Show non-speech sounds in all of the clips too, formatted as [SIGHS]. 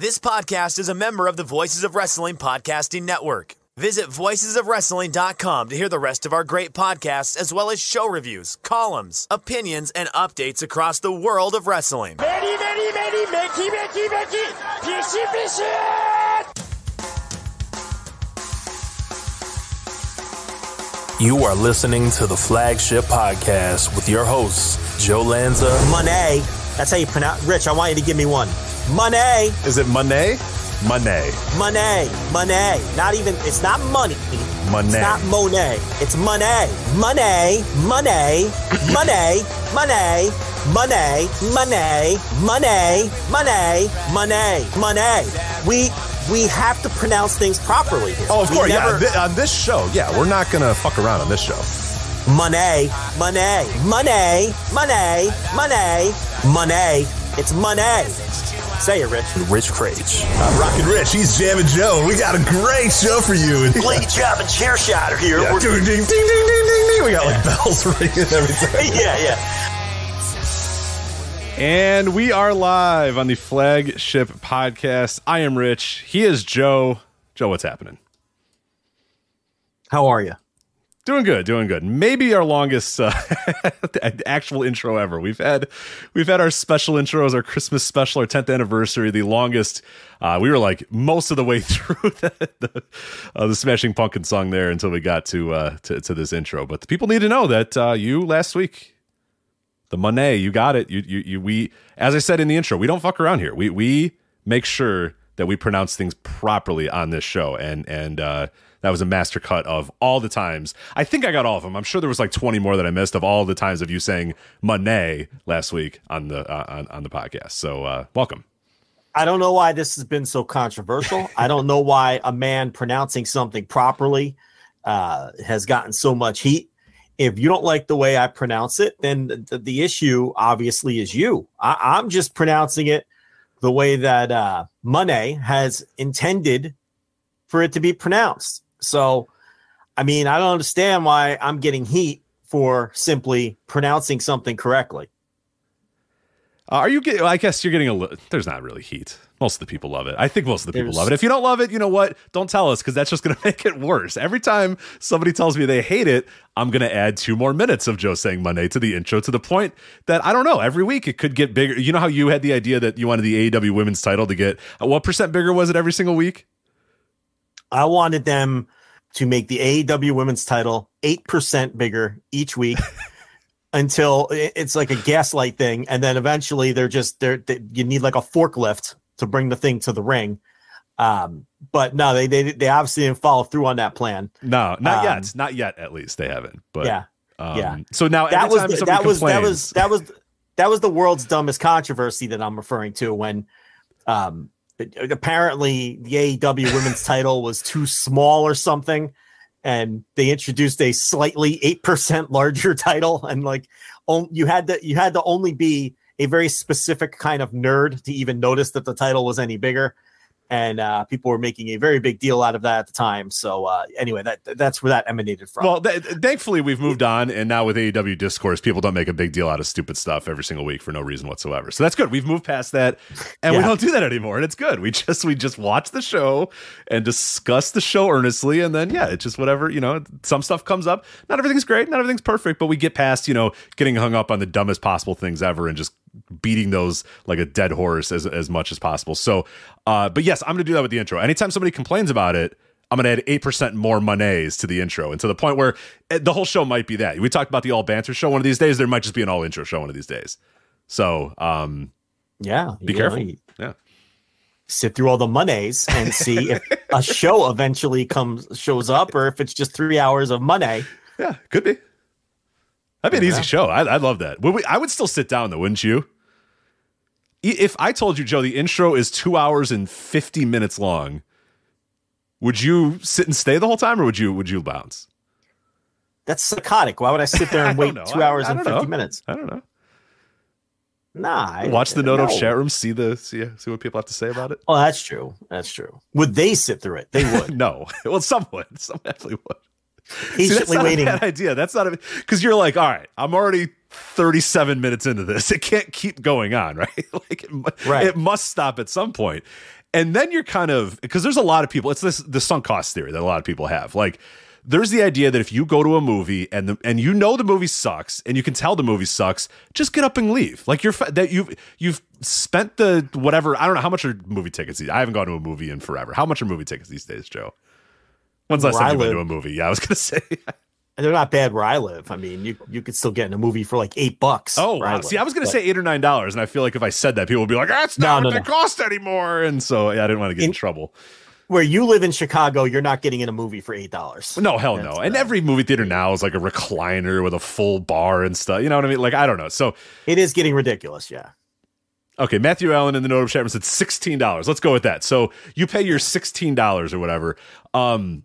This podcast is a member of the Voices of Wrestling Podcasting Network. Visit voicesofwrestling.com to hear the rest of our great podcasts, as well as show reviews, columns, opinions, and updates across the world of wrestling. Many, many, many, Mickey, Mickey, Mickey, fishy, fishy! You are listening to the Flagship Podcast with your hosts, Joe Lanza. Money. That's how you pronounce Rich, I want you to give me one. Money. Is it Money? Money. Money. Money. Not even, it's not money. Money. It's not Monet. It's money. Money. Money. Money. Money. Money. Money. Money. Money. Money. Money. We we have to pronounce things properly. Here. Oh, of We course. never- Yeah. Th- on this show, yeah, we're not gonna fuck around on this show. Money, money, money, money, money, money. It's money. Say it, Rich. Rich Kraetsch. Uh, Rockin' Rich, he's jamming Joe. We got a great show for you. [LAUGHS] Blade Job and Chair Shatter here. Yeah, We're- ding, ding, ding, ding, ding, ding, ding. We got like bells [LAUGHS] ringing and everything. [LAUGHS] yeah, yeah. And we are live on the flagship podcast. I am Rich. He is Joe. Joe, what's happening? How are you? Doing good, doing good. Maybe our longest uh, [LAUGHS] actual intro ever. We've had we've had our special intros, our Christmas special, our 10th anniversary, the longest. Uh, we were like most of the way [LAUGHS] through the the, uh, the Smashing Pumpkin song there until we got to, uh, to to this intro. But the people need to know that uh, you last week the Monet, you got it. You, you, you, we, as I said in the intro, we don't fuck around here. We, we make sure that we pronounce things properly on this show, and and uh, that was a master cut of all the times. I think I got all of them. I'm sure there was like 20 more that I missed of all the times of you saying Monet last week on the uh, on on the podcast. So uh, welcome. I don't know why this has been so controversial. I don't know why a man pronouncing something properly uh, has gotten so much heat. If you don't like the way I pronounce it, then the, the issue obviously is you. I, I'm just pronouncing it the way that uh, Monet has intended for it to be pronounced. So, I mean, I don't understand why I'm getting heat for simply pronouncing something correctly. Uh, are you getting? I guess you're getting a little. There's not really heat. Most of the people love it. I think most of the people love it. If you don't love it, you know what? Don't tell us because that's just going [LAUGHS] to make it worse. Every time somebody tells me they hate it, I'm going to add two more minutes of Joe saying Monday to the intro to the point that I don't know. Every week it could get bigger. You know how you had the idea that you wanted the AEW women's title to get what percent bigger was it every single week? I wanted them to make the AEW women's title 8% bigger each week [LAUGHS] until it's like a gaslight thing. And then eventually they're just, they're, they, you need like a forklift to bring the thing to the ring. Um, but no, they, they, they obviously didn't follow through on that plan. No, not Um, yet. Not yet. At least they haven't. But yeah. um, yeah. So now that was, the- that was, that was, that was, that was the world's dumbest controversy that I'm referring to when, um, apparently the AEW women's title was too small or something and they introduced a slightly 8% larger title and like on, you had to you had to only be a very specific kind of nerd to even notice that the title was any bigger and uh, people were making a very big deal out of that at the time so uh, anyway that that's where that emanated from Well, th- thankfully we've moved on, and now with AEW discourse, people don't make a big deal out of stupid stuff every single week for no reason whatsoever. So that's good. We've moved past that, and we don't do that anymore, and it's good. We just we just watch the show and discuss the show earnestly, and then yeah, it's just whatever you know. Some stuff comes up. Not everything's great, not everything's perfect, but we get past you know getting hung up on the dumbest possible things ever, and just beating those like a dead horse as as much as possible. So, uh, but yes, I'm going to do that with the intro. Anytime somebody complains about it. I'm going to add 8% more monies to the intro and to the point where eh, the whole show might be that. We talked about the all banter show one of these days. There might just be an all intro show one of these days. So, um, yeah be careful. you yeah. sit through all the monies and see [LAUGHS] if a show eventually comes shows up or if it's just three hours of money Yeah, could be. That'd be an Yeah. easy show. I, I love that. Would we, I would still sit down though, wouldn't you? If I told you, Joe, the intro is two hours and 50 minutes long, would you sit and stay the whole time or would you, would you bounce? that's psychotic why would i sit there and [LAUGHS] wait two hours I and 50 know. minutes I don't know. nah I- Watch the Noto no. chat room, see the, see, see what people have to say about it. Oh, that's true. That's true. Would they sit through it? They would. [LAUGHS] no. [LAUGHS] Well, some would. Some definitely would. See, that's Patiently not waiting. a bad idea. That's not because you're like, all right, I'm already 37 minutes into this. It can't keep going on, [LAUGHS] right? like, it, Right. it must stop at some point. And then you're kind of because there's a lot of people. It's this the sunk cost theory that a lot of people have. Like, there's the idea that if you go to a movie and the and you know the movie sucks and you can tell the movie sucks, just get up and leave. Like you're that you've you've spent the whatever. I don't know how much are movie tickets. these- I haven't gone to a movie in forever. How much are movie tickets these days, Joe? When's last time I you went to a movie? Yeah, I was gonna say. And [LAUGHS] they're not bad where I live. I mean, you you could still get in a movie for like eight bucks. Oh, I wow. live. see, I was going to But say eight or nine dollars, and I feel like if I said that, people would be like, "That's not no, what they no. cost anymore." And so, yeah, I didn't want to get in, In- trouble. where you live in Chicago, you're not getting in a movie for eight dollars. No, hell no. That's And every movie theater now is like a recliner with a full bar and stuff. You know what I mean? Like, I don't know. So, It is getting ridiculous. Yeah. okay, Matthew Allen in the chat room said sixteen dollars. Let's go with that. So you pay your sixteen dollars or whatever. Um,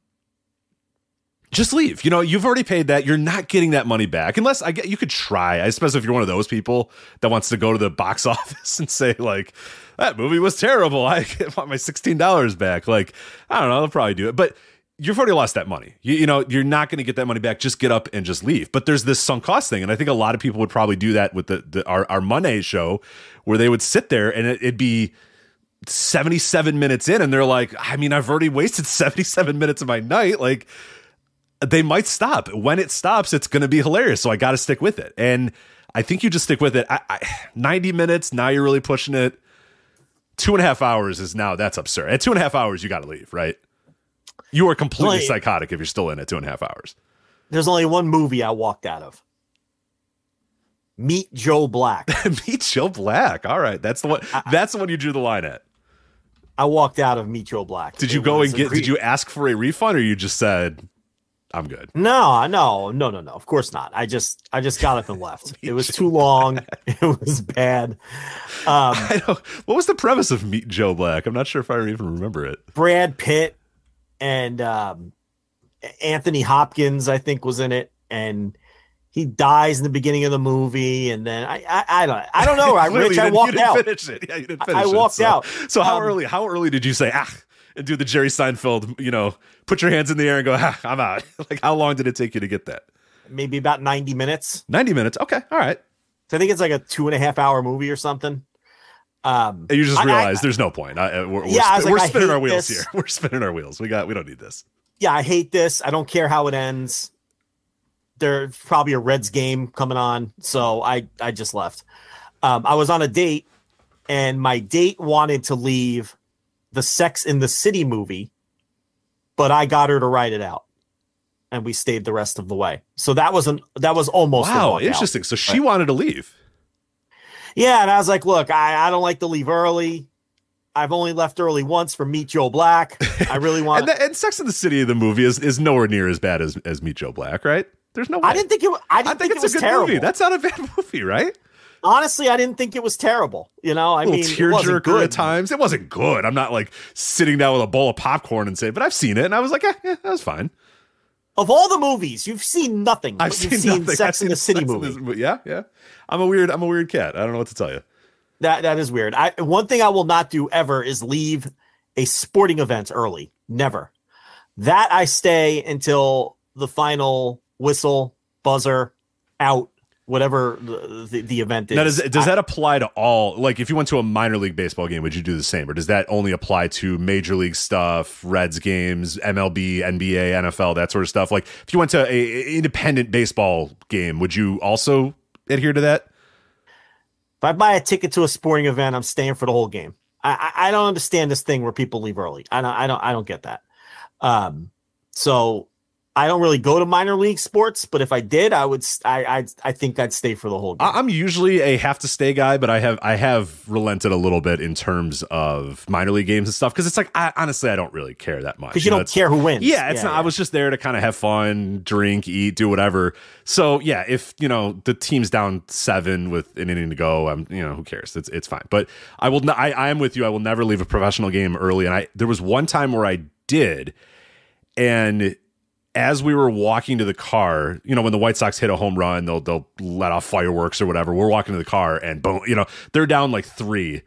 just leave. You know, you've already paid that. You're not getting that money back unless I get. You could try. I suppose if you're one of those people that wants to go to the box [LAUGHS] office and say like, "That movie was terrible. I [LAUGHS] want my sixteen dollars back." Like, I don't know. They'll probably do it, but. You've already lost that money. You, you know, you're not going to get that money back. Just get up and just leave. But there's this sunk cost thing, and I think a lot of people would probably do that with the, the our our Monday show, where they would sit there and it, it'd be 77 minutes in and they're like i mean i've already wasted [LAUGHS] 77 minutes of my night like they might stop. When it stops it's going to be hilarious. So i got to stick with it. And i think you just stick with it. I, I, 90 minutes now you're really pushing it. Two and a half hours is now that's absurd. At two and a half hours you got to leave right? You are completely psychotic if you're still in at two and a half hours. There's only one movie I walked out of. Meet Joe Black. [LAUGHS] meet joe black. All right. That's the one that's the one you drew the line at. I walked out of Meet Joe Black. did you It go and get re- did you ask for a refund or you just said i'm good No, no, no, no, no. Of course not. I just, I just got up and [LAUGHS] left. it was too long. [LAUGHS] It was bad. Um, I don't. What was the premise of Meet Joe Black? I'm not sure if I even remember it. Brad Pitt and um, Anthony Hopkins, I think, was in it, and he dies in the beginning of the movie, and then I, I, I don't, I don't know. I, [LAUGHS] Rich, I walked out. Finish it. Yeah, you didn't I- finish I it. walked So- out. So how Um, early? How early did you say ah? And do the Jerry Seinfeld, you know, put your hands in the air and go, ah, I'm out. [LAUGHS] like, how long did it take you to get that? Maybe about ninety minutes. 90 minutes. Okay. All right. So I think it's like a two and a half hour movie or something. Um, And you just I- I- realize there's no point. I, uh, we're we're, Yeah, I like, we're I spinning our wheels this. here. [LAUGHS] We're spinning our wheels. We got we don't need this. yeah, I hate this. I don't care how it ends. There's probably a Reds game coming on, so I I just left. Um, I was on a date, and my date wanted to leave the Sex in the City movie, but I got her to write it out, and we stayed the rest of the way. So that was an that was almost Wow, interesting. So she wanted to leave. Yeah, and I was like, look, I, I don't like to leave early. I've only left early once for Meet Joe Black. I really [LAUGHS] want. And, and Sex in the City, the movie, is, is nowhere near as bad as, as Meet Joe Black, right? There's no way. I didn't think it. I didn't think, think, it's it was a good terrible. movie. That's not a bad [LAUGHS] movie, right? Honestly, I didn't think it was terrible. You know, I a mean, it wasn't tearjerker good. at times. It wasn't good. I'm not like sitting down with a bowl of popcorn and saying, but I've seen it, and I was like, eh, yeah, that was fine. Of all the movies, you've seen nothing. I've seen, seen nothing. Sex [LAUGHS] I've in the City Sex movie. this- yeah, yeah. I'm a weird. I'm a weird cat. I don't know what to tell you. That that is weird. I one thing I will not do ever is leave a sporting event early. Never. That I stay until the final whistle, buzzer, out, whatever the, the, the event is. Now, does does I- that apply to all? Like, if you went to a minor league baseball game, would you do the same, or does that only apply to major league stuff, Reds games, MLB, NBA, NFL, that sort of stuff? Like, if you went to a, independent baseball game, would you also adhere to that? If I buy a ticket to a sporting event, I'm staying for the whole game. I, I, I don't understand this thing where people leave early. I don't I don't I don't get that. Um, so I don't really go to minor league sports, but if I did, I would I I, I think I'd stay for the whole game. I'm usually a have to stay guy, but I have I have relented a little bit in terms of minor league games and stuff because it's like I, honestly I don't really care that much Because you know, don't care who wins. Yeah, it's Yeah, not. yeah. I was just there to kind of have fun, drink, eat, do whatever. So yeah, if you know the team's down seven with an inning to go, I'm you know who cares? It's it's fine. But I will. n- I I am with you. I will never leave a professional game early. And I there was one time where I did, and as we were walking to the car, you know, when the White Sox hit a home run, they'll they'll let off fireworks or whatever. We're walking to the car and boom, you know, they're down like three,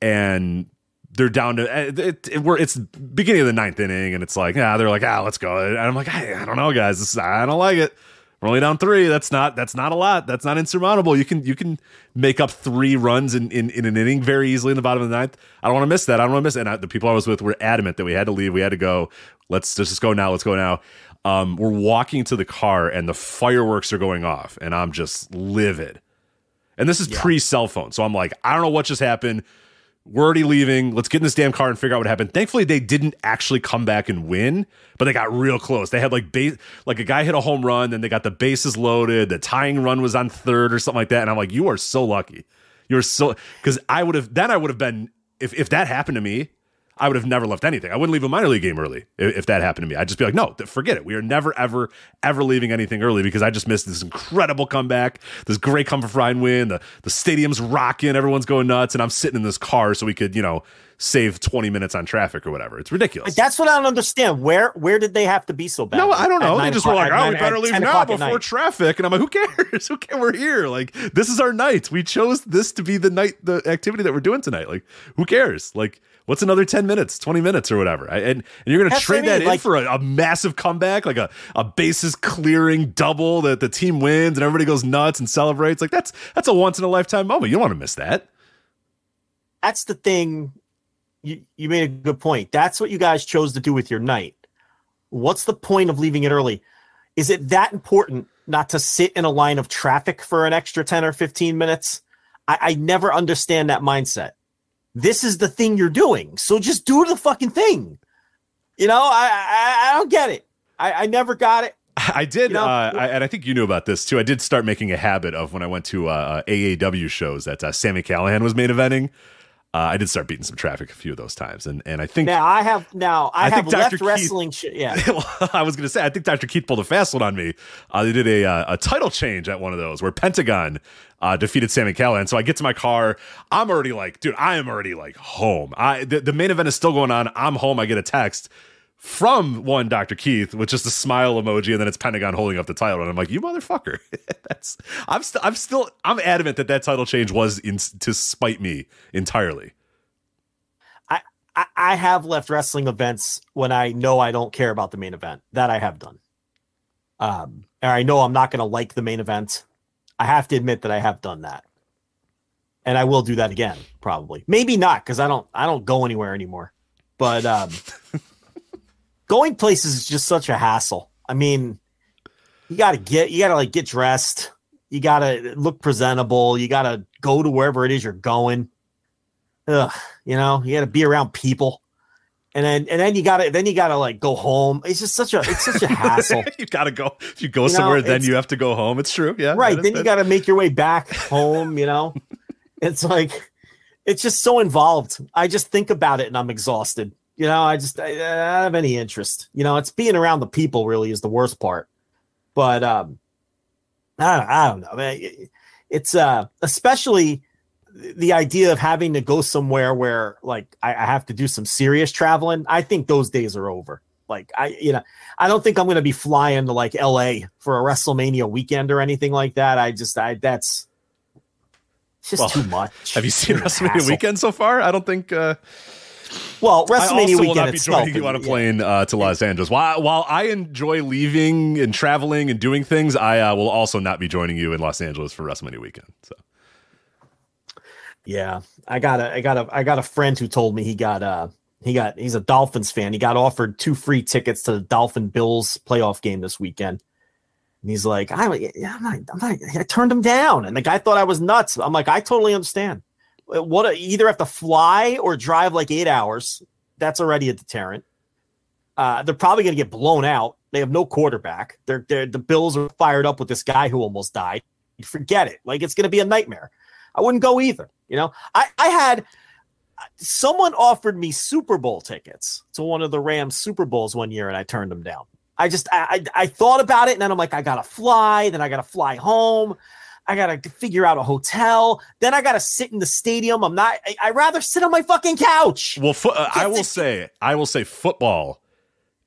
and they're down to it, it, it- we're it's beginning of the ninth inning, and it's like yeah, they're like ah, let's go, and I'm like I, I don't know, guys, this, I don't like it. We're only down three. That's not that's not a lot. That's not insurmountable. You can you can make up three runs in in, in an inning very easily in the bottom of the ninth. I don't want to miss that. I don't want to miss it. And I, the people I was with were adamant that we had to leave. We had to go. Let's just go now. Let's go now. Um, we're walking to the car and the fireworks are going off, and I'm just livid. And this is pre cell phone, so I'm like, I don't know what just happened. We're already leaving. Let's get in this damn car and figure out what happened. Thankfully, they didn't actually come back and win, but they got real close. They had like base, like a guy hit a home run, then they got the bases loaded. The tying run was on third or something like that. And I'm like, you are so lucky. You're so because I would have then I would have been if if that happened to me, I would have never left anything. I wouldn't leave a minor league game early if, if that happened to me. I'd just be like, no, forget it. We are never, ever, ever leaving anything early because I just missed this incredible comeback, this great come for Ryan win. The the stadium's rocking, everyone's going nuts, and I'm sitting in this car so we could, you know, save 20 minutes on traffic or whatever. It's ridiculous. That's what I don't understand. Where where did they have to be so bad? No, I don't know. They just were like, "Oh, we better leave now before night? traffic." And I'm like, "Who cares? [LAUGHS] Who care? We're here. Like, this is our night. We chose this to be the night, the activity that we're doing tonight. Like, who cares? Like, what's another 10 minutes, 20 minutes, or whatever? I, and and you're what I trade that in like- for a, a massive comeback, like a a bases clearing double that the team wins and everybody goes nuts and celebrates. Like, that's that's a once in a lifetime moment. You don't want to miss that. That's the thing. You you made a good point. That's what you guys chose to do with your night. What's the point of leaving it early? Is it that important not to sit in a line of traffic for an extra 10 or 15 minutes? I, I never understand that mindset. This is the thing you're doing. So just do the fucking thing. You know, I I, I don't get it. I, I never got it. [LAUGHS] I did, You know- uh, I, and I think you knew about this too. I did start making a habit of when I went to uh, AAW shows that uh, Sami Callihan was main eventing. Uh, I did start beating some traffic a few of those times, and and I think Now I have now I, I have Dr. left Keith- wrestling shit. Yeah. [LAUGHS] well, I was going to say, I think Dr. Keith pulled a fast one on me. Uh, they did a uh, a title change at one of those where Pentagon uh, defeated Sami Callihan. So I get to my car, I'm already like, dude, I am already like home. I the, the main event is still going on. I'm home. I get a text from one Dr. Keith with just a smile emoji, and then it's Pentagon holding up the title, and I'm like, you motherfucker. [LAUGHS] That's I'm still I'm still I'm adamant that that title change was in to spite me entirely. I, I have left wrestling events when I know I don't care about the main event. That I have done. Um, and I know I'm not going to like the main event. I have to admit that I have done that. and I will do that again probably. Maybe not because I don't I don't go anywhere anymore. But um, [LAUGHS] going places is just such a hassle. I mean, you got to get you got to like get dressed. You got to look presentable. You got to go to wherever it is you're going. Ugh, you know, you got to be around people. And then, and then you gotta, then you gotta like go home. It's just such a, it's such a [LAUGHS] hassle. you gotta go. If you go you somewhere, know, then you have to go home. It's true. Yeah. Right. Then you gotta make your way back home. You know, [LAUGHS] it's like, it's just so involved. I just think about it and I'm exhausted. You know, I just, I, I don't have any interest. You know, it's being around the people really is the worst part. But, um, I don't, I don't know. Man. It's, uh, especially, the idea of having to go somewhere where like I, I, have to do some serious traveling, I think those days are over. Like I, you know, I don't think I'm going to be flying to like L.A. for a WrestleMania weekend or anything like that. I just, I that's just well, too much. Have you seen WrestleMania hassle. weekend so far? I don't think. uh well, WrestleMania weekend will not be joining you on a plane yeah. uh, to Los Angeles. While while I enjoy leaving and traveling and doing things, I uh, will also not be joining you in Los Angeles for WrestleMania weekend. So yeah, I got a, I got a, I got a friend who told me he got uh he got he's a Dolphins fan. He got offered two free tickets to the Dolphin Bills playoff game this weekend. And he's like, I, I'm not, I'm not, I turned him down. And the guy thought I was nuts. I'm like, I totally understand. What either have to fly or drive like eight hours. That's already a deterrent. Uh, they're probably going to get blown out. They have no quarterback. They're, they're the Bills are fired up with this guy who almost died. Forget it. Like it's going to be a nightmare. I wouldn't go either. You know, I, I had someone offered me Super Bowl tickets to one of the Rams Super Bowls one year, and I turned them down. I just I, I, I thought about it, and then I'm like, I gotta fly, then I gotta fly home. I gotta figure out a hotel. Then I gotta sit in the stadium. I'm not. I, would rather sit on my fucking couch. Well, fo- uh, I will say, I will say, football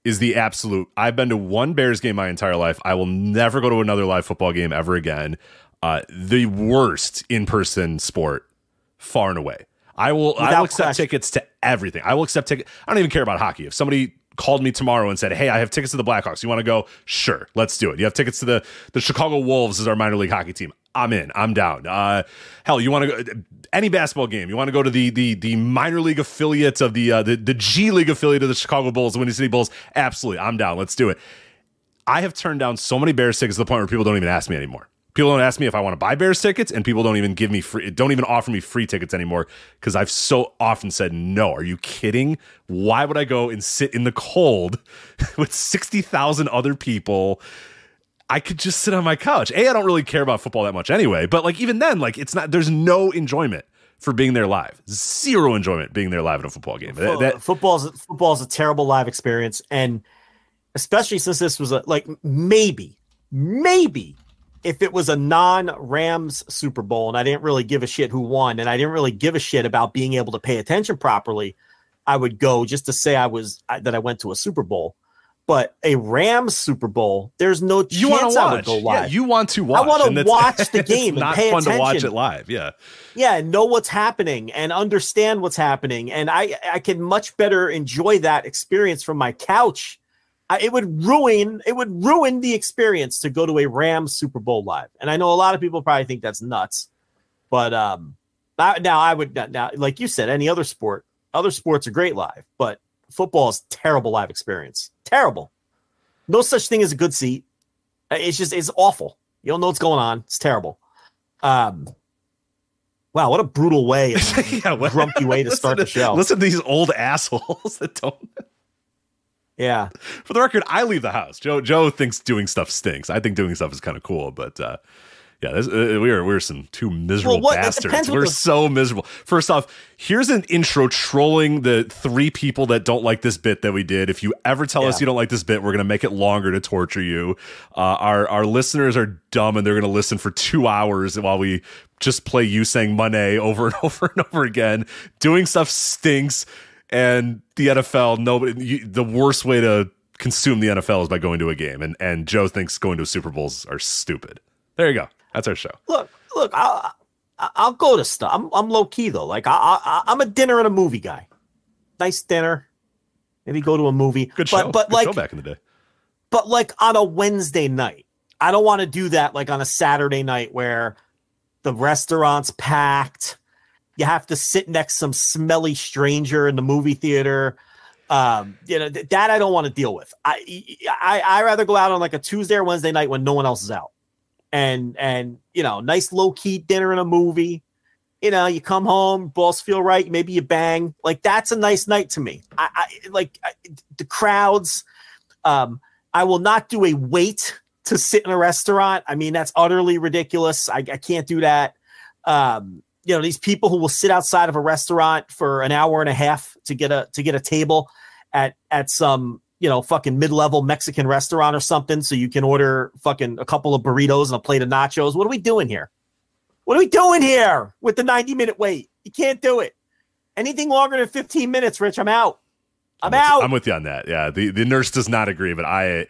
is the absolute. I've been to one Bears game my entire life. I will never go to another live football game ever again. Uh, the worst in person sport, far and away. I will. Without I will accept question. tickets to everything. I will accept tickets. I don't even care about hockey. If somebody called me tomorrow and said, "Hey, I have tickets to the Blackhawks. You want to go? Sure, let's do it. You have tickets to the the Chicago Wolves as our minor league hockey team. I'm in. I'm down. Uh, hell, you want to go any basketball game? You want to go to the the the minor league affiliate of the uh, the the G League affiliate of the Chicago Bulls, the Windy City Bulls? Absolutely, I'm down. Let's do it. I have turned down so many Bears tickets to the point where people don't even ask me anymore. People don't ask me if I want to buy Bears tickets, and people don't even give me free, don't even offer me free tickets anymore because I've so often said no. Are you kidding? Why would I go and sit in the cold [LAUGHS] with sixty thousand other people? I could just sit on my couch. A, I don't really care about football that much anyway, but like even then, like it's not. There's no enjoyment for being there live. Zero enjoyment being there live at a football game. Football, that, football's football's a terrible live experience, and especially since this was a like maybe maybe if it was a non Rams Super Bowl and I didn't really give a shit who won and I didn't really give a shit about being able to pay attention properly, I would go just to say I was that I went to a Super Bowl. But a Rams Super Bowl, there's no chance you want to watch. I go live. Yeah, you want to watch. I want to watch the game. not fun attention. to watch it live. Yeah, yeah, know what's happening and understand what's happening, and I I can much better enjoy that experience from my couch it would ruin it would ruin the experience to go to a Rams Super Bowl live. And I know a lot of people probably think that's nuts, but um, now I would now like you said, any other sport, other sports are great live, but football is terrible live experience. Terrible. No such thing as a good seat. Uh, it's just it's awful. You don't know what's going on. It's terrible. Um, Wow, what a brutal way, [LAUGHS] yeah, what, grumpy way to start to, the show. Listen to these old assholes [LAUGHS] that don't [LAUGHS] yeah. For the record, I leave the house. Joe Joe thinks doing stuff stinks. I think doing stuff is kind of cool, but uh, yeah, this, uh, we are we're some two miserable well, what, bastards. We're the- so miserable. First off, here's an intro trolling the three people that don't like this bit that we did. If you ever tell yeah. us you don't like this bit, we're gonna make it longer to torture you. Uh, our our listeners are dumb and they're gonna listen for two hours while we just play you saying money over and [LAUGHS] over and over again. Doing stuff stinks and the NFL, nobody, you, the worst way to consume the NFL is by going to a game, and and Joe thinks going to Super Bowls are stupid. There you go. That's our show. Look, look, I'll I'll go to stuff. I'm I'm low key though. Like I, I I'm a dinner and a movie guy. Nice dinner, maybe go to a movie. Good show. But, but Good like show back in the day. But like on a Wednesday night, I don't want to do that. Like on a Saturday night where the restaurant's packed You have to sit next to some smelly stranger in the movie theater. Um, you know th- that I don't want to deal with. I, I I rather go out on like a Tuesday or Wednesday night when no one else is out, and and you know, nice low key dinner and a movie. You know, you come home, balls feel right. Maybe you bang. Like that's a nice night to me. I, I like I, the crowds. Um, I will not do a wait to sit in a restaurant. I mean, that's utterly ridiculous. I, I can't do that. Um, you know, these people who will sit outside of a restaurant for an hour and a half to get a to get a table at at some you know fucking mid level Mexican restaurant or something, so you can order fucking a couple of burritos and a plate of nachos. What are we doing here? What are we doing here with the ninety minute wait? You can't do it. Anything longer than fifteen minutes, Rich, I'm out. I'm, I'm out. With, I'm with you on that. Yeah, the the nurse does not agree, but I.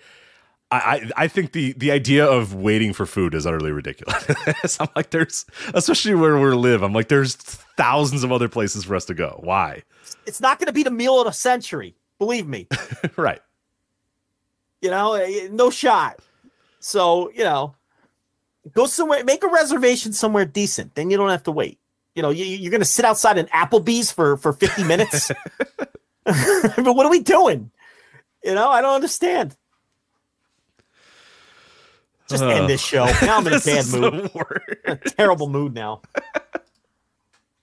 I, I think the the idea of waiting for food is utterly ridiculous. [LAUGHS] I'm like, there's especially where we live. I'm like, there's thousands of other places for us to go. Why? It's not going to be the meal of the century. Believe me. [LAUGHS] right. You know, eh, no shot. So you know, go somewhere, make a reservation somewhere decent. Then you don't have to wait. You know, you, you're going to sit outside an Applebee's for for 50 minutes. [LAUGHS] [LAUGHS] but what are we doing? You know, I don't understand. Just uh, end this show. Now I'm in a bad mood. A terrible mood now.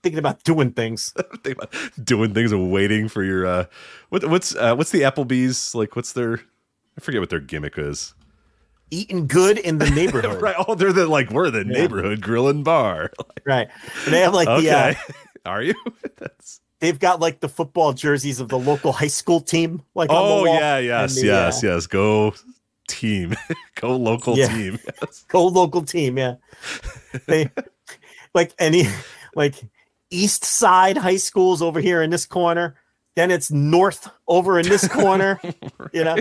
Thinking about [LAUGHS] doing things. Thinking about doing things and waiting for your uh what what's uh what's the Applebee's like what's their I forget what their gimmick is. Eating good in the neighborhood. [LAUGHS] right. Oh, they're the like we're the yeah. neighborhood grill and bar. [LAUGHS] like, right. And they have like okay. the uh, Are you? That's they've got like the football jerseys of the local high school team. Like oh yeah, yes, the, yes, uh, yes. Go team. Go local yeah. team. Yes. Go local team. Yeah. they like any like East Side high schools over here in this corner. Then it's North over in this [LAUGHS] corner. right. You know,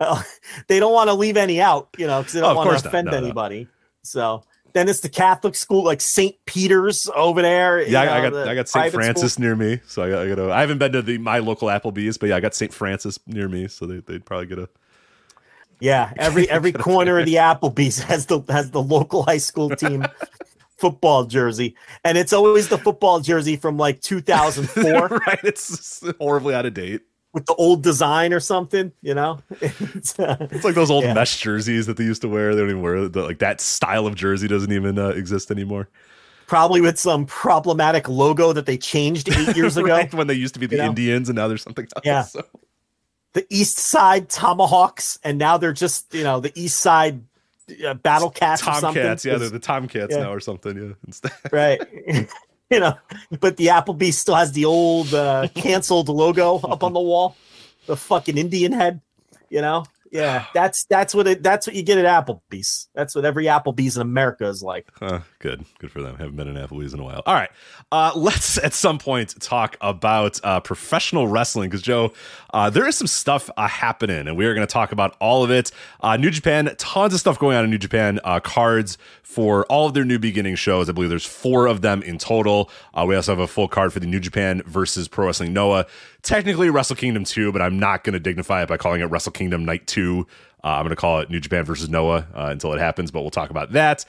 uh, [LAUGHS] they don't want to leave any out. You know, because they don't oh, want to offend no, anybody. No. So then it's the Catholic school, like St. Peter's over there. Yeah, know, I got I got St. Francis school. near me, so I got, I got I haven't been to the my local Applebee's, but yeah, I got St. Francis near me, so they, they'd probably get a yeah, every [LAUGHS] every corner of the Applebee's has the has the local high school team football jersey, and it's always the football jersey from like 2004. [LAUGHS] right, it's horribly out of date with the old design or something. You know, [LAUGHS] it's, uh, it's like those old yeah. mesh jerseys that they used to wear. They don't even wear the, like that style of jersey doesn't even uh, exist anymore. Probably with some problematic logo that they changed eight years [LAUGHS] ago. right, when they used to be the you Indians know? and now there's something else. Yeah. So the East Side Tomahawks, and now they're just you know the East Side uh, Battle Cats. Tomcats, yeah, they're the Tomcats yeah. now or something. Yeah, instead. [LAUGHS] right. [LAUGHS] you know, but the Applebee still has the old uh, canceled logo up on the wall, the fucking Indian head. You know, yeah, [SIGHS] that's that's what it. That's what you get at Applebee's. That's what every Applebee's in America is like. Huh, good, good for them. Haven't been in Applebee's in a while. All right, uh, [LAUGHS] let's at some point talk about uh, professional wrestling because Joe, uh, there is some stuff uh, happening, and we are going to talk about all of it. Uh, New Japan, tons of stuff going on in New Japan. Uh, cards for all of their new beginning shows. I believe there's four of them in total. we also have a full card for the New Japan versus Pro Wrestling Noah technically Wrestle Kingdom 2, but I'm not going to dignify it by calling it Wrestle Kingdom Night 2. Uh, I'm going to call it New Japan versus Noah uh, until it happens, but we'll talk about that.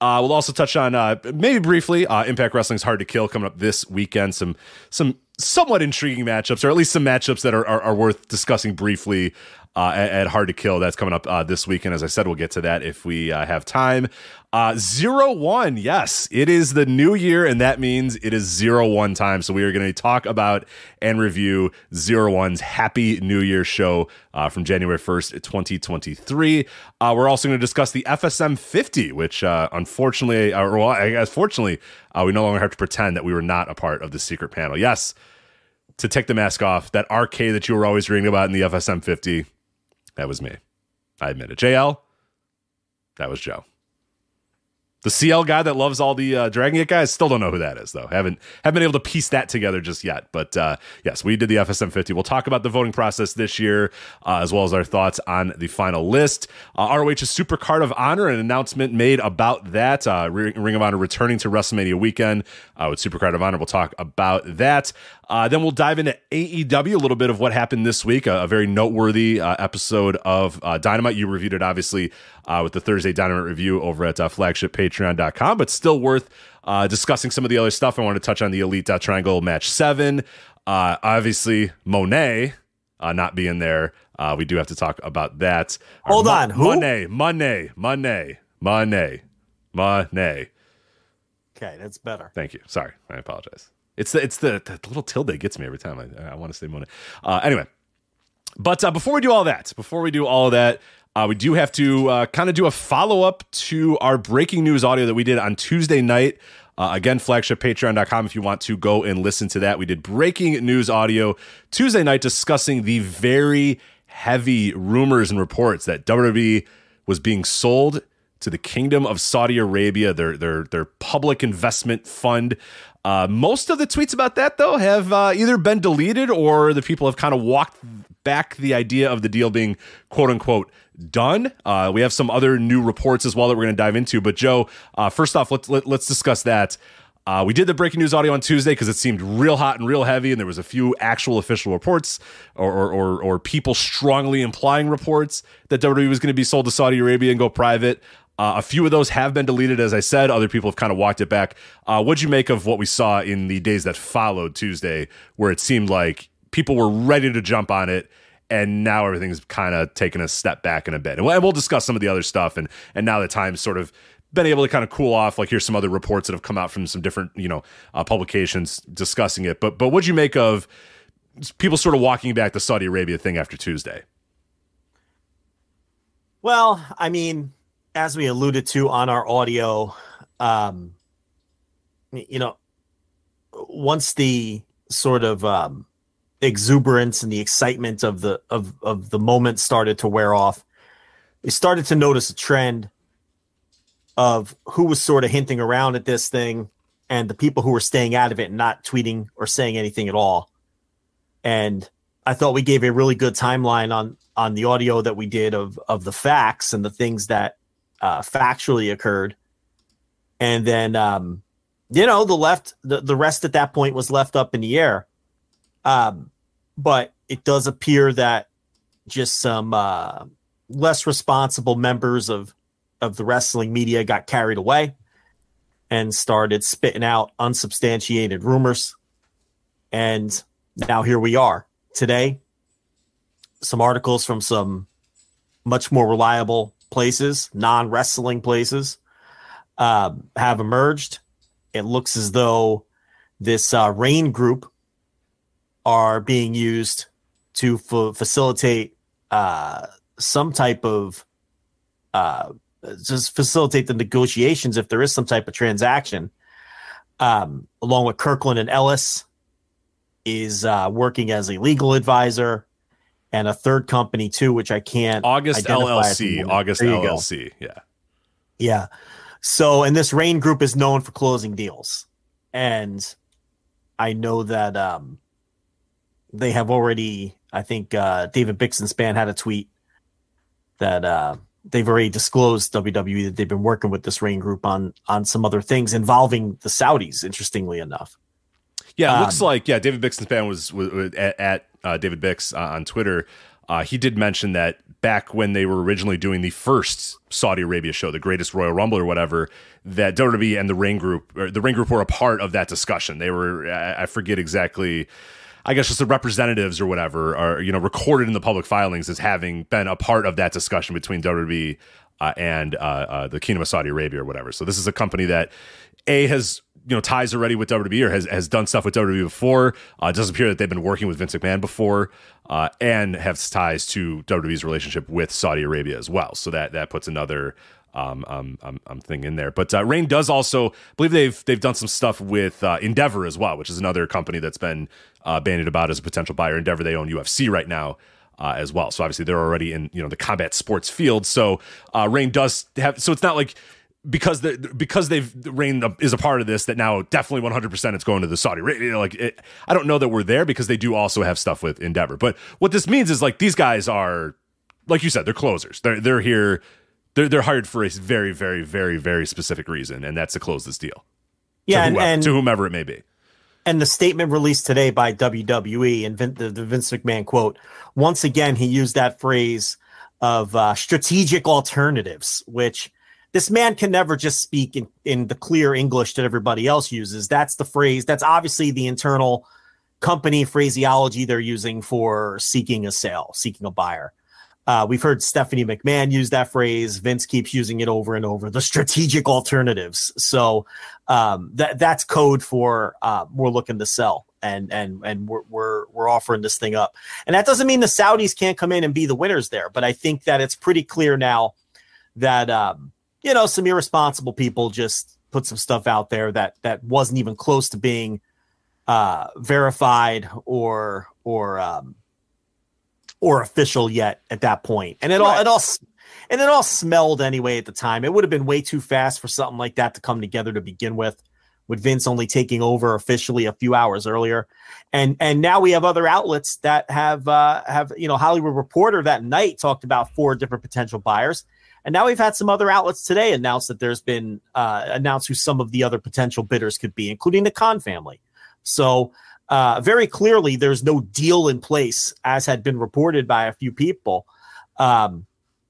Uh, we'll also touch on uh, maybe briefly uh, Impact Wrestling's Hard to Kill coming up this weekend. Some some somewhat intriguing matchups, or at least some matchups that are, are, are worth discussing briefly uh, at, at, Hard to Kill. That's coming up uh, this weekend. As I said, we'll get to that if we uh, have time. Uh, zero one, yes, it is the new year, and that means it is zero one time. So we are going to talk about and review zero one's Happy New Year show uh, from January first, twenty twenty three. We're also going to discuss the FSM fifty, which unfortunately, or well, I guess fortunately, we no longer have to pretend that we were not a part of the secret panel. Yes, to take the mask off, that arcade that you were always reading about in the FSM fifty that was me. I admit it. JL, that was Joe. The CL guy that loves all the uh, Dragon Gate guys, still don't know who that is though. Haven't haven't been able to piece that together just yet. But uh, yes, we did the FSM 50. We'll talk about the voting process this year, uh, as well as our thoughts on the final list. Uh, ROH's Super Card of Honor, an announcement made about that. Uh, Ring of Honor returning to WrestleMania weekend uh, with Super Card of Honor. We'll talk about that. Uh, then we'll dive into AEW, a little bit of what happened this week, a, a very noteworthy uh, episode of uh, Dynamite. You reviewed it, obviously, uh, with the Thursday Dynamite review over at uh, Flagship Page patreon.com, but still worth uh, discussing some of the other stuff. I want to touch on the Elite Triangle match seven. Uh, obviously, Monet uh, not being there. Uh, we do have to talk about that. Hold on. Who? Monet, Monet, Monet, Monet, Monet. Okay, that's better. Thank you. Sorry, I apologize. It's the it's the, the little tilde gets me every time I, I want to say Monet. Uh, anyway, but uh, before we do all that, before we do all that, uh, we do have to uh, kind of do a follow up to our breaking news audio that we did on Tuesday night. Uh, again, flagshippatreon.com if you want to go and listen to that. We did breaking news audio Tuesday night discussing the very heavy rumors and reports that WWE was being sold to the Kingdom of Saudi Arabia, their their their public investment fund. Uh, most of the tweets about that, though, have uh, either been deleted or the people have kind of walked back the idea of the deal being quote unquote done. Uh, we have some other new reports as well that we're going to dive into. But Joe, uh, first off, let's let, let us discuss that. Uh, we did the breaking news audio on Tuesday because it seemed real hot and real heavy, and there was a few actual official reports or or, or, or people strongly implying reports that WWE was going to be sold to Saudi Arabia and go private. Uh, a few of those have been deleted, as I said. Other people have kind of walked it back. Uh, what'd you make of what we saw in the days that followed Tuesday, where it seemed like people were ready to jump on it, and now everything's kind of taken a step back in a bit. And we'll discuss some of the other stuff, and and now the time's sort of been able to kind of cool off. Like here's some other reports that have come out from some different you know uh, publications discussing it. But but what'd you make of people sort of walking back the Saudi Arabia thing after Tuesday? Well, I mean as we alluded to on our audio, um, you know, once the sort of um, exuberance and the excitement of the of of the moment started to wear off, we started to notice a trend of who was sort of hinting around at this thing and the people who were staying out of it and not tweeting or saying anything at all. And I thought we gave a really good timeline on on the audio that we did of of the facts and the things that uh, factually occurred, and then um, you know the left the, the rest at that point was left up in the air. Um, but it does appear that just some uh, less responsible members of of the wrestling media got carried away and started spitting out unsubstantiated rumors. And now here we are today. Some articles from some much more reliable places, non wrestling places, uh, have emerged. It looks as though this uh, Raine group are being used to f- facilitate uh, some type of uh, just facilitate the negotiations if there is some type of transaction. Um, along with Kirkland and Ellis, is uh, working as a legal advisor and a third company too, which I can't. August LLC. August LLC. Go. Yeah. Yeah. So, and this Raine Group is known for closing deals, and I know that um, they have already. I think uh, David Bixenspan had a tweet that uh, they've already disclosed WWE that they've been working with this Raine Group on on some other things involving the Saudis. Interestingly enough. Yeah, it um, looks like yeah. David Bixenspan was, was, was at, at uh, David Bix uh, on Twitter. Uh, he did mention that back when they were originally doing the first Saudi Arabia show, the Greatest Royal Rumble or whatever, that WWE and the Ring Group, or the Raine Group, were a part of that discussion. They were, I forget exactly. I guess just the representatives or whatever are you know recorded in the public filings as having been a part of that discussion between WWE uh, and uh, uh, the Kingdom of Saudi Arabia or whatever. So this is a company that a has you know ties already with WWE or has, has done stuff with WWE before. Uh, it doesn't appear that they've been working with Vince McMahon before, uh, and have ties to WWE's relationship with Saudi Arabia as well. So that that puts another um, um, um, um thing in there. But uh, Raine does also believe they've they've done some stuff with uh, Endeavor as well, which is another company that's been uh, bandied about as a potential buyer. Endeavor they own UFC right now. Uh, as well, so obviously they're already in you know the combat sports field. So uh, Raine does have. So it's not like because they because they've Raine is a part of this that now definitely 100% it's going to the Saudi you know, like it, I don't know that we're there because they do also have stuff with Endeavor. But what this means is like these guys are like you said they're closers. They're they're here they're they're hired for a very very very very specific reason and that's to close this deal. Yeah to whoever, and, to whomever it may be. And the statement released today by WWE and Vin, the, the Vince McMahon quote once again he used that phrase of uh, strategic alternatives which this man can never just speak in, in the clear English that everybody else uses. That's the phrase. That's obviously the internal company phraseology they're using for seeking a sale, seeking a buyer. Uh, we've heard Stephanie McMahon use that phrase. Vince keeps using it over and over. The strategic alternatives. So um, that that's code for uh, we're looking to sell and and and we're, we're we're offering this thing up. And that doesn't mean the Saudis can't come in and be the winners there, but I think that it's pretty clear now that um, you know some irresponsible people just put some stuff out there that that wasn't even close to being uh, verified or or um, or official yet at that point. And it right. all it all and it all smelled anyway at the time. It would have been way too fast for something like that to come together to begin with. With Vince only taking over officially a few hours earlier, and and now we have other outlets that have uh, have you know Hollywood Reporter that night talked about four different potential buyers, and now we've had some other outlets today announce that there's been uh, announced who some of the other potential bidders could be, including the Khan family. So uh, very clearly, there's no deal in place, as had been reported by a few people. Um,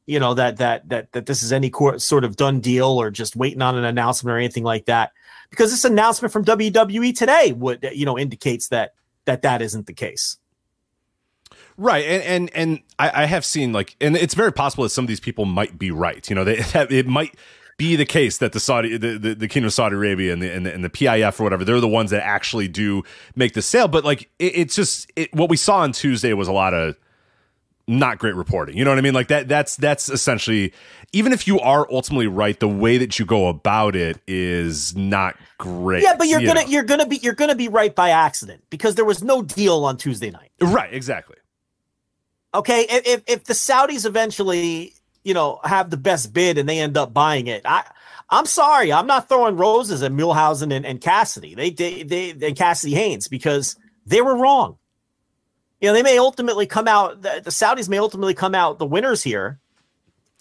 you know that that that that this is any sort of done deal or just waiting on an announcement or anything like that. Because this announcement from WWE today would you know indicates that that that isn't the case. Right, and and and I, I, have seen like, and it's very possible that some of these people might be right. You know, they [LAUGHS] it might be the case that the Saudi, the, the, the Kingdom of Saudi Arabia and the, and the, and the PIF or whatever, they're the ones that actually do make the sale. But like, it, it's just it, what we saw on Tuesday was a lot of not great reporting. You know what I mean? Like that. That's that's essentially even if you are ultimately right, the way that you go about it is not great. Yeah, but you're you gonna know. you're gonna be you're gonna be right by accident because there was no deal on Tuesday night. Right. Exactly. Okay. If if the Saudis eventually you know, have the best bid and they end up buying it. I I'm sorry, I'm not throwing roses at Muhlhausen and, and Cassidy. They, they they and Cassidy Haynes because they were wrong. You know, they may ultimately come out. The, the Saudis may ultimately come out the winners here,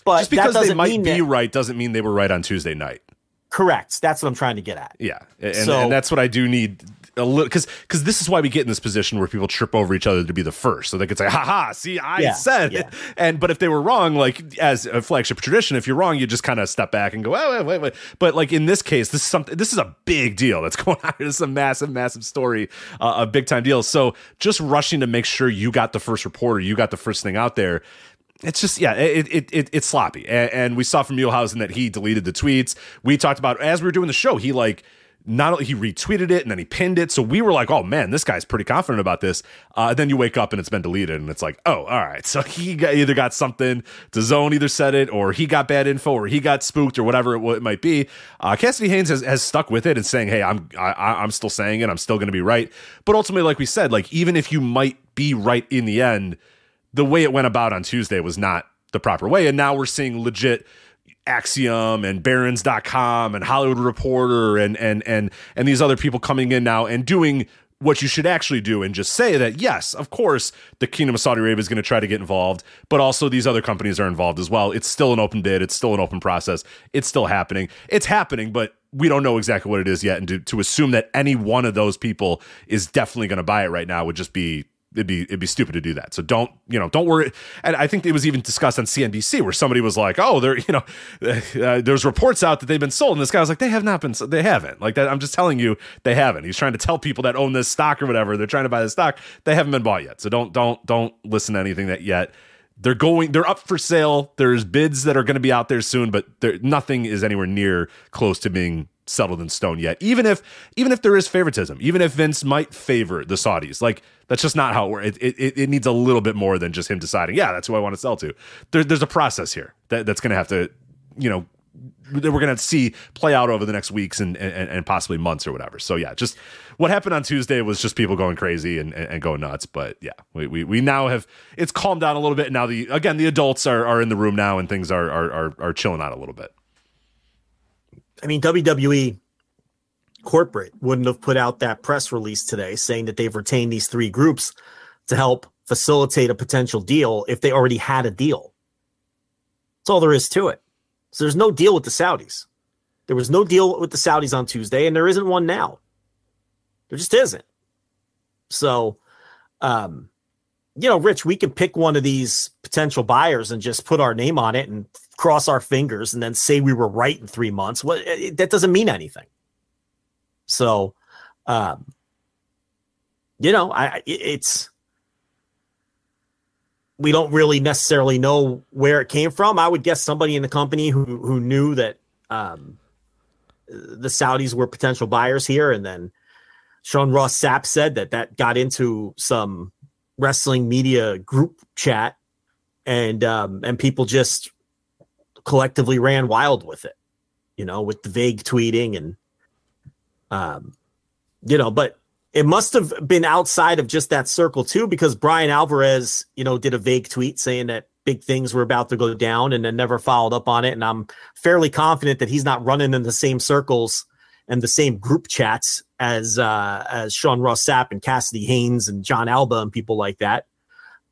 but just because they might be that, right doesn't mean they were right on Tuesday night. Correct. That's what I'm trying to get at. Yeah, and, so, and that's what I do need a little because because this is why we get in this position where people trip over each other to be the first, so they could say, "Ha ha! See, I yeah, said." Yeah. And but if they were wrong, like as a flagship tradition, if you're wrong, you just kind of step back and go, "Oh, wait, wait, wait." But like in this case, this is something. This is a big deal that's [LAUGHS] going on. This is a massive, massive story, uh, a big time deal. So just rushing to make sure you got the first reporter, you got the first thing out there it's just yeah, it, it, it it's sloppy, and, and, we saw from Muhlhausen that he deleted the tweets. We talked about as we were doing the show, he like not only he retweeted it and then he pinned it. So we were like, oh man, this guy's pretty confident about this. Uh, then you wake up and it's been deleted and it's like, oh, all right. [LAUGHS] So he got, either got something, to zone either said it or he got bad info or he got spooked or whatever it, it might be. Uh, Cassidy Haynes has, has stuck with it and saying, hey, I'm, I, I'm still saying it. I'm still going to be right. But ultimately, like we said, like even if you might be right in the end, the way it went about on Tuesday was not the proper way. And now we're seeing legit Axios and Barron's.com and Hollywood Reporter and and and and these other people coming in now and doing what you should actually do and just say that yes, of course, the Kingdom of Saudi Arabia is going to try to get involved, but also these other companies are involved as well. It's still an open bid, it's still an open process, it's still happening. It's happening, but we don't know exactly what it is yet. And to, to assume that any one of those people is definitely going to buy it right now would just be it'd be it'd be stupid to do that. So don't you know don't worry. And I think it was even discussed on CNBC where somebody was like, "Oh, there you know, [LAUGHS] uh, there's reports out that they've been sold," and this guy was like, "They have not been. They haven't. Like that. I'm just telling you, they haven't." He's trying to tell people that own this stock or whatever they're trying to buy the stock. They haven't been bought yet. So don't don't don't listen to anything that yet. They're going. They're up for sale. There's bids that are going to be out there soon, but there, nothing is anywhere near close to being settled in stone yet. Even if even if there is favoritism, even if Vince might favor the Saudis, like that's just not how it works. It, it, it needs a little bit more than just him deciding, yeah, that's who I want to sell to. There, there's a process here that, that's going to have to, you know, that we're going to see play out over the next weeks and, and, and possibly months or whatever. So yeah, just what happened on Tuesday was just people going crazy and, and, and, going nuts. But yeah, we, we, we now have it's calmed down a little bit. Now the again the adults are, are in the room now and things are, are are are chilling out a little bit. I mean, WWE corporate wouldn't have put out that press release today saying that they've retained these three groups to help facilitate a potential deal if they already had a deal. That's all there is to it. So there's no deal with the Saudis. There was no deal with the Saudis on Tuesday, and there isn't one now. There just isn't. So, um, you know, Rich, we can pick one of these potential buyers and just put our name on it and cross our fingers and then say we were right in three months. What well, that doesn't mean anything. So, um, you know, I it's we don't really necessarily know where it came from. I would guess somebody in the company who who knew that um, the Saudis were potential buyers here, and then Sean Ross Sapp said that that got into some wrestling media group chat, and um, and people just collectively ran wild with it, you know, with the vague tweeting and um, you know, but it must have been outside of just that circle too, because Bryan Alvarez, you know, did a vague tweet saying that big things were about to go down and then never followed up on it. And I'm fairly confident that he's not running in the same circles and the same group chats as uh, as Sean Ross Sapp and Cassidy Haynes and Jon Alba and people like that.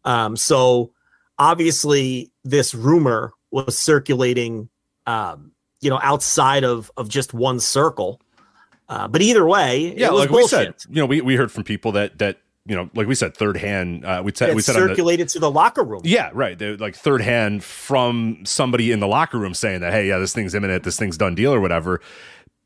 Um, so obviously, this rumor was circulating, um, you know, outside of of just one circle. Uh, but either way, yeah, like bullshit. we said, you know, we, we heard from people that that you know, like we said, third hand. Uh, we said it we said circulated the, to the locker room. Yeah, right. They're like third hand from somebody in the locker room saying that, hey, yeah, this thing's imminent, this thing's done deal or whatever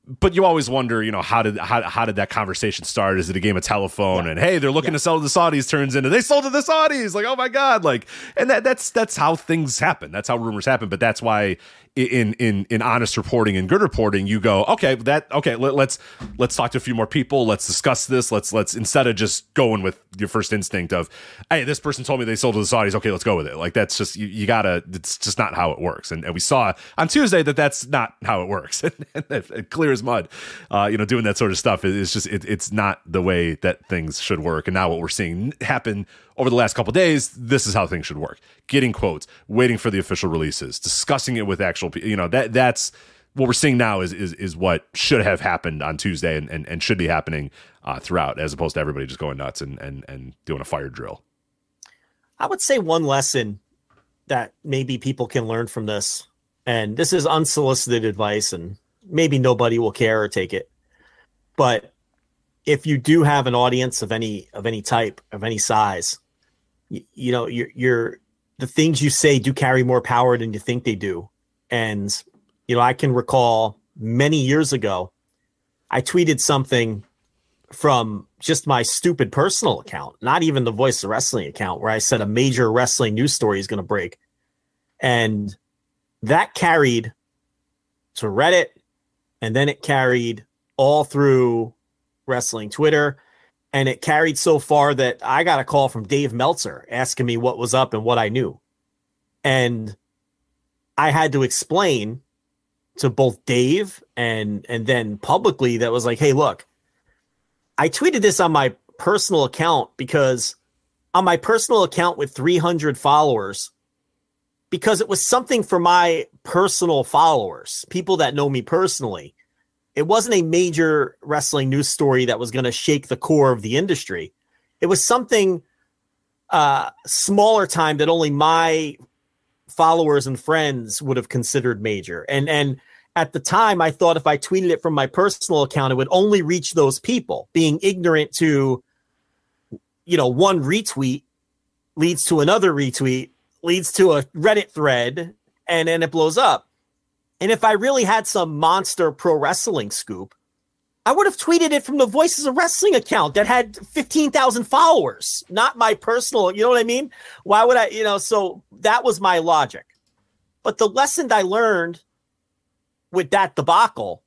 but you always wonder, you know, how did how, how did that conversation start? Is it a game of telephone? Yeah. And hey, they're looking yeah. to sell to the Saudis. Turns into they sold to the Saudis. Like, oh my god! Like, and that that's that's how things happen. That's how rumors happen. But that's why in in in honest reporting and good reporting, you go, okay, that okay, let, let's let's talk to a few more people. Let's discuss this. Let's let's instead of just going with your first instinct of, hey, this person told me they sold to the Saudis. Okay, let's go with it. Like that's just you, you gotta. It's just not how it works. And, and we saw on Tuesday that that's not how it works. [LAUGHS] and clear as mud. Uh, you know, doing that sort of stuff is just it, it's not the way that things should work. And now what we're seeing happen over the last couple days, this is how things should work. Getting quotes, waiting for the official releases, discussing it with actual people. You know, that that's what we're seeing now is is is what should have happened on Tuesday and and, and should be happening uh, throughout, as opposed to everybody just going nuts and and and doing a fire drill. I would say one lesson that maybe people can learn from this, and this is unsolicited advice, and maybe nobody will care or take it, but if you do have an audience of any of any type of any size you, you know, you're, you're the things you say do carry more power than you think they do. And, you know, I can recall many years ago, I tweeted something from just my stupid personal account, not even the Voice of Wrestling account, where I said a major wrestling news story is going to break. And that carried to Reddit, and then it carried all through wrestling Twitter and it carried so far that I got a call from Dave Meltzer asking me what was up and what I knew. And I had to explain to both Dave and and then publicly that was like, "Hey, look, I tweeted this on my personal account because on my personal account with 300 followers because it was something for my personal followers, people that know me personally it wasn't a major wrestling news story that was going to shake the core of the industry. It was something uh, smaller time that only my followers and friends would have considered major. And and at the time, I thought if I tweeted it from my personal account, it would only reach those people. Being ignorant to, you know, one retweet leads to another retweet, leads to a Reddit thread, and then it blows up. And if I really had some monster pro wrestling scoop, I would have tweeted it from the Voices of Wrestling account that had 15,000 followers, not my personal, you know what I mean? Why would I, you know, so that was my logic. But the lesson I learned with that debacle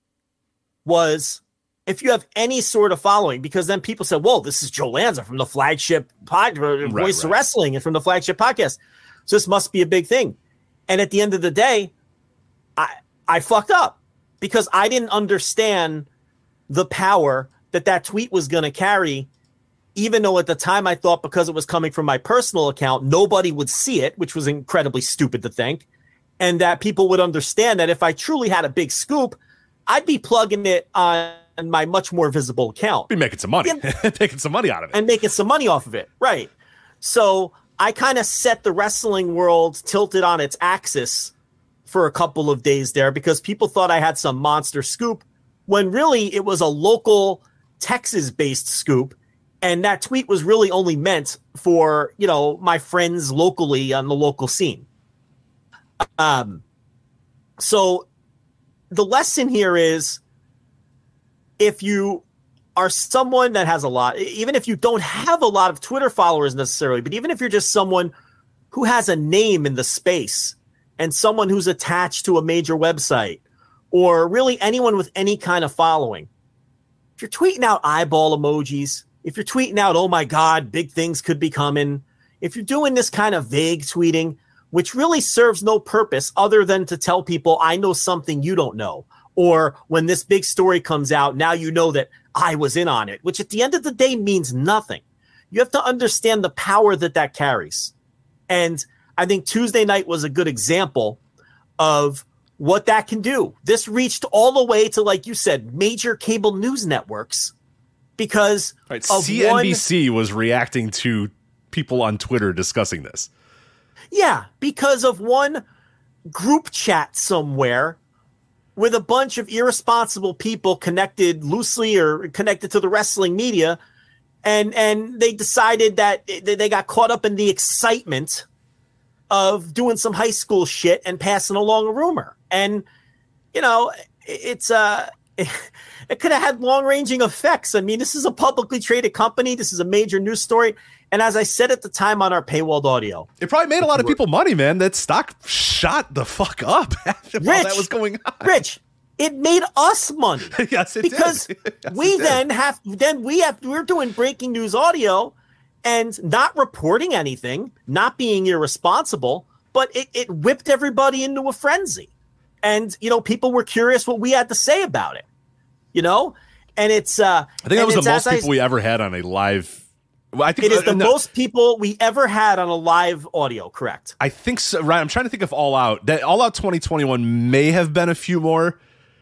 was if you have any sort of following, because then people said, "Whoa, this is Joe Lanza from the flagship pod, Voice right, of Wrestling and from the flagship podcast. So this must be a big thing. And at the end of the day, I I fucked up because I didn't understand the power that that tweet was going to carry. Even though at the time I thought because it was coming from my personal account, nobody would see it, which was incredibly stupid to think, and that people would understand that if I truly had a big scoop, I'd be plugging it on my much more visible account. Be making some money, taking [LAUGHS] some money out of it, and making some money off of it, right? So I kind of set the wrestling world tilted on its axis for a couple of days there because people thought I had some monster scoop when really it was a local Texas based scoop. And that tweet was really only meant for, you know, my friends locally on the local scene. Um, so the lesson here is if you are someone that has a lot, even if you don't have a lot of Twitter followers necessarily, but even if you're just someone who has a name in the space and someone who's attached to a major website or really anyone with any kind of following, if you're tweeting out eyeball emojis, if you're tweeting out, oh my God, big things could be coming, if you're doing this kind of vague tweeting, which really serves no purpose other than to tell people, I know something you don't know. Or when this big story comes out, now you know that I was in on it, which at the end of the day means nothing. You have to understand the power that that carries. And I think Tuesday night was a good example of what that can do. This reached all the way to, like you said, major cable news networks because right, CNBC one, was reacting to people on Twitter discussing this. Yeah, because of one group chat somewhere with a bunch of irresponsible people connected loosely or connected to the wrestling media and and they decided that they got caught up in the excitement of doing some high school shit and passing along a rumor and you know it's uh it, [LAUGHS] it could have had long ranging effects i mean this is a publicly traded company this is a major news story and as I said at the time on our paywalled audio, it probably made a lot of people money, man. That stock shot the fuck up [LAUGHS] Rich, that was going on. Rich, it made us money. [LAUGHS] yes, it because yes, we then have then we have we're doing breaking news audio and not reporting anything, not being irresponsible, but it, it whipped everybody into a frenzy. And you know, people were curious what we had to say about it. You know? And it's uh I think that was the most people I, we ever had on a live I think it is uh, the no, most people we ever had on a live audio. Correct. I think so. Right. I'm trying to think of All Out. That All Out 2021 may have been a few more.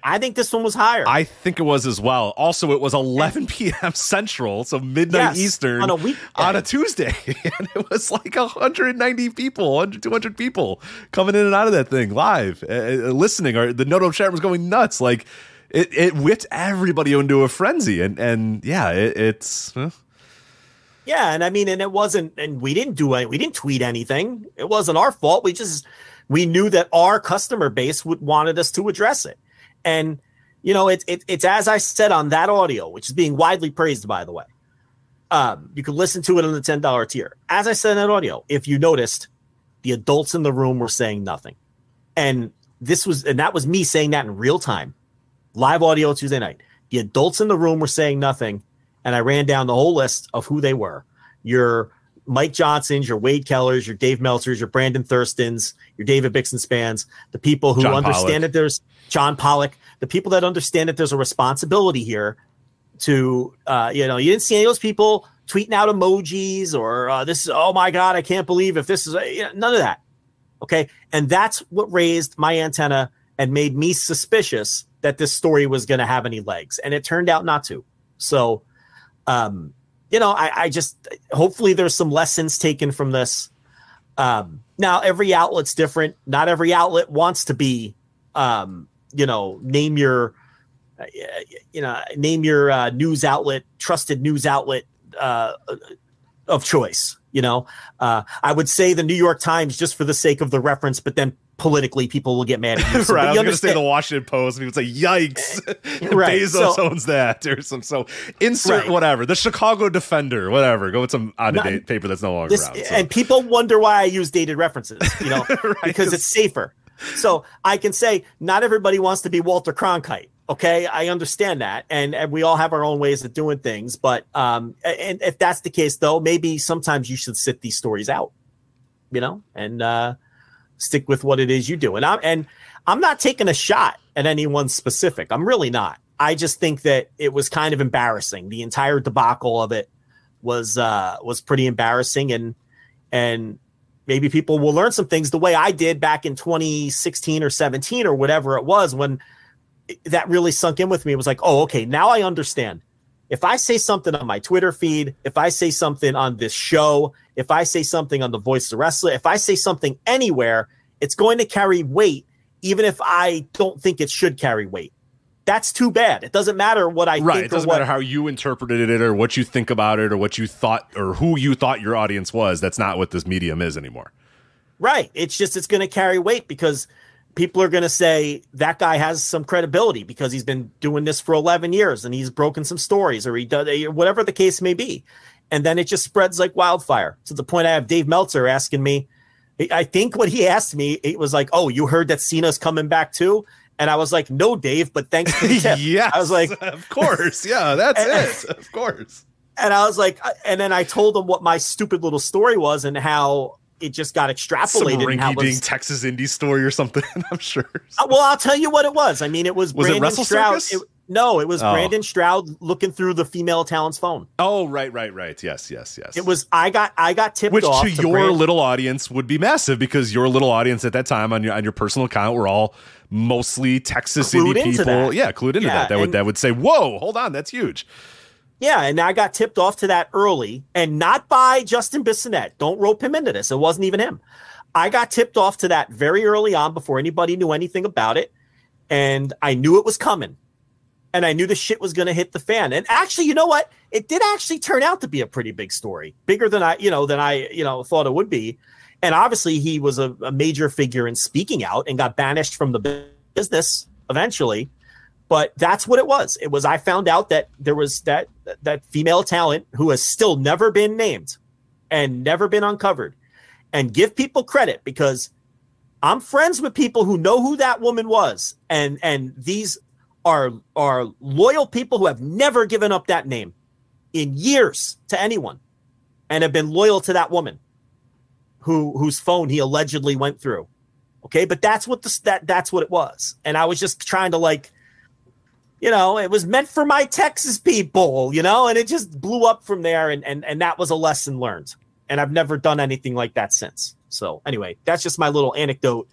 I think this one was higher. I think it was as well. Also, it was 11 p.m. Central, so midnight yes, Eastern on a week on a Tuesday, [LAUGHS] and it was like 190 people, 100, 200 people coming in and out of that thing live, uh, listening. Or the Noto chat was going nuts. Like it, it whipped everybody into a frenzy, and and yeah, it, it's. Yeah, and I mean, and it wasn't, and we didn't do it. We didn't tweet anything. It wasn't our fault. We just we knew that our customer base would wanted us to address it, and you know, it's it, it's as I said on that audio, which is being widely praised, by the way. Um, you can listen to it on the ten dollar tier. As I said in that audio, if you noticed, the adults in the room were saying nothing, and this was, and that was me saying that in real time, live audio Tuesday night. The adults in the room were saying nothing and I ran down the whole list of who they were. Your Mike Johnsons, your Wade Kellers, your Dave Meltzers, your Brandon Thurstons, your David Bixenspans, the people who John understand Pollock. that there's John Pollock, the people that understand that there's a responsibility here to, uh, you know, you didn't see any of those people tweeting out emojis or uh, this is, oh my God, I can't believe if this is, you know, none of that. Okay. And that's what raised my antenna and made me suspicious that this story was going to have any legs. And it turned out not to. So, um, you know, I, I just hopefully there's some lessons taken from this. Um, now every outlet's different. Not every outlet wants to be, um, you know, name your, uh, you know, name your uh, news outlet, trusted news outlet uh, of choice. You know, uh, I would say the New York Times just for the sake of the reference, but then politically people will get mad at you. [LAUGHS] So, right. I was going to say the Washington Post. People say, "Yikes, [LAUGHS] right. Bezos so, owns that," or some. So insert right. whatever. The Chicago Defender, whatever. Go with some out of date paper that's no longer this, around. So. And people wonder why I use dated references. You know, [LAUGHS] right, because it's safer. So I can say not everybody wants to be Walter Cronkite. Okay, I understand that, and, and we all have our own ways of doing things. But um, and if that's the case, though, maybe sometimes you should sit these stories out. You know, and uh, stick with what it is you do. And I'm and I'm not taking a shot at anyone specific. I'm really not. I just think that it was kind of embarrassing. The entire debacle of it was uh was pretty embarrassing and and maybe people will learn some things the way I did back in 2016 or 17 or whatever it was when that really sunk in with me. It was like, "Oh, okay, now I understand." If I say something on my Twitter feed, if I say something on this show, if I say something on the Voice of the Wrestler, if I say something anywhere, it's going to carry weight, even if I don't think it should carry weight. That's too bad. It doesn't matter what I right. think. It doesn't what, matter how you interpreted it or what you think about it or what you thought or who you thought your audience was. That's not what this medium is anymore. Right. It's just it's going to carry weight because people are going to say that guy has some credibility because he's been doing this for 11 years and he's broken some stories or he does eh, whatever the case may be. And then it just spreads like wildfire to the point I have Dave Meltzer asking me. Eh, I think what he asked me, it was like, "Oh, you heard that Cena's coming back too?" And I was like, "No, Dave, but thanks for the [LAUGHS] tip." yes, I was like, [LAUGHS] "Of course, yeah, that's [LAUGHS] and, it, of course." And I was like, uh, and then I told him what my stupid little story was and how it just got extrapolated. Some rinky-dink Texas indie story or something. [LAUGHS] I'm sure. Uh, well, I'll tell you what it was. I mean, it was, was Brandon it Stroud. It, no, it was oh. Brandon Stroud looking through the female talent's phone. Oh, right, right, right. Yes, yes, yes. It was. I got. I got tipped Which off. Which to, to your Brand- little audience would be massive because your little audience at that time on your on your personal account were all mostly Texas clued indie people. That. Yeah, clued into yeah, that. That would that would say, "Whoa, hold on, that's huge." Yeah, and I got tipped off to that early, and not by Justin Bissonette. Don't rope him into this. It wasn't even him. I got tipped off to that very early on before anybody knew anything about it, and I knew it was coming, and I knew the shit was going to hit the fan. And actually, you know what? It did actually turn out to be a pretty big story, bigger than I, you know, than I, you know, thought it would be. And obviously, he was a, a major figure in speaking out and got banished from the business eventually but that's what it was. It was I found out that there was that that female talent who has still never been named and never been uncovered. And give people credit because I'm friends with people who know who that woman was and and these are are loyal people who have never given up that name in years to anyone and have been loyal to that woman who whose phone he allegedly went through. Okay, but that's what the that that's what it was. And I was just trying to like you know, it was meant for my Texas people, you know, and it just blew up from there. And, and, and that was a lesson learned. And I've never done anything like that since. So, anyway, that's just my little anecdote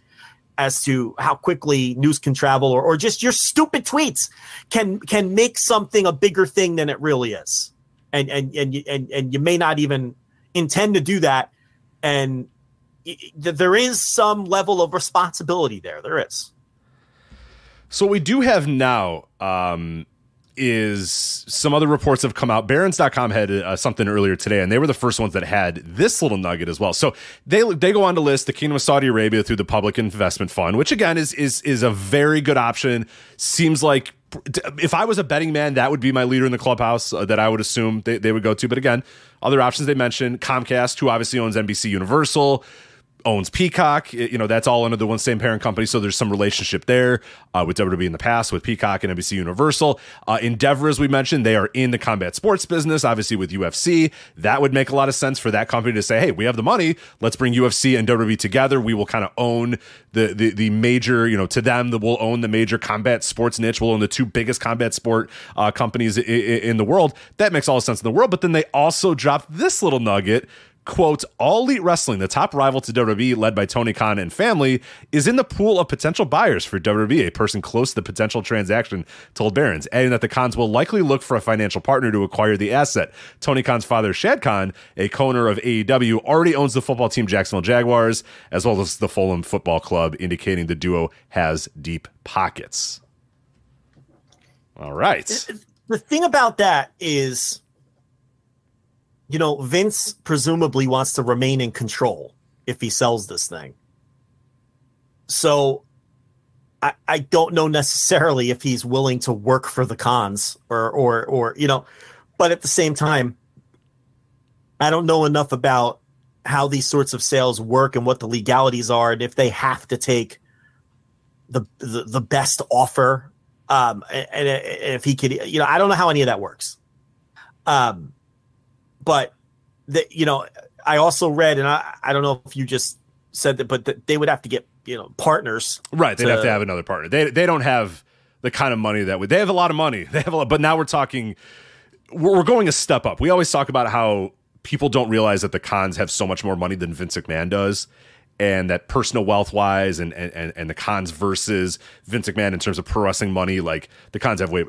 as to how quickly news can travel or, or just your stupid tweets can can make something a bigger thing than it really is. And and and you, and, and you may not even intend to do that. And there is some level of responsibility there. There is. So what we do have now um, is some other reports have come out. Barron's.com had uh, something earlier today, and they were the first ones that had this little nugget as well. So they they go on to list the Kingdom of Saudi Arabia through the Public Investment Fund, which again is is is a very good option. Seems like if I was a betting man, that would be my leader in the clubhouse uh, that I would assume they, they would go to. But again, other options they mentioned Comcast, who obviously owns NBC Universal owns Peacock. You know, that's all under the one same parent company. So there's some relationship there uh, with WWE in the past, with Peacock and NBC Universal. Uh, Endeavor, as we mentioned, they are in the combat sports business, obviously with UFC. That would make a lot of sense for that company to say, hey, we have the money. Let's bring UFC and WWE together. We will kind of own the, the, the major, you know, to them, that will own the major combat sports niche. We'll own the two biggest combat sport uh, companies in, in the world. That makes all the sense in the world. But then they also dropped this little nugget quote, All Elite Wrestling, the top rival to WWE, led by Tony Khan and family, is in the pool of potential buyers for WWE. A person close to the potential transaction told Barron's, adding that the Khans will likely look for a financial partner to acquire the asset. Tony Khan's father, Shad Khan, a co-owner of AEW, already owns the football team Jacksonville Jaguars, as well as the Fulham Football Club, indicating the duo has deep pockets. All right. The thing about that is you know, Vince presumably wants to remain in control if he sells this thing. So I, I don't know necessarily if he's willing to work for the Khans or or or you know, but at the same time, I don't know enough about how these sorts of sales work and what the legalities are and if they have to take the the, the best offer. Um and, and if he could you know, I don't know how any of that works. Um but that you know, I also read, and I, I don't know if you just said that, but that they would have to get you know partners. Right, they'd to, have to have another partner. They they don't have the kind of money that would. They have a lot of money. [LAUGHS] They have a lot, but now we're talking. We're going a step up. We always talk about how people don't realize that the Khans have so much more money than Vince McMahon does and that personal wealth wise and, and and the Khans versus Vince McMahon in terms of pro wrestling money, like the Khans have way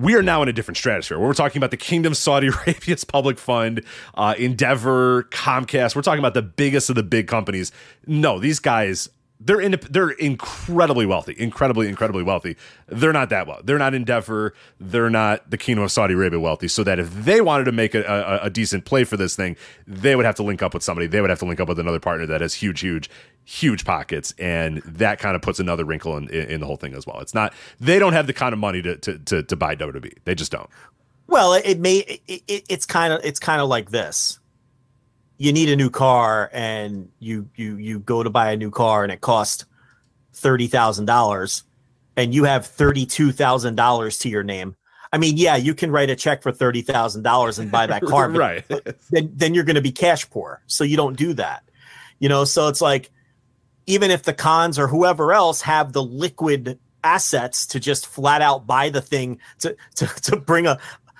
we are now in a different stratosphere. We're talking about the Kingdom Saudi [LAUGHS] Arabia's public fund, uh, Endeavor, Comcast. We're talking about the biggest of the big companies. No, these guys they're in, they're incredibly wealthy, incredibly, incredibly wealthy. They're not that well. They're not Endeavor. They're not the Kingdom of Saudi Arabia wealthy. So that if they wanted to make a, a, a, decent play for this thing, they would have to link up with somebody. They would have to link up with another partner that has huge, huge, huge pockets, and that kind of puts another wrinkle in, in, in the whole thing as well. It's not they don't have the kind of money to to to, to buy WWE. They just don't. Well, it, may it, it, it's kind of it's kind of like this you need a new car and you you you go to buy a new car and it costs thirty thousand dollars and you have thirty two thousand dollars to your name. I mean, yeah, you can write a check for thirty thousand dollars and buy that car, [LAUGHS] but, right? then then you're going to be cash poor, so you don't do that. You know, so it's like even if the Khans or whoever else have the liquid assets to just flat out buy the thing to to to bring a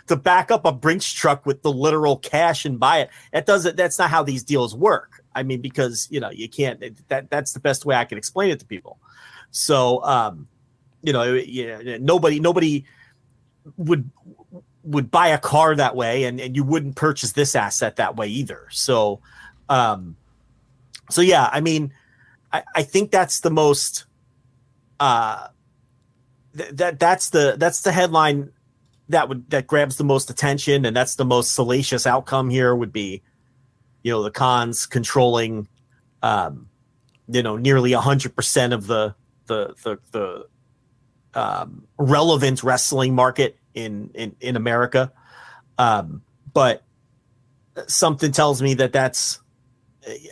to back up a Brinks truck with the literal cash and buy it. That doesn't. That's not how these deals work. I mean, because you know you can't. That that's the best way I can explain it to people. So, um, you know, yeah, nobody nobody would would buy a car that way, and and you wouldn't purchase this asset that way either. So, um, so yeah, I mean, I, I think that's the most. Uh, th- that that's the that's the headline that would that grabs the most attention and that's the most salacious outcome here would be you know the Khans controlling um you know nearly 100% of the the the the um, relevant wrestling market in in in America um but something tells me that that's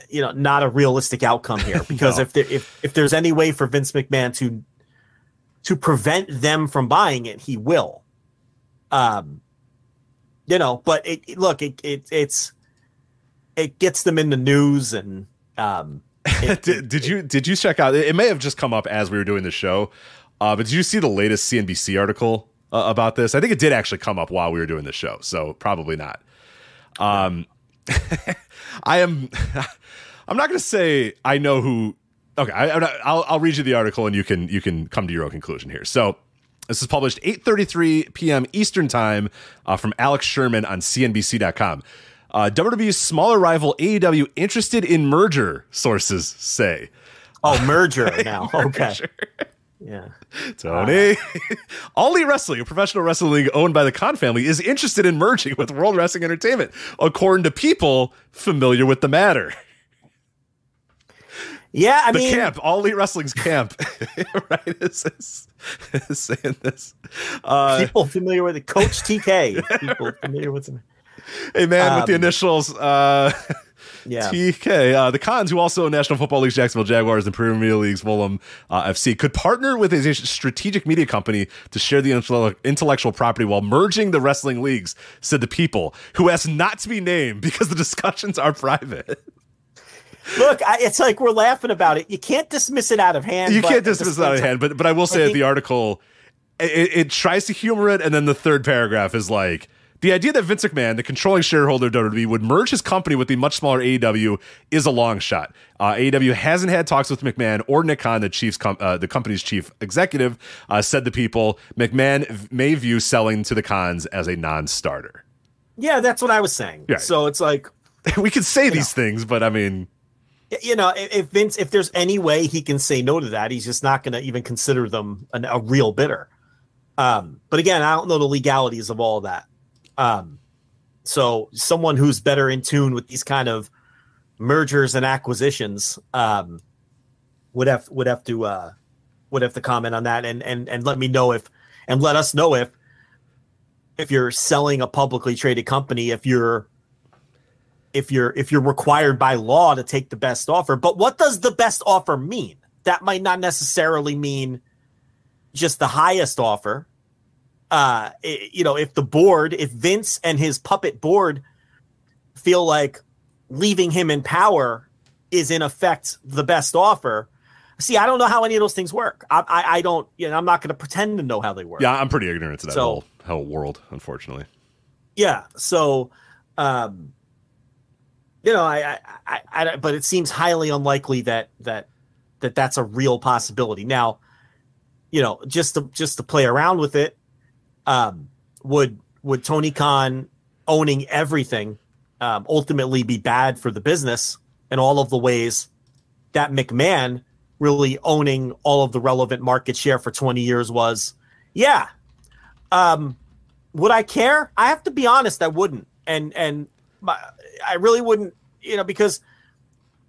you know not a realistic outcome here [LAUGHS] because no. if there if if there's any way for Vince McMahon to to prevent them from buying it he will um, you know, but it, it look, it, it it's it gets them in the news and um [LAUGHS] it, did, did you did you check out it may have just come up as we were doing the show uh but did you see the latest cnbc article uh, about this? I think it did actually come up while we were doing the show so probably not. Um [LAUGHS] i am [LAUGHS] i'm not gonna say i know who okay I, will I'll read you the article and you can you can come to your own conclusion here. So this is published 8:33 p.m. Eastern Time uh, from Alex Sherman on CNBC.com. Uh, WWE's smaller rival AEW interested in merger, sources say. Oh, merger [LAUGHS] now. okay. Yeah. Tony. Uh, [LAUGHS] All Elite Wrestling, a professional wrestling league owned by the Khan family, is interested in merging with World Wrestling Entertainment, according to people familiar with the matter. Yeah, I the mean, camp, all elite wrestling's camp, [LAUGHS] right? Is, is, is saying this. Uh, people familiar with it, Coach TK. [LAUGHS] people familiar with him. Hey man, um, with the um, initials, uh, [LAUGHS] yeah. TK. Uh, the Khans, who also National Football League's Jacksonville Jaguars and Premier League's Fulham uh, FC, could partner with a strategic media company to share the intellectual property while merging the wrestling leagues, said the people, who asked not to be named because the discussions are private. Look, I, it's like we're laughing about it. You can't dismiss it out of hand. You can't dismiss it out of hand, but but I will say I that the article it, it, tries to humor it, and then the third paragraph is like the idea that Vince McMahon, the controlling shareholder of WWE, would merge his company with the much smaller AEW is a long shot. Uh, AEW hasn't had talks with McMahon or Nick Khan, the chief's com- uh, the company's chief executive, uh, said the people. McMahon may view selling to the Khans as a non-starter. Yeah, that's what I was saying. Yeah. So it's like [LAUGHS] we could say these know. things, but I mean, you know, if Vince, if there's any way he can say no to that, he's just not going to even consider them an, a real bidder. Um, but again, I don't know the legalities of all of that. Um, so someone who's better in tune with these kind of mergers and acquisitions um, would have would have to uh, would have to comment on that and and and let me know if and let us know if if you're selling a publicly traded company if you're if you're if you're required by law to take the best offer. But what does the best offer mean? That might not necessarily mean just the highest offer. Uh, it, you know, if the board, if Vince and his puppet board feel like leaving him in power is in effect the best offer. See, I don't know how any of those things work. I, I, I don't, you know, I'm not going to pretend to know how they work. Yeah, I'm pretty ignorant to that so, whole, whole world, unfortunately. Yeah. So, um, you know, I, I, I, I, but it seems highly unlikely that that that that's a real possibility. Now, you know, just to just to play around with it, um, would would Tony Khan owning everything um, ultimately be bad for the business in all of the ways that McMahon really owning all of the relevant market share for 20 years was, yeah. Um, would I care? I have to be honest, I wouldn't. And and my, I really wouldn't, you know, because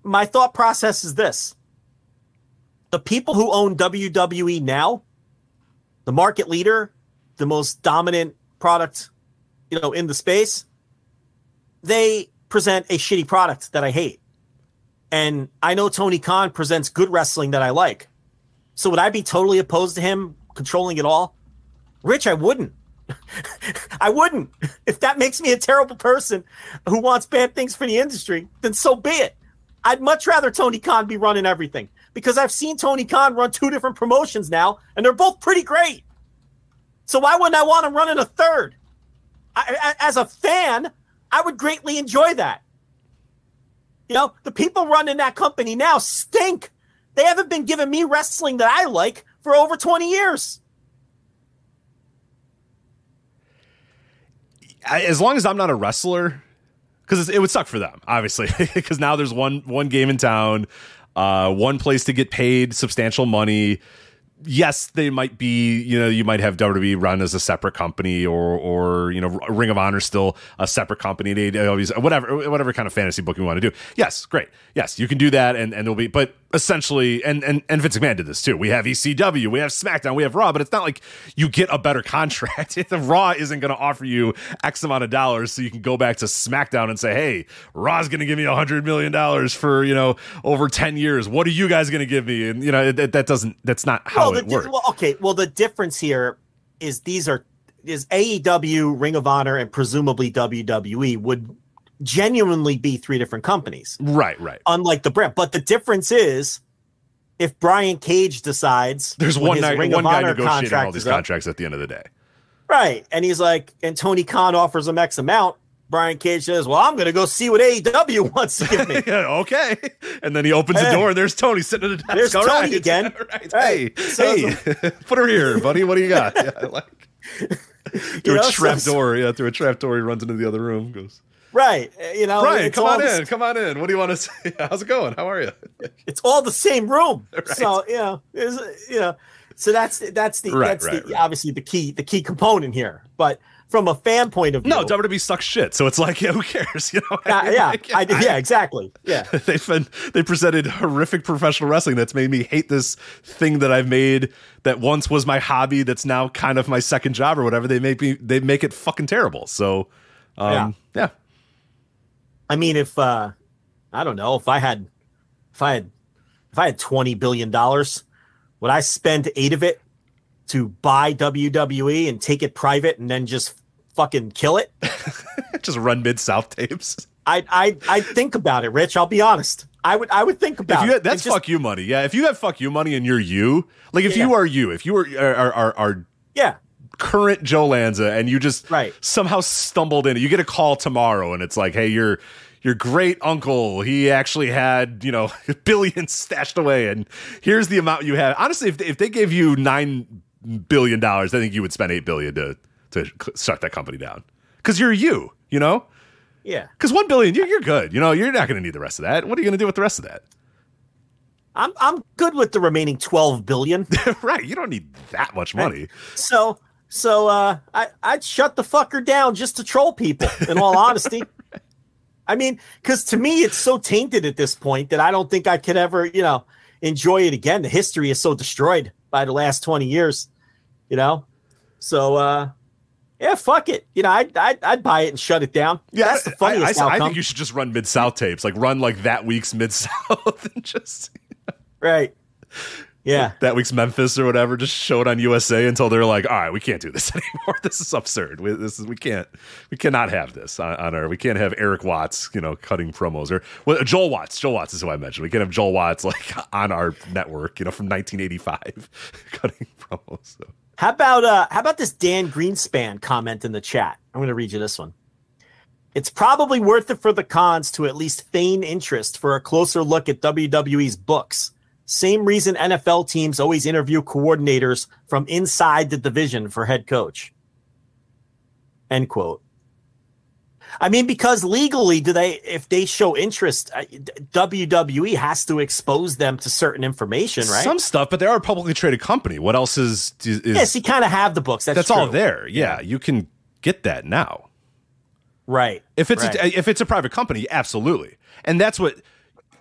my thought process is this. The people who own WWE now, the market leader, the most dominant product, you know, in the space, they present a shitty product that I hate. And I know Tony Khan presents good wrestling that I like. So would I be totally opposed to him controlling it all? Rich, I wouldn't. [LAUGHS] I wouldn't. If that makes me a terrible person who wants bad things for the industry, then so be it. I'd much rather Tony Khan be running everything because I've seen Tony Khan run two different promotions now, and they're both pretty great. So why wouldn't I want him running a third? I, as a fan, I would greatly enjoy that. You know, the people running that company now stink. They haven't been giving me wrestling that I like for over 20 years. As long as I'm not a wrestler, because it would suck for them, obviously, [LAUGHS] because now there's one one game in town, uh, one place to get paid substantial money yes, they might be, you know, you might have WWE run as a separate company or, or, you know, Ring of Honor still a separate company. They whatever, whatever kind of fantasy book you want to do. Yes, great. Yes, you can do that. And, and there'll be, but essentially, and, and, and Vince McMahon did this too. We have ECW, we have SmackDown, we have Raw, but it's not like you get a better [LAUGHS] contract. the Raw isn't going to offer you X amount of dollars so you can go back to SmackDown and say, hey, Raw's going to give me a hundred million dollars for, you know, over 10 years. What are you guys going to give me? And, you know, that, that doesn't, that's not how well, it works. Well, okay. Well, the difference here is these are, is AEW, Ring of Honor, and presumably WWE would genuinely be three different companies. Right, right. Unlike the brand. But the difference is if Brian Cage decides [LAUGHS] there's one, night, one guy negotiating all these contracts up, at the end of the day. Right. And he's like, and Tony Khan offers him X amount. Brian Cage says, Well, I'm going to go see what AEW [LAUGHS] wants to give me. [LAUGHS] okay. And then he opens hey. the door and there's Tony sitting at the desk. There's All Tony right. again. right. Hey, so, hey, so, put her here, buddy. What do you got? Yeah, like, through you know, a trap so, door. Yeah, through a trap door, he runs into the other room, goes, Right. Uh, you know, Brian, come on in. Come on in. What do you want to [LAUGHS] say? How's it going? How are you? [LAUGHS] it's all the same room. [LAUGHS] Right. So, you know, you know, so that's that's the right, that's right, the obviously the key the key component here. But from a fan point of view, no, WWE sucks shit. So it's like, yeah, who cares? You know? Uh, yeah, like, I, I, yeah, exactly. Yeah, they've been they presented horrific professional wrestling that's made me hate this thing that I've made that once was my hobby that's now kind of my second job or whatever. They make me they make it fucking terrible. So, um, yeah. yeah. I mean, if uh, I don't know, if I had, if I had, if I had twenty billion dollars, would I spend eight of it to buy WWE and take it private and then just fucking kill it? [LAUGHS] just run mid South tapes. I I I think about it, Rich. I'll be honest. I would I would think about if you had, That's just, fuck you money. Yeah, if you have fuck you money and you're you, like if yeah. you are you, if you are are are, are yeah current Joe Lanza and you just right. somehow stumbled in. You get a call tomorrow and it's like, hey, your your great uncle, he actually had, you know, [LAUGHS] billions stashed away and here's the amount you have. Honestly, if they, if they gave you 9 billion dollars, I think you would spend 8 billion to to shut that company down. Cuz you're you, you know? Yeah. Cuz 1 billion, you're, you're good. You know, you're not going to need the rest of that. What are you going to do with the rest of that? I'm I'm good with the remaining 12 billion. [LAUGHS] right, you don't need that much money. So so uh, I I'd shut the fucker down just to troll people. In all honesty, I mean, because to me it's so tainted at this point that I don't think I could ever you know enjoy it again. The history is so destroyed by the last twenty years, you know. So uh, yeah, fuck it. You know, I'd, I'd, I'd buy it and shut it down. Yeah, that's the funniest I, I, I think you should just run mid South tapes, like run like that week's mid South [LAUGHS] and just right. Yeah. That week's Memphis or whatever just show it on USA until they're like, all right, we can't do this [LAUGHS] anymore. This is absurd. We, this is we can't we cannot have this on, on, our we can't have Erik Watts, you know, cutting promos or well, Joel Watts. Joel Watts is who I mentioned. We can't have Joel Watts like [LAUGHS] on our network, you know, from 1985 [LAUGHS] cutting promos. So. How about uh how about this Dan Greenspan comment in the chat? I'm going to read you this one. It's probably worth it for the Khans to at least feign interest for a closer look at WWE's books same reason NFL teams always interview coordinators from inside the division for head coach. End quote. I mean, because legally, do they? If they show interest, WWE has to expose them to certain information, right? Some stuff, but they are a publicly traded company. What else is? is yes, you kind of have the books. That's, that's all there. Yeah, you can get that now. Right. If it's right. A, if it's a private company, absolutely, and that's what.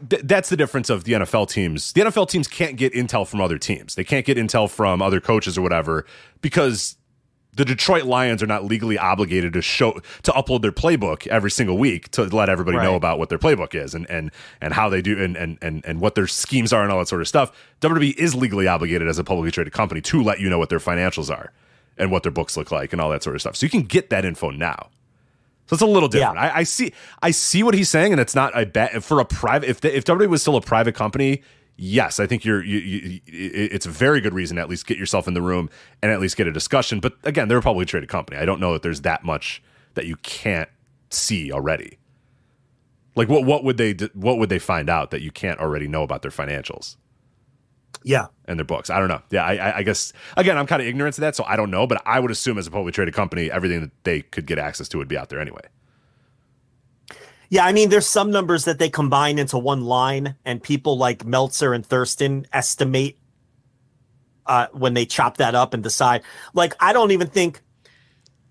Th- that's the difference of the NFL teams. The NFL teams can't get intel from other teams. They can't get intel from other coaches or whatever because the Detroit Lions are not legally obligated to show to upload their playbook every single week to let everybody right. know about what their playbook is and and and how they do and, and and and what their schemes are and all that sort of stuff. WWE is legally obligated as a publicly traded company to let you know what their financials are and what their books look like and all that sort of stuff. So you can get that info now. So it's a little different. Yeah. I, I, see I see what he's saying, and it's not a bet for a private. If the, if WWE was still a private company, yes, I think you're. You, you, it's a very good reason to at least get yourself in the room and at least get a discussion. But again, they're a publicly traded company. I don't know that there's that much that you can't see already. Like what what would they what would they find out that you can't already know about their financials? Yeah, and their books. I don't know. Yeah, I, I guess again, I'm kind of ignorant to that, so I don't know. But I would assume as a publicly traded company, everything that they could get access to would be out there anyway. Yeah, I mean, there's some numbers that they combine into one line, and people like Meltzer and Thurston estimate uh, when they chop that up and decide. Like, I don't even think,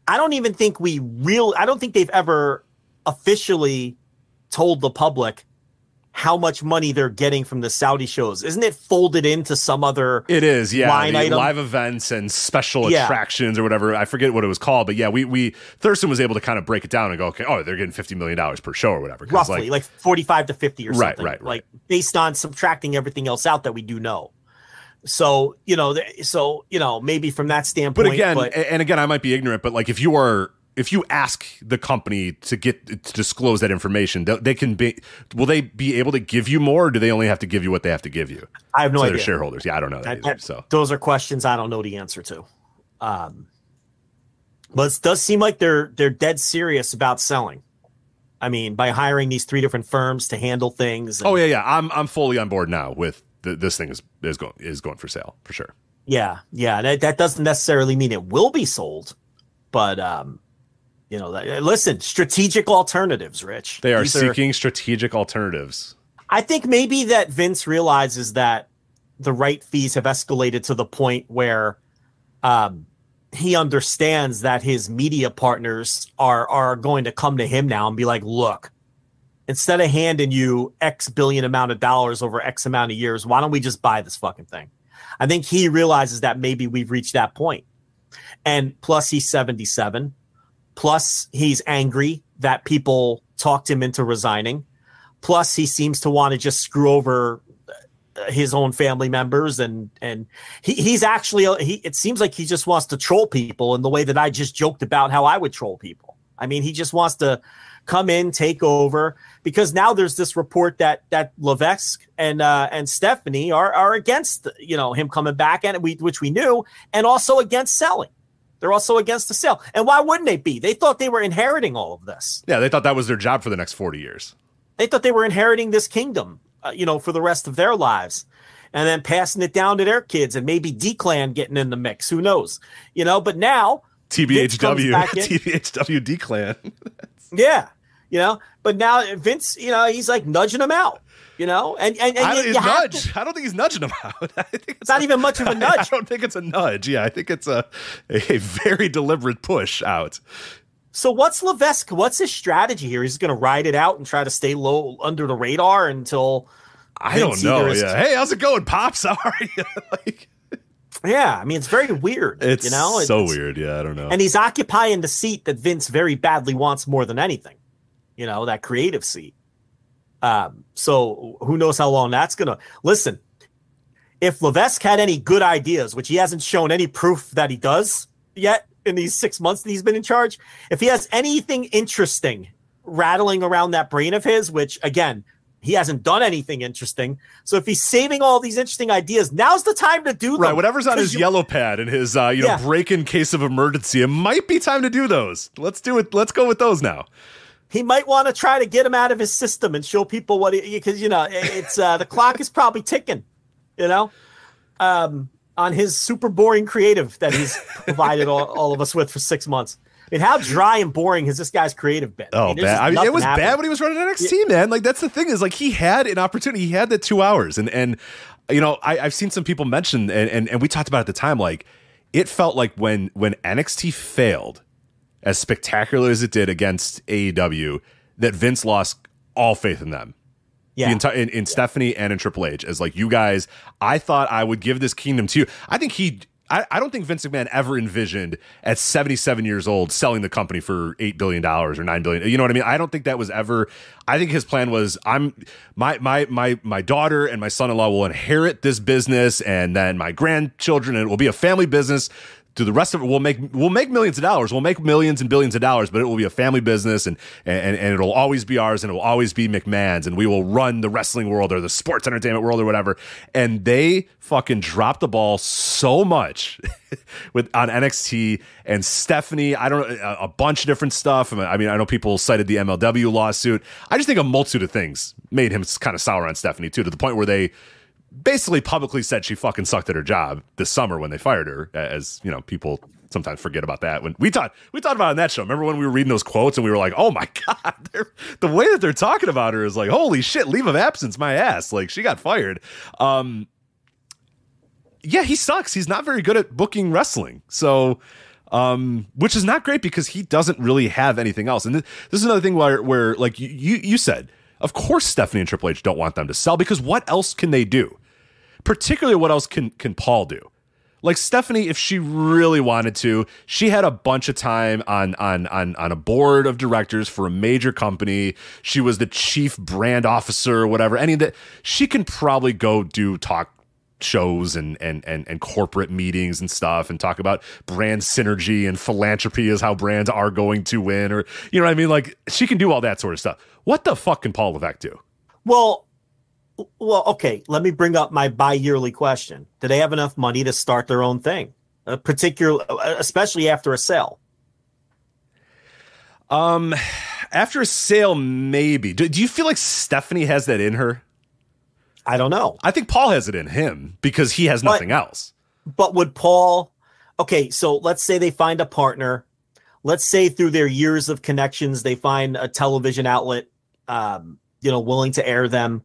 I don't even think we real, I don't think they've ever officially told the public how much money they're getting from the Saudi shows. Isn't it folded into some other? It is, yeah. Line item? Live events and special yeah. attractions or whatever. I forget what it was called, but yeah, we we Thurston was able to kind of break it down and go, okay, oh, they're getting fifty million dollars per show or whatever. Roughly, like, like, forty-five to fifty or right, something. Right, right, Like based on subtracting everything else out that we do know. So you know, so you know, maybe from that standpoint. But again, but, and again, I might be ignorant, but like if you are if you ask the company to get to disclose that information, they, they, can be. Will they be able to give you more, or do they only have to give you what they have to give you? I have no idea. shareholders, yeah, I don't know that either, So those are questions I don't know the answer to. Um, but it does seem like they're they're dead serious about selling. I mean, by hiring these three different firms to handle things. And, oh yeah, yeah, I'm I'm fully on board now with the, this thing is is going is going for sale for sure. Yeah, yeah, that, that doesn't necessarily mean it will be sold, but um, you know, listen, strategic alternatives, Rich. They are These seeking are, strategic alternatives. I think maybe that Vince realizes that the right fees have escalated to the point where um, he understands that his media partners are are going to come to him now and be like, "Look, instead of handing you X billion amount of dollars over X amount of years, why don't we just buy this fucking thing?" I think he realizes that maybe we've reached that point. And plus, he's seventy seven Plus, he's angry that people talked him into resigning. Plus, he seems to want to just screw over uh, his own family members and and he, he's actually he it seems like he just wants to troll people in the way that I just joked about how I would troll people. I mean, he just wants to come in, take over because now there's this report that that Levesque and uh, and Stephanie are are against you know him coming back and we which we knew and also against selling. They're also against the sale. And why wouldn't they be? They thought they were inheriting all of this. Yeah, they thought that was their job for the next 40 years. They thought they were inheriting this kingdom, uh, you know, for the rest of their lives and then passing it down to their kids and maybe D-Clan getting in the mix. Who knows? You know, but now TBHW, TBHW D-Clan. yeah. You know, but now Vince, you know, he's like nudging them out you know, and and, and I, you, you nudge. To, I don't think he's nudging him [LAUGHS] out. I think it's, not a, even much of a [LAUGHS] nudge. I don't think it's a nudge. Yeah, I think it's a a very deliberate push out. So what's Levesque? What's his strategy here? He's going to ride it out and try to stay low under the radar until I don't know. Yeah. Hey, how's it going, pops? [LAUGHS] How are you? like. Yeah, I mean it's very weird. It's you know, so it's, weird. Yeah, I don't know. And he's occupying the seat that Vince very badly wants more than anything. You know, that creative seat. Um, so who knows how long that's going to listen. If Levesque had any good ideas, which he hasn't shown any proof that he does yet in these six months that he's been in charge, if he has anything interesting rattling around that brain of his, which again, he hasn't done anything interesting. So if he's saving all these interesting ideas, now's the time to do them. Right, whatever's on his you, yellow pad and his uh, you know yeah. break in case of emergency, it might be time to do those. Let's do it. Let's go with those now he might want to try to get him out of his system and show people what he because you know it's uh, the clock is probably ticking, you know, um, on his super boring creative that he's provided all, all of us with for six months. And how dry and boring has this guy's creative been? Oh, I mean, bad. I mean, it was happening. bad when he was running NXT, yeah. man. Like that's the thing is like he had an opportunity. He had the two hours, and and you know I, have seen some people mention and, and and we talked about at the time like it felt like when when NXT failed as spectacular as it did against AEW that Vince lost all faith in them. Yeah. The entire, in, in yeah. Stephanie and in Triple H as like you guys, I thought I would give this kingdom to you. I think he I, I don't think Vince McMahon ever envisioned at 77 years old selling the company for eight billion dollars or nine billion. You know what I mean? I don't think that was ever. I think his plan was I'm my my my my daughter and my son-in-law will inherit this business, and then my grandchildren, and it will be a family business do the rest of it we'll make we'll make millions of dollars. We'll make millions and billions of dollars but it will be a family business and and, and it'll always be ours and it will always be mcmahon's and we will run the wrestling world or the sports entertainment world or whatever. And they fucking dropped the ball so much [LAUGHS] with on nxt and stephanie i don't know a, a bunch of different stuff. I mean i know people cited the mlw lawsuit. I just think a multitude of things made him kind of sour on stephanie too to the point where they basically publicly said she fucking sucked at her job this summer when they fired her. As you know, people sometimes forget about that. When we talked, we talked about in that show. Remember when we were reading those quotes and we were like, "Oh my [LAUGHS] god!" the way that they're talking about her is like, "Holy shit!" Leave of absence, my ass. Like she got fired. Um, yeah, he sucks. He's not very good at booking wrestling. So. Um, which is not great because he doesn't really have anything else. And this, this is another thing where, where like you, you, you said, of course Stephanie and Triple H don't want them to sell because what else can they do? Particularly what else can can Paul do? Like Stephanie, if she really wanted to, she had a bunch of time on on on on a board of directors for a major company. She was the chief brand officer or whatever. Any of that, she can probably go do talk shows and and and and corporate meetings and stuff and talk about brand synergy and philanthropy is how brands are going to win or you know what I mean like she can do all that sort of stuff. What the fuck can Paul Levesque do? Well, well, okay. Let me bring up my bi-yearly question. Do they have enough money to start their own thing, uh, particularly, especially after a sale? Um, after a sale, maybe. Do, do you feel like Stephanie has that in her? I don't know. I think Paul has it in him because he has nothing but, else. But would Paul? Okay, so let's say they find a partner. Let's say through their years of connections, they find a television outlet, um, you know, willing to air them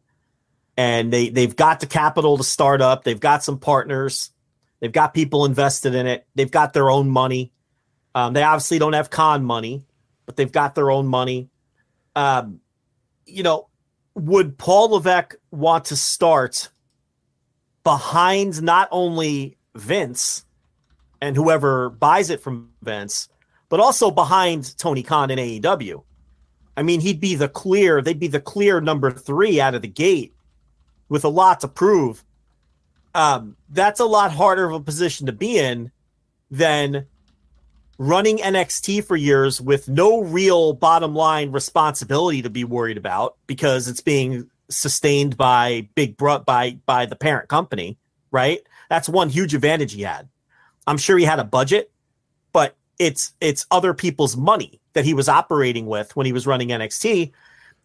and they they've got the capital to start up. They've got some partners. They've got people invested in it. They've got their own money. Um, they obviously don't have Khan money, but they've got their own money. Um, you know, would Paul Levesque want to start behind not only Vince and whoever buys it from Vince, but also behind Tony Khan and AEW? I mean, he'd be the clear, they'd be the clear number three out of the gate with a lot to prove, um, that's a lot harder of a position to be in than running NXT for years with no real bottom line responsibility to be worried about because it's being sustained by big bro- by by the parent company, right? That's one huge advantage he had. I'm sure he had a budget, but it's it's other people's money that he was operating with when he was running NXT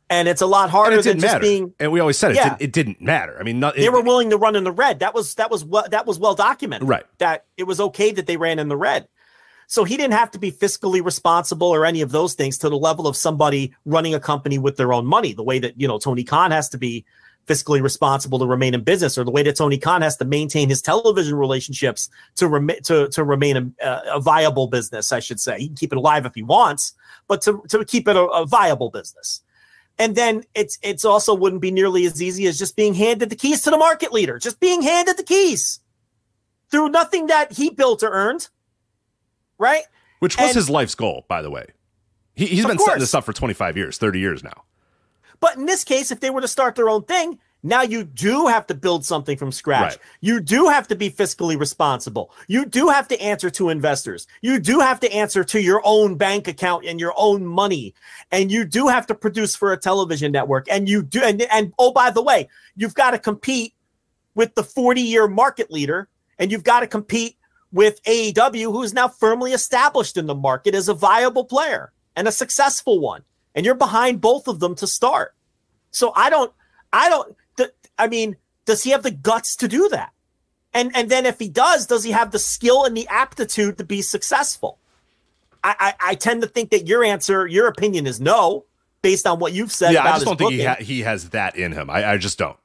and it's a lot harder than just matter. being. And we always said it, yeah. didn't, it didn't matter. I mean, not, they were willing to run in the red. That was that was what that was well documented. Right. That it was okay that they ran in the red. So he didn't have to be fiscally responsible or any of those things to the level of somebody running a company with their own money. The way that you know Tony Khan has to be fiscally responsible to remain in business, or the way that Tony Khan has to maintain his television relationships to remain to to remain a, a, viable business. I should say he can keep it alive if he wants, but to to keep it a, a viable business. And then it's it's also wouldn't be nearly as easy as just being handed the keys to the market leader, just being handed the keys through nothing that he built or earned, right? Which was and, his life's goal, by the way. He, he's been course. setting this up for 25 years, 30 years now. But in this case, if they were to start their own thing, now you do have to build something from scratch. Right. You do have to be fiscally responsible. You do have to answer to investors. You do have to answer to your own bank account and your own money. And you do have to produce for a television network. And you do and, and oh by the way, you've got to compete with the 40-year market leader and you've got to compete with AEW who's now firmly established in the market as a viable player and a successful one. And you're behind both of them to start. So I don't I don't I mean, does he have the guts to do that? And and then if he does, does he have the skill and the aptitude to be successful? I, I, I tend to think that your answer, your opinion is no, based on what you've said. Yeah, I just don't think he ha- he has that in him. I, I just don't.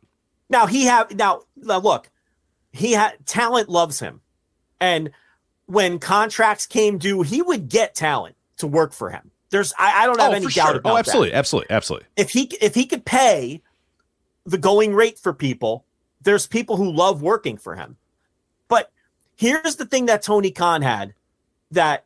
Now he have now now look, he had talent loves him, and when contracts came due, he would get talent to work for him. There's I, I don't have oh, any doubt sure. about Oh, absolutely, that. absolutely, absolutely. If he if he could pay the going rate for people, there's people who love working for him. But here's the thing that Tony Khan had that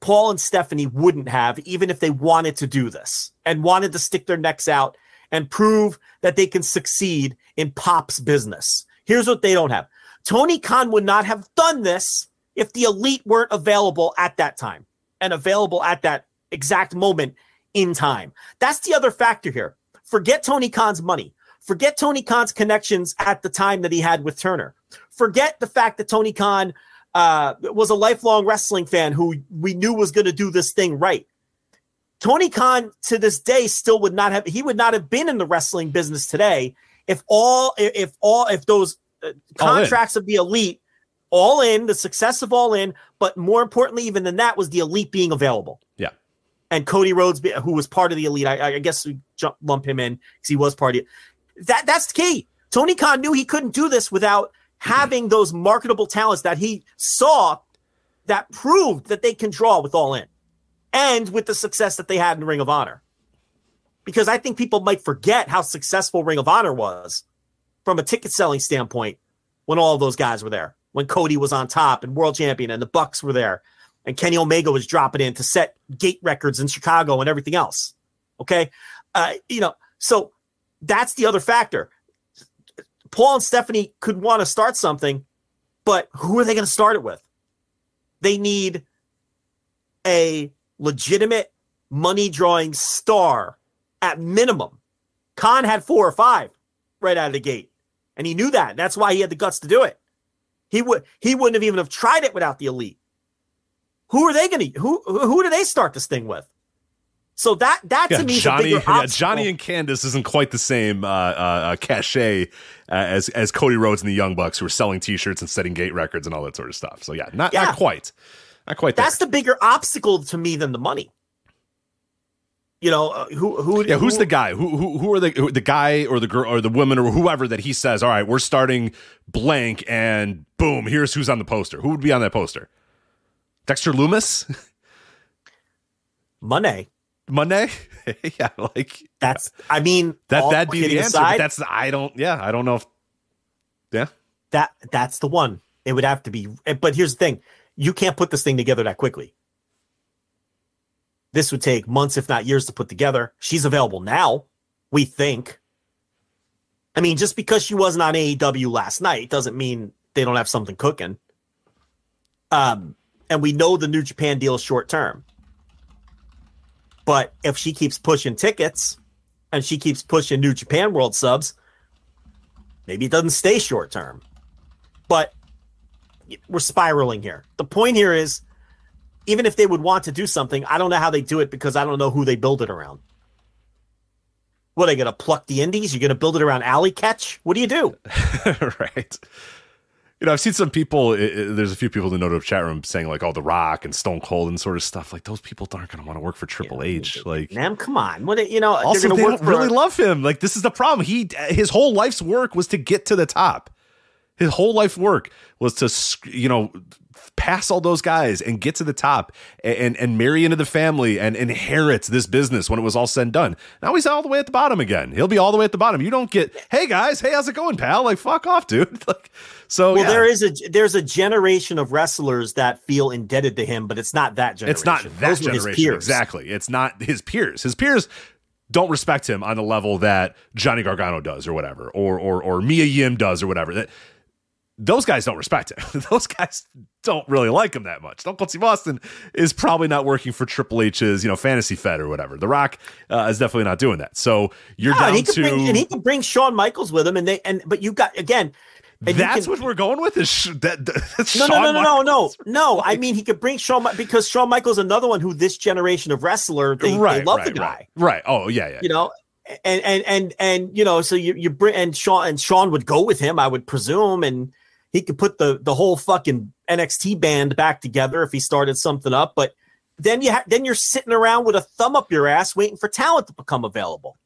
Paul and Stephanie wouldn't have, even if they wanted to do this and wanted to stick their necks out and prove that they can succeed in Pop's business. Here's what they don't have Tony Khan would not have done this if the elite weren't available at that time and available at that exact moment in time. That's the other factor here. Forget Tony Khan's money. Forget Tony Khan's connections at the time that he had with Turner. Forget the fact that Tony Khan uh, was a lifelong wrestling fan who we knew was going to do this thing right. Tony Khan to this day still would not have he would not have been in the wrestling business today if all if all if those uh, in. contracts of the elite all in the success of all in but more importantly even than that was the elite being available Yeah. and Cody Rhodes who was part of the elite I, I guess we jump lump him in because he was part of it that that's the key Tony Khan knew he couldn't do this without having those marketable talents that he saw that proved that they can draw with all in and with the success that they had in Ring of Honor. Because I think people might forget how successful Ring of Honor was from a ticket selling standpoint when all those guys were there. When Cody was on top and world champion and the Bucks were there and Kenny Omega was dropping in to set gate records in Chicago and everything else. Okay? Uh, you know, so that's the other factor. Paul and Stephanie could want to start something, but who are they going to start it with? They need a legitimate money drawing star at minimum. Khan had four or five right out of the gate, and he knew that. That's why he had the guts to do it. He would he wouldn't have even have tried it without the elite. Who are they going to who who do they start this thing with? So that that Yeah, to me Johnny, is a bigger yeah. Johnny and Candice isn't quite the same uh, uh, uh, cachet uh, as as Cody Rhodes and the Young Bucks, who are selling T-shirts and setting gate records and all that sort of stuff. So yeah, not Yeah. not quite, not quite. That's the bigger obstacle to me than the money. You know, uh, who who yeah. Who's who- the guy? Who who who are the who, the guy or the girl or the woman or whoever that he says? All right, we're starting blank, and boom, here's who's on the poster. Who would be on that poster? Dexter Lumis, [LAUGHS] Money. Monday. [LAUGHS] yeah, like That's I mean that. That'd be the answer. Aside, that's I don't. Yeah, I don't know if. Yeah. that that's the one. It would have to be. But here's the thing: you can't put this thing together that quickly. This would take months, if not years, to put together. She's available now, we think. I mean, just because she wasn't on AEW last night doesn't mean they don't have something cooking. Um, and we know the New Japan deal is short term. But if she keeps pushing tickets and she keeps pushing New Japan World subs, maybe it doesn't stay short term. But we're spiraling here. The point here is even if they would want to do something, I don't know how they do it because I don't know who they build it around. What are they going to pluck the indies? You're going to build it around Allie Katch? What do you do? [LAUGHS] right. You know, I've seen some people. i i there's a few people in the Noto chat room saying like, "Oh, The Rock and Stone Cold and sort of stuff." Like those people aren't going to want to work for Triple H. Like, man, come on. What you know? also, they're going to work don't really love him. Like, this is the problem. He his whole life's work was to get to the top. His whole life work was to you know pass all those guys and get to the top and, and and marry into the family and inherit this business when it was all said and done. Now he's all the way at the bottom again. He'll be all the way at the bottom. You don't get, hey guys, hey how's it going, pal? Like fuck off, dude. [LAUGHS] like so. well, yeah. there is a there's a generation of wrestlers that feel indebted to him, but it's not that generation. It's not that Those generation. peers. Exactly. It's not his peers. His peers don't respect him on the level that Johnny Gargano does or whatever, or or or Mia Yim does or whatever. That those guys don't respect him. [LAUGHS] those guys don't really like him that much. Cold Steve Austin is probably not working for Triple H's, you know, fantasy fed or whatever. The Rock uh, is definitely not doing that. So you're No, down and to bring and he could bring Shawn Michaels with him, and they and but you got again. that's can- what we're going with. Is sh- that, that's [LAUGHS] No, no, Shawn no, no, no, no, no. I mean, he could bring Shawn because Shawn Michaels another one who this generation of wrestler they, right, they love right, the guy. right, right. Oh yeah, yeah. You know, and and and and you know, so you you bring and Shawn and Shawn would go with him, I would presume, and he could put the the whole fucking NXT band back together if he started something up. But then you ha- then you're sitting around with a thumb up your ass waiting for talent to become available.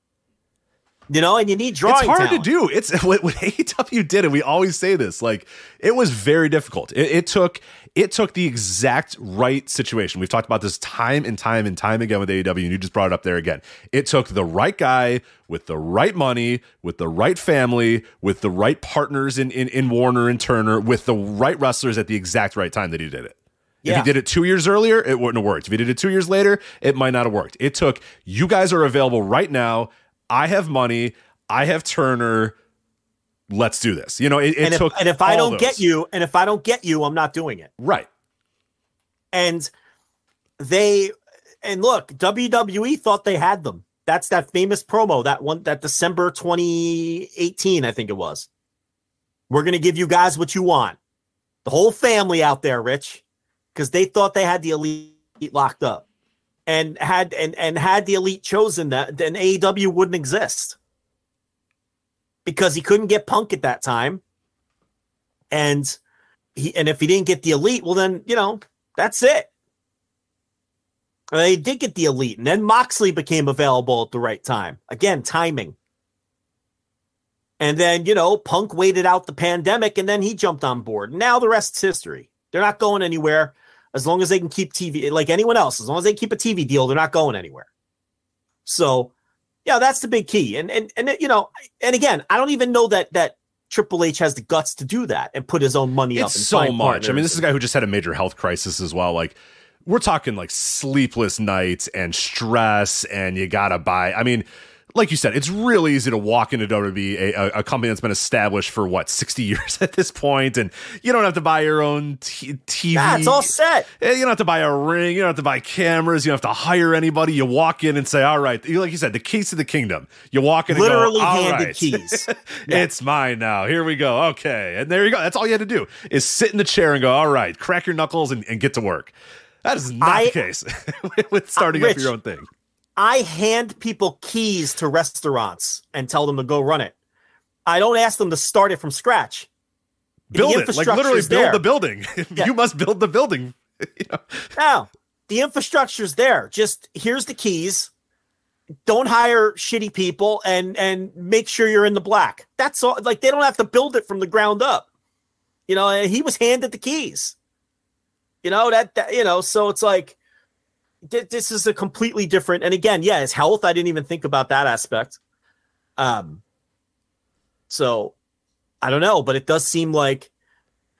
You know, and you need drawing. It's hard talent. to do. It's [LAUGHS] what, what AEW did, and we always say this. Like it was very difficult. It, it took it took the exact right situation. We've talked about this time and time and time again with AEW, and you just brought it up there again. It took the right guy with the right money, with the right family, with the right partners in in, in Warner and Turner, with the right wrestlers at the exact right time that he did it. If he did it two years earlier, it wouldn't have worked. If he did it two years later, it might not have worked. It took you guys are available right now. I have money. I have Turner. Let's do this. You know, it, it and, if, took. and if I don't get you, and if I don't get you, I'm not doing it. right, And they and look, WWE thought they had them. That's that famous promo, that one that December 2018, I think it was. We're gonna give you guys what you want. The whole family out there, Rich, because they thought they had the elite locked up. And had and and had the elite chosen that, then AEW wouldn't exist. Because he couldn't get punk at that time. And he and if he didn't get the elite, well then, you know, that's it. And They did get the elite, and then Moxley became available at the right time. Again, timing. And then, you know, Punk waited out the pandemic and then he jumped on board. Now the rest's history. They're not going anywhere as long as they can keep TV, like anyone else, as long as they keep a TV deal, they're not going anywhere. So, yeah, that's the big key. And, and, and, you know, and again, I don't even know that, that Triple H has the guts to do that and put his own money up. it's so much. I mean, this is a guy who just had a major health crisis as well. Like we're talking like sleepless nights and stress, and you gotta buy. I mean. Like you said, it's real easy to walk into WWE, a, a, company that's been established for what sixty [LAUGHS] years at this point, and you don't have to buy your own t- TV. Yeah, it's all set. Eh, You don't have to buy a ring. You don't have to buy cameras. You don't have to hire anybody. You walk in and say, "All right," like you said, the keys to the kingdom. You walk in, and Literally go, "All handed right. keys. [LAUGHS] it's mine now. Here we go. Okay, and there you go. That's all you had to do is sit in the chair and go, "All right," crack your knuckles and, and get to work. That is not I- the case [LAUGHS] with starting up Rich, your own thing. I hand people keys to restaurants and tell them to go run it. I don't ask them to start it from scratch. The Build it, like literally build there. the building. [LAUGHS] you must build the building. [LAUGHS] Now, the infrastructure's there. Just here's the keys. Don't hire shitty people and and make sure you're in the black. That's all. Like they don't have to build it from the ground up. You know, and he was handed the keys. You know that, that you know, so it's like this is a completely different. And again, yeah, his health. I didn't even think about that aspect. Um. So, I don't know, but it does seem like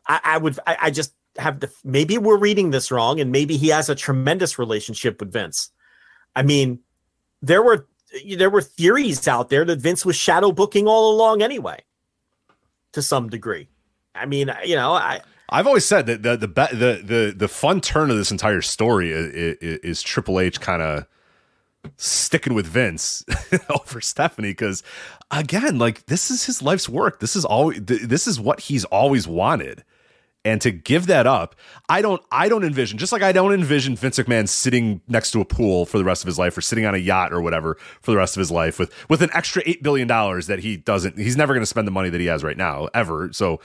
I, I would. I, I just have the. Maybe we're reading this wrong, and maybe he has a tremendous relationship with Vince. I mean, there were there were theories out there that Vince was shadow booking all along anyway, to some degree. I mean, you know, I I've always said that the the the the the fun turn of this entire story is, is, is Triple H kind of sticking with Vince [LAUGHS] over Stephanie because again, like this is his life's work. This is all. This is what he's always wanted. And to give that up, I don't I don't envision just like I don't envision Vince McMahon sitting next to a pool for the rest of his life or sitting on a yacht or whatever for the rest of his life with with an extra eight billion dollars that he doesn't he's never going to spend the money that he has right now ever. So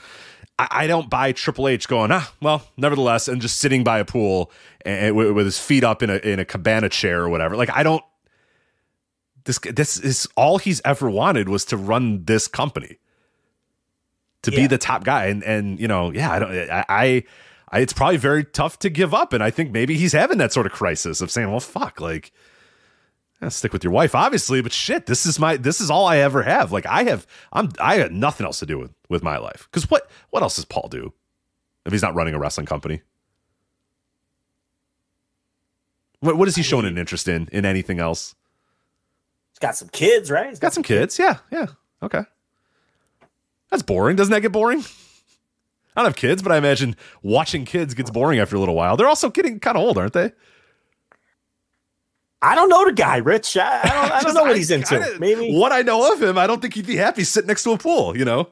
I, I don't buy Triple H going ah well nevertheless and just sitting by a pool and, with, with his feet up in a in a cabana chair or whatever. Like I don't this this is all he's ever wanted was to run this company. To be the top guy. And and you know yeah i don't eh, I, I i it's probably very tough to give up. And i think maybe he's having that sort of crisis of saying well fuck like stick with your wife obviously but shit this is my this is all i ever have like i have i'm i got nothing else to do with with my life because what what else does paul do if he's not running a wrestling company what, what is he showing an interest in in anything else he's got some kids, right? He's got some kids yeah yeah okay that's boring doesn't that get boring [LAUGHS] I don't have kids, but I imagine watching kids gets boring after a little while. They're also getting kind of old, aren't they? I don't know the guy, Rich. I, I don't, I [LAUGHS] don't know what he's into. kinda- maybe What I know of him, I don't think he'd be happy sitting next to a pool. You know,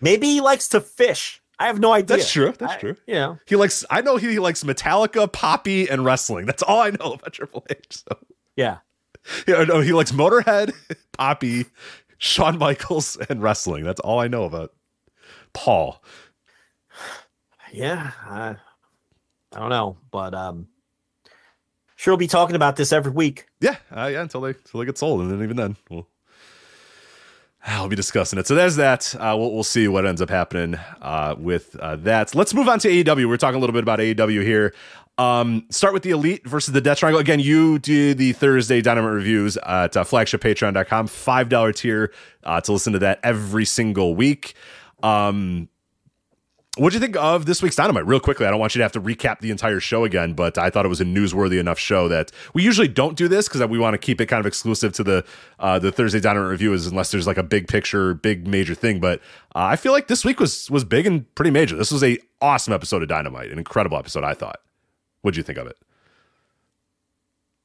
maybe he likes to fish. I have no idea. that's true. That's I- true. You know, He likes. I know he, he likes Metallica, Poppy, and wrestling. That's all I know about Triple H. So yeah. [LAUGHS] yeah, no, he likes Motorhead, [LAUGHS] Poppy, Shawn Michaels, and wrestling. That's all I know about Paul. Yeah, I, I don't know, but um, Sure, we'll be talking about this every week. Yeah, uh, yeah, until they until they get sold, and then even then, we'll I'll be discussing it. So there's that. Uh, we'll, we'll see what ends up happening uh, with uh, that. Let's move on to AEW. We're talking a little bit about AEW here. Um, start with the Elite versus the Death Triangle. Again, you do the Thursday Dynamite reviews at uh, flagshippatreon.com. $5 tier uh, to listen to that every single week. Um, what do you think of this week's Dynamite? Real quickly, I don't want you to have to recap the entire show again, but I thought it was a newsworthy enough show that we usually don't do this because we want to keep it kind of exclusive to the uh, the Thursday Dynamite reviews, unless there's like a big picture, big major thing. But uh, I feel like this week was was big and pretty major. This was a awesome episode of Dynamite, an incredible episode. I thought. What do you think of it?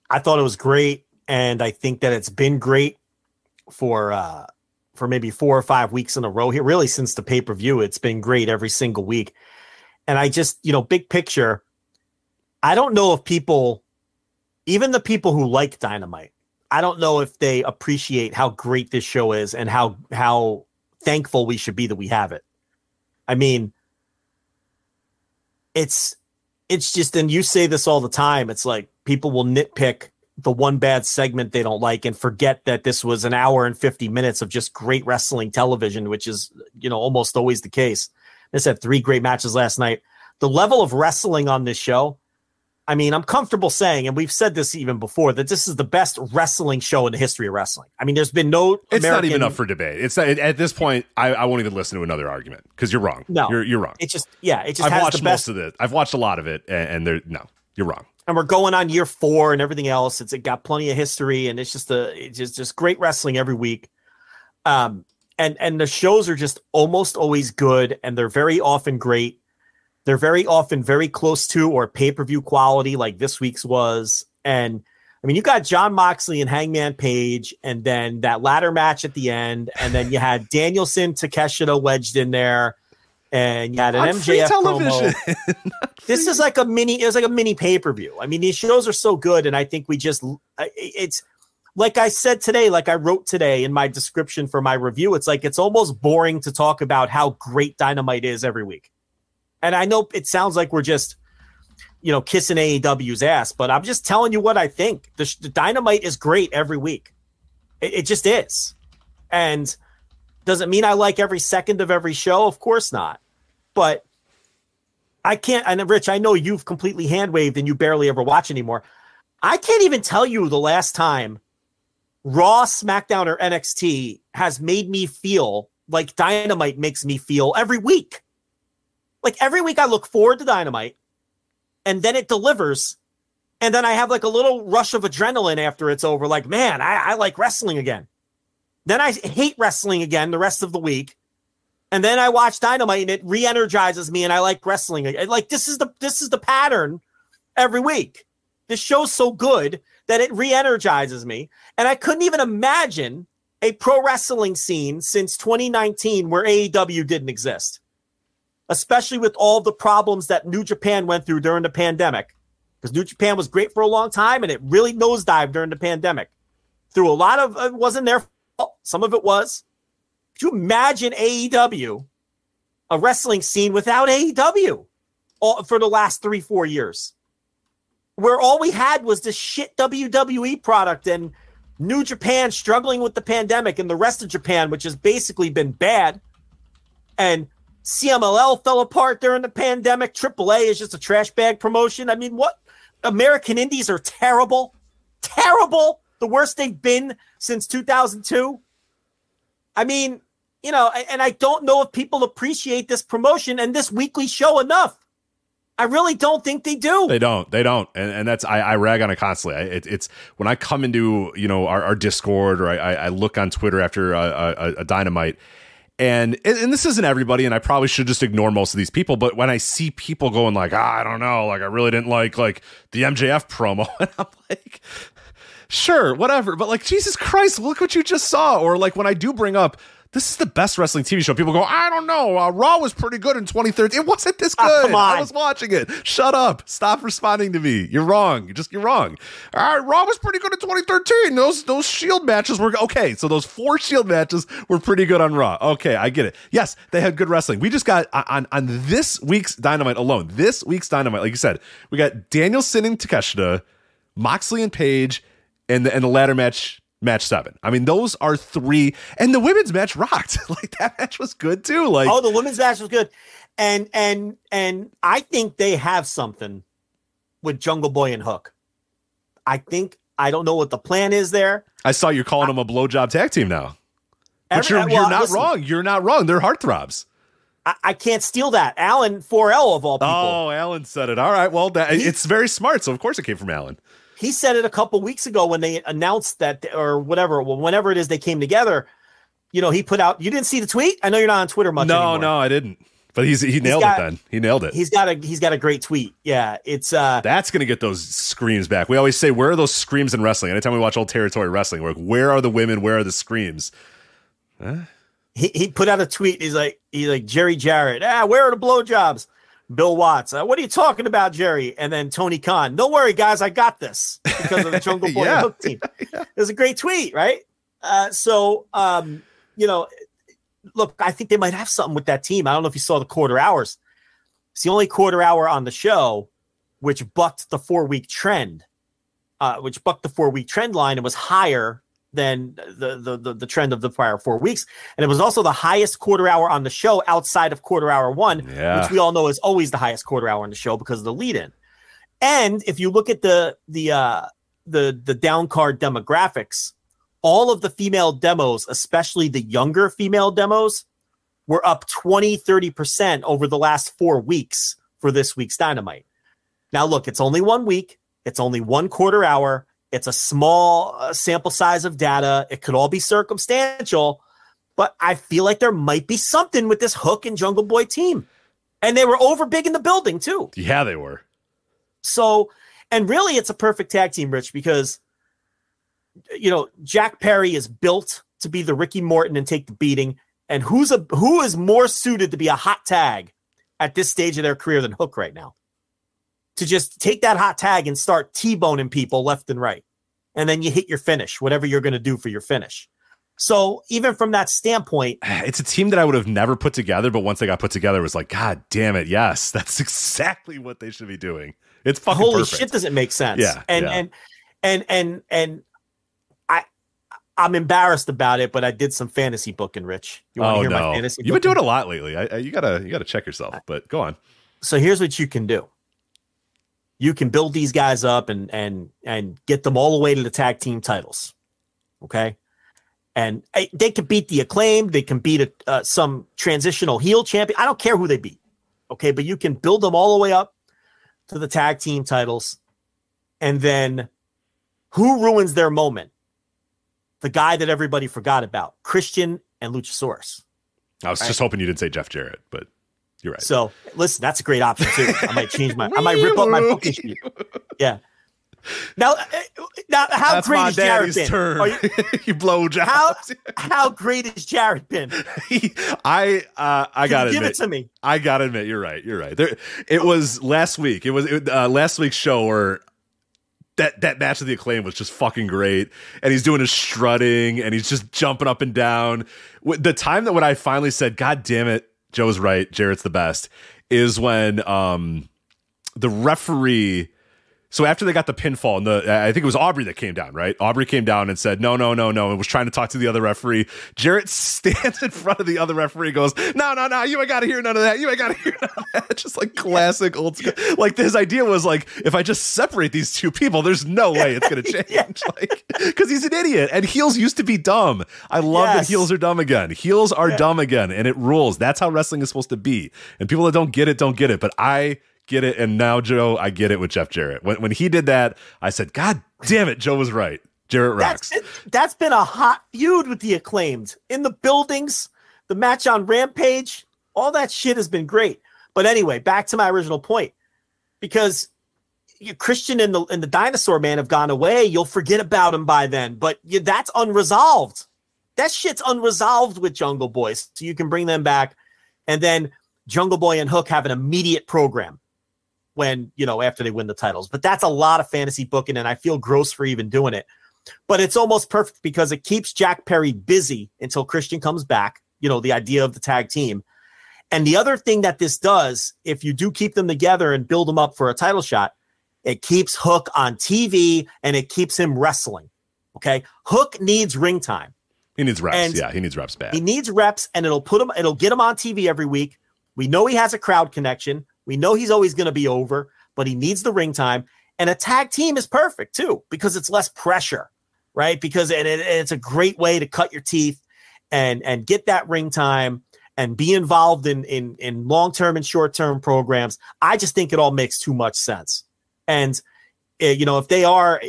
I thought it was great, and I think that it's been great for uh, for maybe four or five weeks in a row here. Really, since the pay per view, it's been great every single week. And I just, you know, big picture, I don't know if people, even the people who like Dynamite, I don't know if they appreciate how great this show is and how how thankful we should be that we have it. I mean, it's it's just, and you say this all the time. It's like people will nitpick the one bad segment they don't like and forget that this was an hour and 50 minutes of just great wrestling television, which is, you know, almost always the case. This had three great matches last night. The level of wrestling on this show, I mean, I'm comfortable saying, and we've said this even before, that this is the best wrestling show in the history of wrestling. I mean, there's been no. It's American, not even up for debate. It's not, at this point. I, I won't even listen to another argument because you're wrong. No, you're you're wrong. It's just yeah, it just I've has watched the best. most of it. I've watched a lot of it, and, and there no, you're wrong. And we're going on year four and everything else. It's it got plenty of history, and it's just a it's just just great wrestling every week. Um, and and the shows are just almost always good, and they're very often great. They're very often very close to or pay per view quality, like this week's was. And I mean, you got Jon Moxley and Hangman Page, and then that ladder match at the end, and then you had Danielson Takeshita wedged in there, and you had an On MJF television. promo. [LAUGHS] This is like a mini it's like a mini pay-per-view. I mean these shows are so good and i think we just it's like i said today like i wrote today in my description for my review it's like it's almost boring to talk about how great dynamite is every week. And i know it sounds like we're just you know kissing aew's ass but i'm just telling you what i think. The, sh- the dynamite is great every week. It, it just is. And does it mean i like every second of every show of course not but I can't. And Rich, I know you've completely hand waved and you barely ever watch anymore. I can't even tell you the last time Raw, SmackDown, or NXT has made me feel like Dynamite makes me feel every week. Like every week, I look forward to Dynamite, and then it delivers, and then I have like a little rush of adrenaline after it's over. Like, man, I, I like wrestling again. Then I hate wrestling again the rest of the week and then I watch Dynamite and it re-energizes me and I like wrestling. Like this is the this is the pattern every week. This show's so good that it re-energizes me. And I couldn't even imagine a pro wrestling scene since 2019 where AEW didn't exist. Especially with all the problems that New Japan went through during the pandemic. Because New Japan was great for a long time and it really nosedived during the pandemic. Through a lot of it wasn't their fault. Some of it was. Could you imagine AEW, a wrestling scene without AEW all, for the last three, four years? Where all we had was this shit WWE product and New Japan struggling with the pandemic and the rest of Japan, which has basically been bad. And CMLL fell apart during the pandemic. AAA is just a trash bag promotion. I mean, what? American Indies are terrible. Terrible. The worst they've been since 2002. I mean, you know, and I don't know if people appreciate this promotion and this weekly show enough. I really don't think they do. They don't. They don't. And, and that's I, I rag on it constantly. I, it, it's when I come into you know our, our Discord or I, I look on Twitter after a, a, a dynamite. And and this isn't everybody, and I probably should just ignore most of these people. But when I see people going like, ah, I don't know, like I really didn't like like the MJF promo, [LAUGHS] and I'm like, sure, whatever. But like, Jesus Christ, look what you just saw. Or like when I do bring up this is the best wrestling TV show, people go, I don't know. Uh, Raw was pretty good in 2013. It wasn't this good. Ah, come on. I was watching it. Shut up. Stop responding to me. You're wrong. You're just you're wrong. All right, Raw was pretty good in 2013. Those those Shield matches were okay. So those four Shield matches were pretty good on Raw. Okay, I get it. Yes, they had good wrestling. We just got on on this week's Dynamite alone. This week's Dynamite, like you said, we got Daniel Sinning Takeshita Moxley and Page, and the and the ladder match match seven. I mean, those are three, and the women's match rocked. [LAUGHS] like that match was good too. Like oh, the women's match was good, and and and I think they have something with Jungle Boy and Hook. I think I don't know what the plan is there. I saw you're calling I, them a blowjob tag team now. But every, you're, well, you're not listen, wrong. You're not wrong. They're heartthrobs. I, I can't steal that. Alan 4L of all people. Oh, Alan said it. All right. Well, that, he, it's very smart. So of course it came from Alan. He said it a couple weeks ago when they announced that, or whatever, whenever it is they came together. You know, he put out. You didn't see the tweet. I know you're not on Twitter much. No, anymore. no, I didn't. But he's he nailed got, it then. He nailed it. He's got a he's got a great tweet. Yeah, it's uh That's gonna get those screams back. We always say, where are those screams in wrestling? Anytime we watch old territory wrestling, we're like, where are the women? Where are the screams? Huh? He he put out a tweet. He's like he's like Jerry Jarrett. Ah, where are the blowjobs? Bill Watts. Uh, what are you talking about, Jerry? And then Tony Khan. Don't worry, guys, I got this because of the Jungle [LAUGHS] Boy yeah. Hook team. [LAUGHS] It was a great tweet, right? Uh, so um, you know, look, I think they might have something with that team. I don't know if you saw the quarter hours. It's the only quarter hour on the show which bucked the four week trend, uh, which bucked the four week trend line and was higher than the, the, the the trend of the prior four weeks, and it was also the highest quarter hour on the show outside of quarter hour one, yeah. which we all know is always the highest quarter hour on the show because of the lead in. And if you look at the the uh, the the down card demographics, all of the female demos, especially the younger female demos, were up 20, 30% over the last four weeks for this week's Dynamite. Now, look, it's only one week, it's only one quarter hour, it's a small uh, sample size of data. It could all be circumstantial, but I feel like there might be something with this Hook and Jungle Boy team. And they were over big in the building, too. Yeah, they were. So, and really, it's a perfect tag team, Rich, because you know, Jack Perry is built to be the Ricky Morton and take the beating. And who's a who is more suited to be a hot tag at this stage of their career than Hook right now? To just take that hot tag and start T-boning people left and right. And then you hit your finish, whatever you're going to do for your finish. So even from that standpoint, [SIGHS] it's a team that I would have never put together, but once they got put together, it was like, God damn it, yes, [LAUGHS] that's exactly what they should be doing. It's fucking holy perfect. shit, does it make sense? Yeah, and yeah. and and and and I I'm embarrassed about it, but I did some fantasy booking. Rich, you want to oh hear no, my fantasy? you've been doing a lot lately. I, I, you gotta you gotta check yourself. But go on. So here's what you can do. You can build these guys up and and and get them all the way to the tag team titles. Okay. And eh, they can beat the acclaimed. They can beat a, uh, some transitional heel champion. I don't care who they beat. Okay. But you can build them all the way up to the tag team titles. And then who ruins their moment? The guy that everybody forgot about, Christian and Luchasaurus. I was Right. just hoping you didn't say Jeff Jarrett, but you're right. So listen, that's a great option too. I might change my, I might rip up my booking sheet. Yeah. Now, uh, now, how That's great my has Jarrett daddy's been? turn. Are you- [LAUGHS] you blow jobs. how how great has Jarrett been? [LAUGHS] I uh, I gotta give admit, it to me. I gotta admit, you're right. You're right. There, it was last week. It was it, uh, last week's show where that that match of the acclaim was just fucking great, and he's doing his strutting and he's just jumping up and down. The time that when I finally said, "God damn it, Joe's right, Jarrett's the best," is when um the referee. So after they got the pinfall, and the I think it was Aubrey that came down, right? Aubrey came down and said, "No, no, no, no," and was trying to talk to the other referee. Jarrett [LAUGHS] stands in front of the other referee, and goes, "No, no, no, you ain't got to hear none of that. You ain't got to hear none of that." [LAUGHS] Just like classic old school. Like his idea was like, if I just separate these two people, there's no [LAUGHS] way it's gonna change. Like, because he's an idiot, and heels used to be dumb. I love Yes. that heels are dumb again. Heels are dumb again, and it rules. That's how wrestling is supposed to be. And people that don't get it don't get it. But I get it. And now, Joe, I get it with Jeff Jarrett. When, when he did that, I said, God damn it, Joe was right. Jarrett rocks. That's been, that's been a hot feud with the acclaimed in the buildings, the match on Rampage, all that shit has been great. But anyway, back to my original point, because you, Christian and the and the Dinosaur Man have gone away. You'll forget about him by then, but you, that's unresolved. That shit's unresolved with Jungle Boys, so you can bring them back, and then Jungle Boy and Hook have an immediate program when you know after they win the titles. But that's a lot of fantasy booking, and I feel gross for even doing it. But it's almost perfect because it keeps Jack Perry busy until Christian comes back. You know, the idea of the tag team. And the other thing that this does, if you do keep them together and build them up for a title shot, It keeps Hook on TV and it keeps him wrestling. Okay. Hook needs ring time. He needs reps. And yeah, he needs reps bad. He needs reps and it'll put him, it'll get him on TV every week. We know he has a crowd connection. We know he's always going to be over, but he needs the ring time. And a tag team is perfect too, because it's less pressure, right? Because and it, it's a great way to cut your teeth and and get that ring time and be involved in in in long term and short term programs. I just think it all makes too much sense. And uh, you know, if they are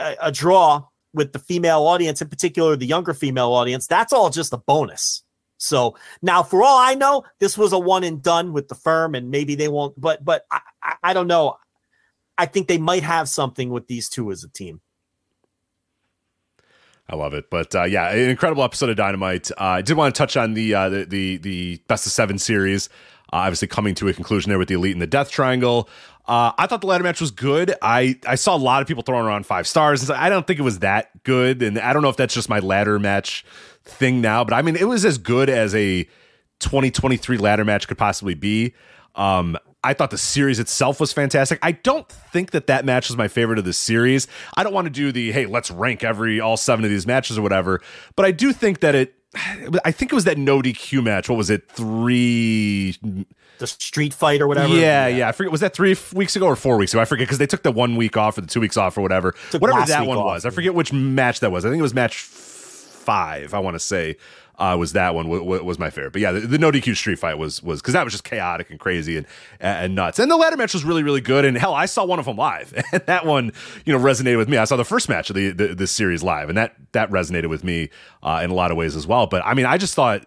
a, a, draw with the female audience, in particular the younger female audience, that's all just a bonus. So now, for all I know, this was a one and done with the firm, and maybe they won't. But but I, I, don't know. I think they might have something with these two as a team. I love it, but uh, yeah, an incredible episode of Dynamite. Uh, I did want to touch on the uh, the, the, the best of seven series. Uh, obviously, coming to a conclusion there with the Elite and the Death Triangle. Uh, I thought the ladder match was good. I, I saw a lot of people throwing around five stars. I don't think it was that good, and I don't know if that's just my ladder match thing now. But I mean, it was as good as a 2023 ladder match could possibly be. Um, I thought the series itself was fantastic. I don't think that that match was my favorite of the series. I don't want to do the hey, let's rank every all seven of these matches or whatever, but I do think that it. [SIGHS] I think it was that no DQ match. What was it? Three. The street fight or whatever. Yeah, yeah. yeah I forget. Was that three weeks ago or four weeks ago? I forget because they took the one week off or the two weeks off or whatever. Took whatever that one off, was. I forget which match that was. I think it was match five. I want to say uh, was that one w- w- was my favorite. But yeah, the, the, no DQ street fight was was because that was just chaotic and crazy and and nuts. And the ladder match was really really good. And hell, I saw one of them live, [LAUGHS] and that one you know resonated with me. I saw the first match of the, the this series live, and that that resonated with me uh, in a lot of ways as well. But I mean, I just thought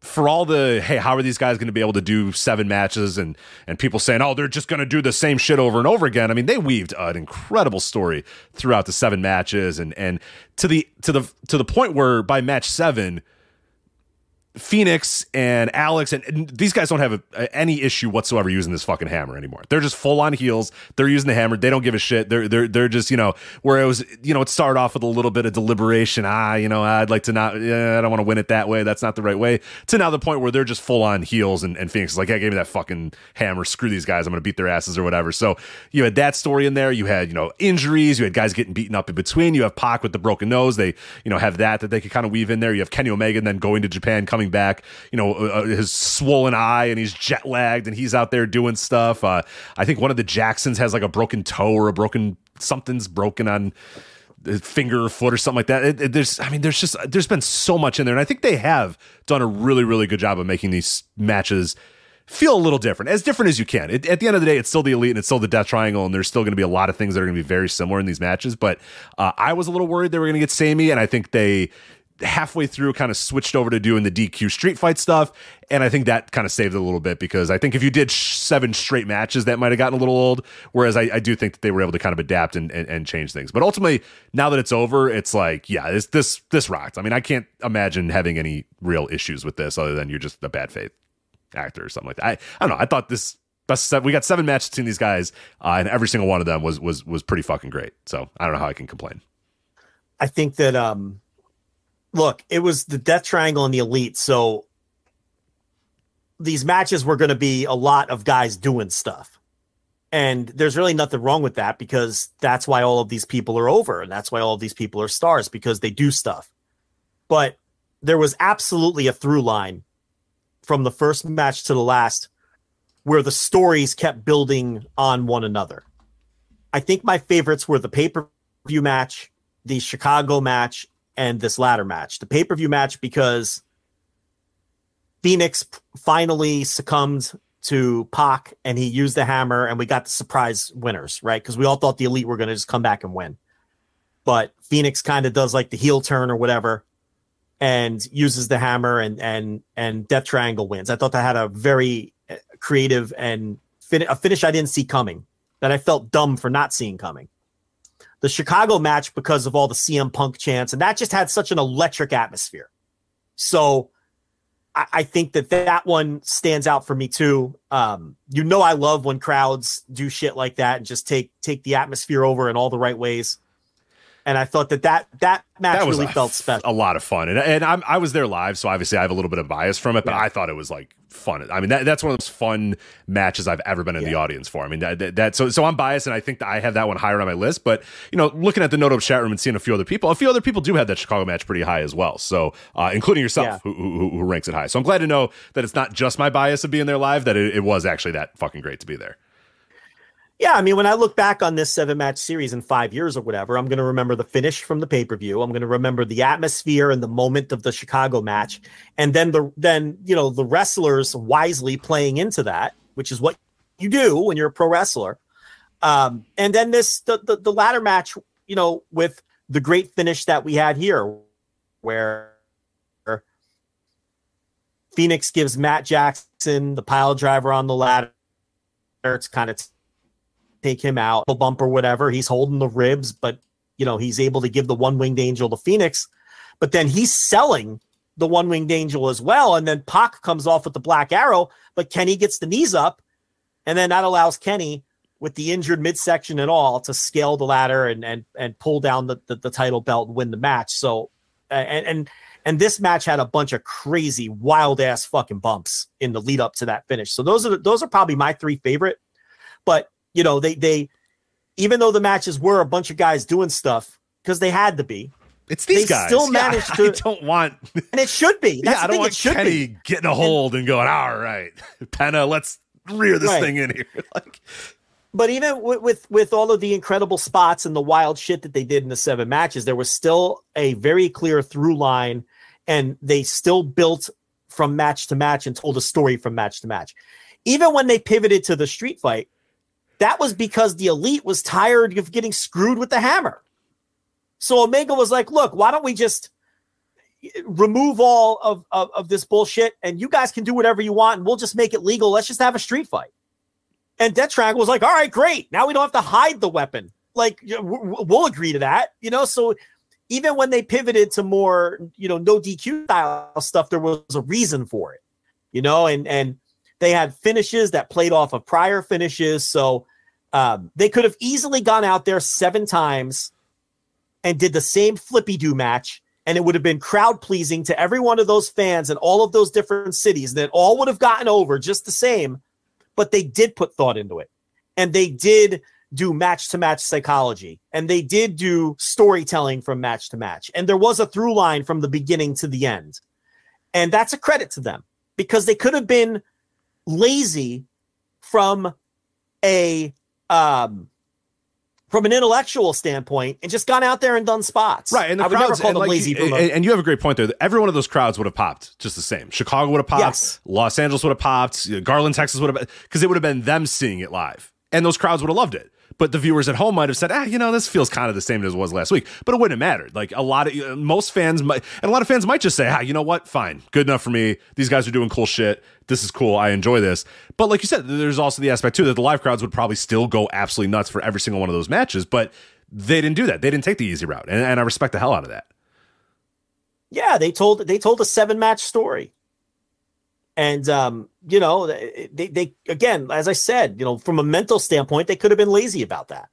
for all the hey how are these guys going to be able to do seven matches and and people saying oh they're just going to do the same shit over and over again i mean they weaved an incredible story throughout the seven matches and and to the to the to the point where by match 7 Phoenix and Alex and, and, these guys don't have a, a, any issue whatsoever using this fucking hammer anymore. They're just full on heels. They're using the hammer. They don't give a shit. They're they're they're just you know where it was you know it started off with a little bit of deliberation. Ah, you know I'd like to not. I don't want to win it that way. That's not the right way. To now the point where they're just full on heels and, and Phoenix is like, yeah, give me that fucking hammer. Screw these guys. I'm gonna beat their asses or whatever. So you had that story in there. You had you know injuries. You had guys getting beaten up in between. You have Pac with the broken nose. They you know have that that they could kind of weave in there. You have Kenny Omega and then going to Japan, coming back. You know uh, uh, his swollen eye and he's jet lagged and he's out there doing stuff. Uh, I think one of the Jacksons has like a broken toe or a broken something's broken on finger or foot or something like that. It, it, there's, I mean, there's just there's been so much in there, and I think they have done a really really good job of making these matches feel a little different, as different as you can. It, at the end of the day, it's still the elite and it's still the death triangle, and there's still going to be a lot of things that are going to be very similar in these matches. But uh, I was a little worried they were going to get samey, and I think they halfway through kind of switched over to doing the DQ street fight stuff. And I think that kind of saved it a little bit because I think if you did seven straight matches, that might have gotten a little old. Whereas I, I do think that they were able to kind of adapt and, and, and, change things. But ultimately, now that it's over, it's like, yeah, this, this, this rocked. I mean, I can't imagine having any real issues with this other than you're just a bad faith actor or something like that. I, I don't know. I thought this best we got seven matches between these guys, uh, and every single one of them was was was pretty fucking great. So I don't know how I can complain. I think that um look, it was the Death Triangle and the Elite, so these matches were going to be a lot of guys doing stuff. And there's really nothing wrong with that because that's why all of these people are over and that's why all of these people are stars because they do stuff. But there was absolutely a through line from the first match to the last where the stories kept building on one another. I think my favorites were the pay per view match, the Chicago match, and this ladder match. The pay per view match because Phoenix finally succumbed to Pac and he used the hammer and we got the surprise winners, right? Because we all thought the Elite were going to just come back and win. But Phoenix kind of does like the heel turn or whatever and uses the hammer and and and Death Triangle wins. I thought that had a very uh, creative and fin- a finish I didn't see coming that I felt dumb for not seeing coming the Chicago match because of all the CM Punk chants, and that just had such an electric atmosphere. So I, I think that that one stands out for me too. Um, you know, I love when crowds do shit like that and just take take the atmosphere over in all the right ways. And I thought that that that match that really a, felt special. A lot of fun, and and I'm, i was there live, so obviously I have a little bit of bias from it, but yeah. I thought it was like fun. I mean, that, that's one of those fun matches I've ever been in yeah. the audience for. I mean, that, that, so so I'm biased, and I think that I have that one higher on my list. But you know, looking at the Note Up chat room and seeing a few other people, a few other people do have that Chicago match pretty high as well. So uh, including yourself, yeah. who, who, who ranks it high. So I'm glad to know that it's not just my bias of being there live; that it, it was actually that fucking great to be there. Yeah, I mean, when I look back on this seven match series in five years or whatever, I'm going to remember the finish from the pay per view. I'm going to remember the atmosphere and the moment of the Chicago match, and then the then you know the wrestlers wisely playing into that, which is what you do when you're a pro wrestler. Um, and then this the, the the ladder match, you know, with the great finish that we had here, where Phoenix gives Matt Jackson the pile driver on the ladder. It's kind of take him out, a bump or whatever. He's holding the ribs, but you know, he's able to give the one winged angel to Phoenix. But then he's selling the one winged angel as well. And then Pac comes off with the black arrow, but Kenny gets the knees up. And then that allows Kenny, with the injured midsection and all, to scale the ladder and and and pull down the, the, the title belt and win the match. So and and and this match had a bunch of crazy, wild ass fucking bumps in the lead up to that finish. So those are the, those are probably my three favorite. But you know, they they even though the matches were a bunch of guys doing stuff because they had to be. It's these they guys. Still [LAUGHS] managed yeah, to. I don't want. [LAUGHS] And it should be. That's yeah, I don't want Kenny be. getting a hold and, and going. All right, [LAUGHS] Penna, let's rear this right. thing in here. like, but even with, with with all of the incredible spots and the wild shit that they did in the seven matches, there was still a very clear through line, and they still built from match to match and told a story from match to match. Even when they pivoted to the street fight, that was because the elite was tired of getting screwed with the hammer. So Omega was like, look, why don't we just remove all of, of, of, this bullshit and you guys can do whatever you want and we'll just make it legal. Let's just have a street fight. And Death Triangle was like, all right, great. Now we don't have to hide the weapon. Like, we'll agree to that, you know? So even when they pivoted to more, you know, no DQ style stuff, there was a reason for it, you know? And, and, they had finishes that played off of prior finishes. So um, they could have easily gone out there seven times and did the same flippy do match. And it would have been crowd pleasing to every one of those fans in all of those different cities. And it all would have gotten over just the same. But they did put thought into it. And they did do match to match psychology. And they did do storytelling from match to match. And there was a through line from the beginning to the end. And that's a credit to them because they could have been lazy from a um from an intellectual standpoint and just gone out there and done spots. Right. And the I would crowds, never call them like lazy. You, and, and, you have a great point there. Every one of those crowds would have popped just the same. Chicago would have popped. Yes. Los Angeles would have popped. Garland, Texas would have, because it would have been them seeing it live. And those crowds would have loved it. But the viewers at home might have said, ah, you know, this feels kind of the same as it was last week. But it wouldn't have mattered. Like a lot of most fans might, and a lot of fans might just say, ah, you know what? Fine, good enough for me. These guys are doing cool shit. This is cool. I enjoy this. But like you said, there's also the aspect too that the live crowds would probably still go absolutely nuts for every single one of those matches. But they didn't do that. They didn't take the easy route, and, and I respect the hell out of that. Yeah, they told they told a seven match story. And um, you know, they, they again, as I said, you know, from a mental standpoint, they could have been lazy about that,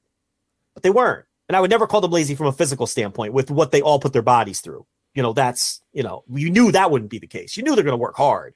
but they weren't. And I would never call them lazy from a physical standpoint with what they all put their bodies through. You know, that's you know, you knew that wouldn't be the case. You knew they're going to work hard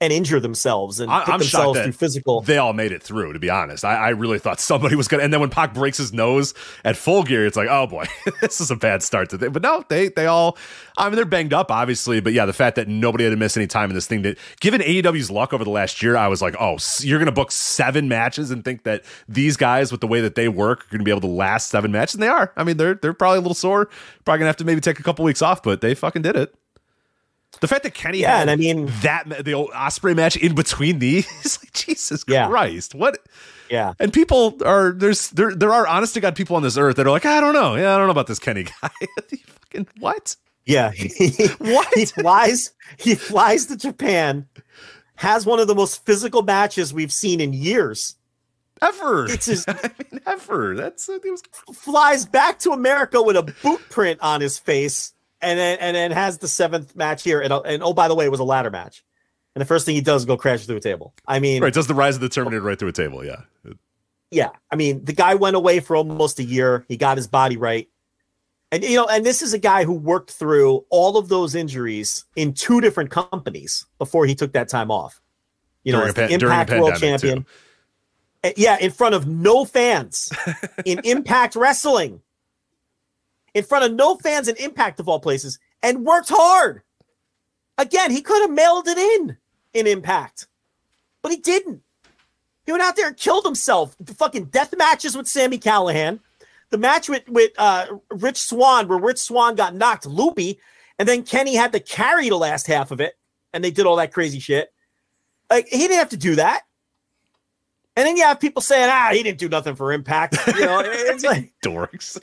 and injure themselves and I, put I'm themselves through physical. They all made it through, to be honest. I, I really thought somebody was gonna. And then when Pac breaks his nose at full gear, it's like, oh boy, [LAUGHS] this is a bad start to it. But no, they they all. I mean, they're banged up, obviously, but yeah, the fact that nobody had to miss any time in this thing. That given AEW's luck over the last year, I was like, oh, you're gonna book seven matches and think that these guys, with the way that they work, are gonna be able to last seven matches, and they are. I mean, they're they're probably a little sore, probably gonna have to maybe take a couple weeks off, but they fucking did it. The fact that Kenny yeah, and I mean that the old Ospreay match in between these, [LAUGHS] like Jesus yeah. Christ, what? Yeah, and people are there's there there are honest to god people on this earth that are like I don't know, yeah I don't know about this Kenny [LAUGHS] guy. [LAUGHS] fucking what? Yeah, what? He flies he flies to Japan, has one of the most physical matches we've seen in years. Ever. It's his I mean, ever. That's uh, it was flies back to America with a boot print on his face and then and then has the seventh match here. And, and oh, by the way, it was a ladder match. And the first thing he does is go crash through a table. I mean, right? Does the rise of the Terminator right through a table? Yeah, yeah. I mean, the guy went away for almost a year. He got his body right, and you know, and this is a guy who worked through all of those injuries in two different companies before he took that time off. You know, During as a the pan- during a Impact World Champion. Uh, Yeah, in front of no fans in [LAUGHS] Impact Wrestling. In front of no fans in Impact of all places, and worked hard. Again, he could have mailed it in in Impact, but he didn't. He went out there and killed himself. The fucking death matches with Sami Callihan, the match with with uh, Rich Swann, where Rich Swann got knocked loopy, and then Kenny had to carry the last half of it, and they did all that crazy shit. Like he didn't have to do that. And then you have people saying, "Ah, he didn't do nothing for Impact." You know, [LAUGHS] it's like Dorks.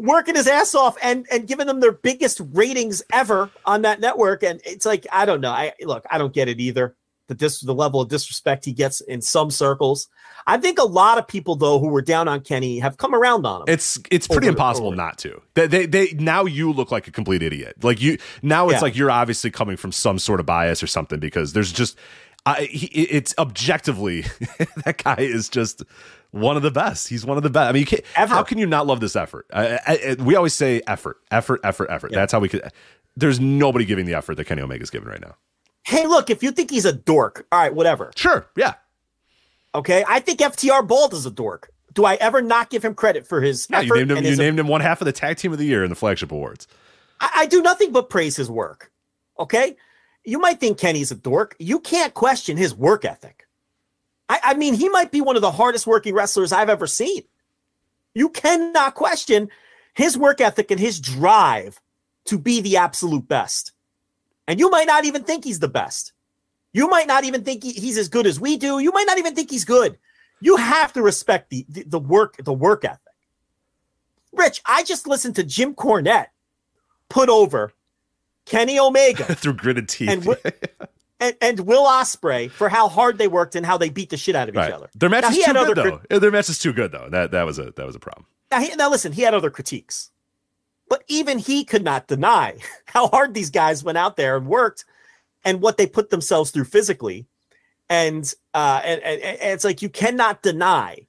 Working his ass off and and giving them their biggest ratings ever on that network. And it's like I don't know. I look, I don't get it either. The dis the level of disrespect he gets in some circles. I think a lot of people though who were down on Kenny have come around on him. It's it's pretty Over- impossible over. not to. They, they they now you look like a complete idiot. Like you now it's Yeah. like you're obviously coming from some sort of bias or something because there's just I he, it's objectively [LAUGHS] that guy is just one of the best. He's one of the best. I mean, you can't, how can you not love this effort? I, I, I- we always say effort, effort, effort, effort. That's how we could. There's nobody giving the effort that Kenny Omega's giving right now. hey, look, if you think he's a dork, all right, whatever. Sure, yeah. Okay, I think FTR Bald is a dork. Do I ever not give him credit for his Yeah, effort? you named him. You named him one half of the tag team of the year in the flagship awards. I, I do nothing but praise his work. Okay. You might think Kenny's a dork. You can't question his work ethic. I, I mean, he might be one of the hardest working wrestlers I've ever seen. You cannot question his work ethic and his drive to be the absolute best. And you might not even think he's the best. You might not even think he- he's as good as we do. You might not even think he's good. You have to respect the, the, the work, the work ethic. Rich, I just listened to Jim Cornette put over Kenny Omega [LAUGHS] Through gritted teeth. and, [LAUGHS] and and Will Ospreay for how hard they worked and how they beat the shit out of Right. each other. Their match Now, is too good though. crit- Their match is too good though. That that was a that was a problem. now, he, now listen, he had other critiques, but even he could not deny [LAUGHS] how hard these guys went out there and worked, and what they put themselves through physically, and uh, and, and, and it's like you cannot deny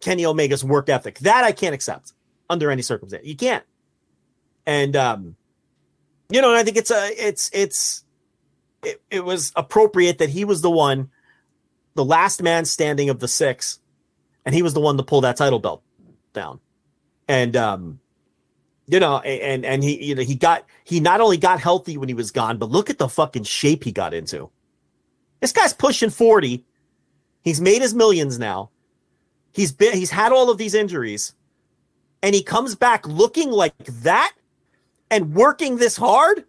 Kenny Omega's work ethic. That I can't accept under any circumstance. You can't. And um, you know, and I think it's a it's it's it, it was appropriate that he was the one, the last man standing of the six, and he was the one to pull that title belt down. And um, you know, and and he you know he got he not only got healthy when he was gone, but look at the fucking shape he got into. This guy's pushing 40. He's made his millions now. He's been he's had all of these injuries. And he comes back looking like that and working this hard.